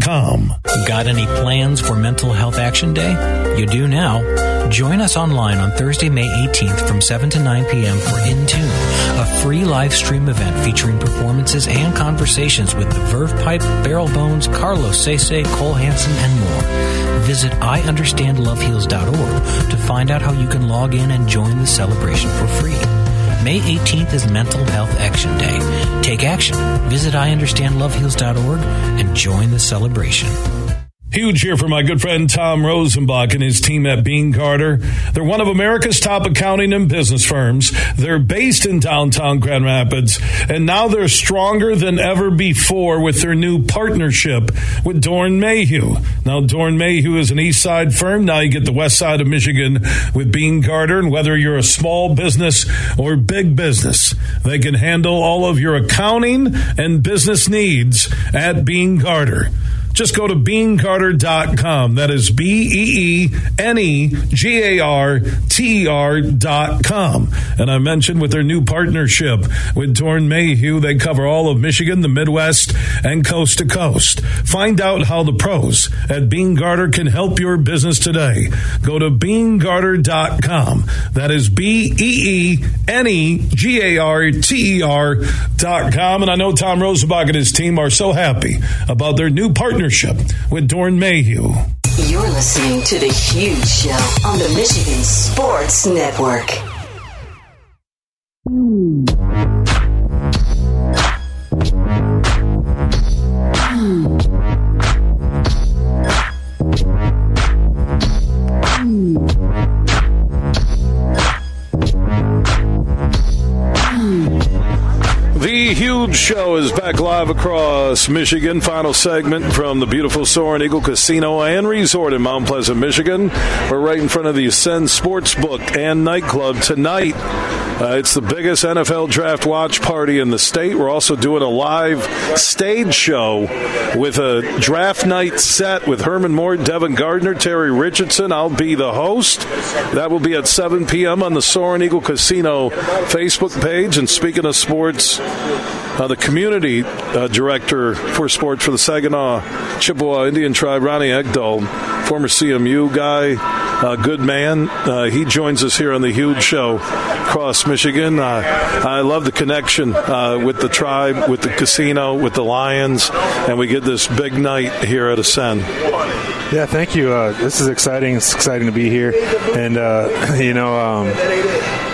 Got any plans for Mental Health Action Day? You do now. Join us online on Thursday, May 18th from 7 to 9 p.m. for In Tune, a free live stream event featuring performances and conversations with the Verve Pipe, Barrel Bones, Carlos Sese, Cole Hansen, and more. Visit IUnderstandLoveHeals.org to find out how you can log in and join the celebration for free. May 18th is Mental Health Action Day. Take action. Visit IUnderstandLoveHeals.org and join the celebration. Huge here for my good friend Tom Rosenbach and his team at Beene Garter. They're one of America's top accounting and business firms. They're based in downtown Grand Rapids, and now they're stronger than ever before with their new partnership with Doeren Mayhew. Now, Doeren Mayhew is an east side firm. Now you get the west side of Michigan with Beene Garter, and whether you're a small business or big business, they can handle all of your accounting and business needs at Beene Garter. Just go to beenegarter.com. That is B E E N E G A R T E R.com. And I mentioned with their new partnership with Doeren Mayhew, they cover all of Michigan, the Midwest, and coast to coast. Find out how the pros at Beene Garter can help your business today. Go to beenegarter.com. That is B E E N E G A R T E R.com. And I know Tom Rosenbach and his team are so happy about their new partnership with Doeren Mayhew. You're listening to The Huge Show on the Michigan Sports Network. Show is back live across Michigan. Final segment from the beautiful Soaring Eagle Casino and Resort in Mount Pleasant, Michigan. We're right in front of the Ascend Sportsbook and Nightclub tonight. Uh, it's the biggest NFL draft watch party in the state. We're also doing a live stage show with a draft night set with Herman Moore, Devin Gardner, Terry Richardson. I'll be the host. That will be at 7 p.m. on the Soaring Eagle Casino Facebook page. And speaking of sports, uh, the community uh, director for sports for the Saginaw Chippewa Indian Tribe, Ronnie Egdahl, former CMU guy, good man. Uh, he joins us here on the huge show across Michigan. Uh, I love the connection uh, with the tribe, with the casino, with the Lions, and we get this big night here at Ascend. Yeah, thank you. This is exciting. It's exciting to be here, and *laughs* you know, um,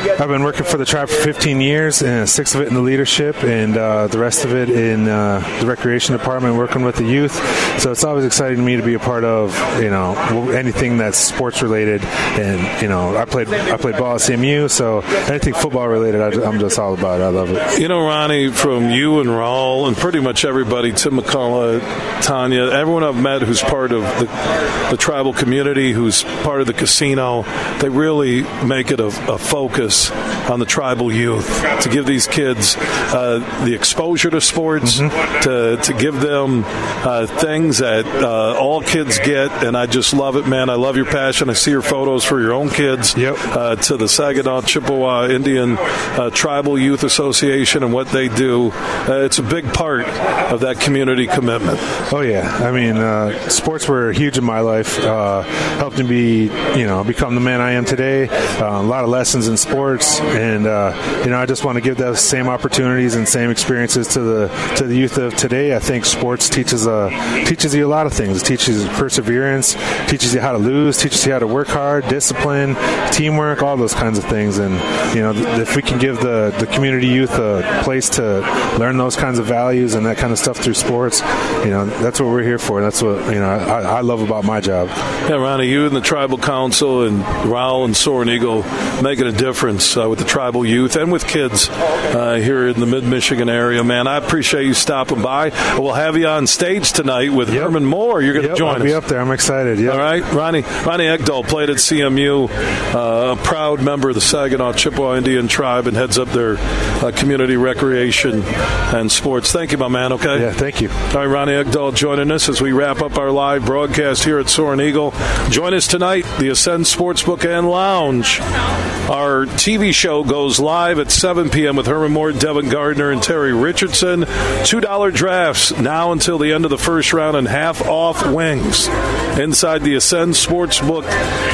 I've been working for the tribe for 15 years, and six of it in the leadership, and uh, the rest of it in uh, the recreation department, working with the youth. So it's always exciting to me to be a part of, you know, anything that's sports related. And you know, I played I played ball at CMU, so anything football related, I, am just all about. it. I love it. You know, Ronnie, from you and Raul, and pretty much everybody, Tim McCullough, Tanya, everyone I've met who's part of the the tribal community, who's part of the casino, they really make it a, a focus on the tribal youth to give these kids uh, the exposure to sports, mm-hmm. to, to give them uh, things that uh, all kids get. And I just love it, man. I love your passion. I see your photos for your own kids yep. Uh, to the Saginaw Chippewa Indian uh, Tribal Youth Association and what they do. Uh, it's a big part of that community commitment. Oh, yeah. I mean, sports were huge in my life, helped me be, you know, become the man I am today. a lot of lessons in sports, and uh, you know, I just want to give those same opportunities and same experiences to the to the youth of today. I think sports teaches a teaches you a lot of things. It teaches perseverance, teaches you how to lose, teaches you how to work hard, discipline, teamwork, all those kinds of things. And you know, if we can give the the community youth a place to learn those kinds of values and that kind of stuff through sports, you know, that's what we're here for. That's what you know I, I love about my job. Yeah, Ronnie, you and the tribal council and Raul and Soaring Eagle making a difference uh, with the tribal youth and with kids uh, here in the mid Michigan area. Man, I appreciate you stopping by. We'll have you on stage tonight with yep. Herman Moore. You're going to yep, join I'll us. be up there. I'm excited. Yep. All right, Ronnie Ronnie Egdahl played at CMU, uh, a proud member of the Saginaw Chippewa Indian Tribe, and heads up their uh, community recreation and sports. Thank you, my man. Okay. Yeah. Thank you. All right, Ronnie Egdahl joining us as we wrap up our live broadcast here at Soaring Eagle. Join us tonight, the Ascend Sportsbook and Lounge. Our TV show goes live at 7 p.m. with Herman Moore, Devin Gardner, and Terry Richardson. $2 drafts now until the end of the first round and half off wings inside the Ascend Sportsbook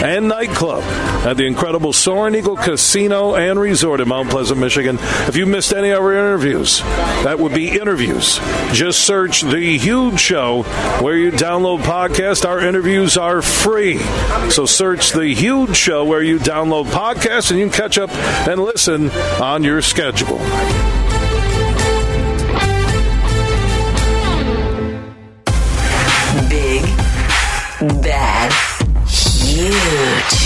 and Nightclub at the incredible Soaring Eagle Casino and Resort in Mount Pleasant, Michigan. If you missed any of our interviews, that would be interviews. Just search The Huge Show where you download podcasts. Our interviews are free. So search The Huge Show where you download podcasts and you can catch up and listen on your schedule. Big, bad, huge.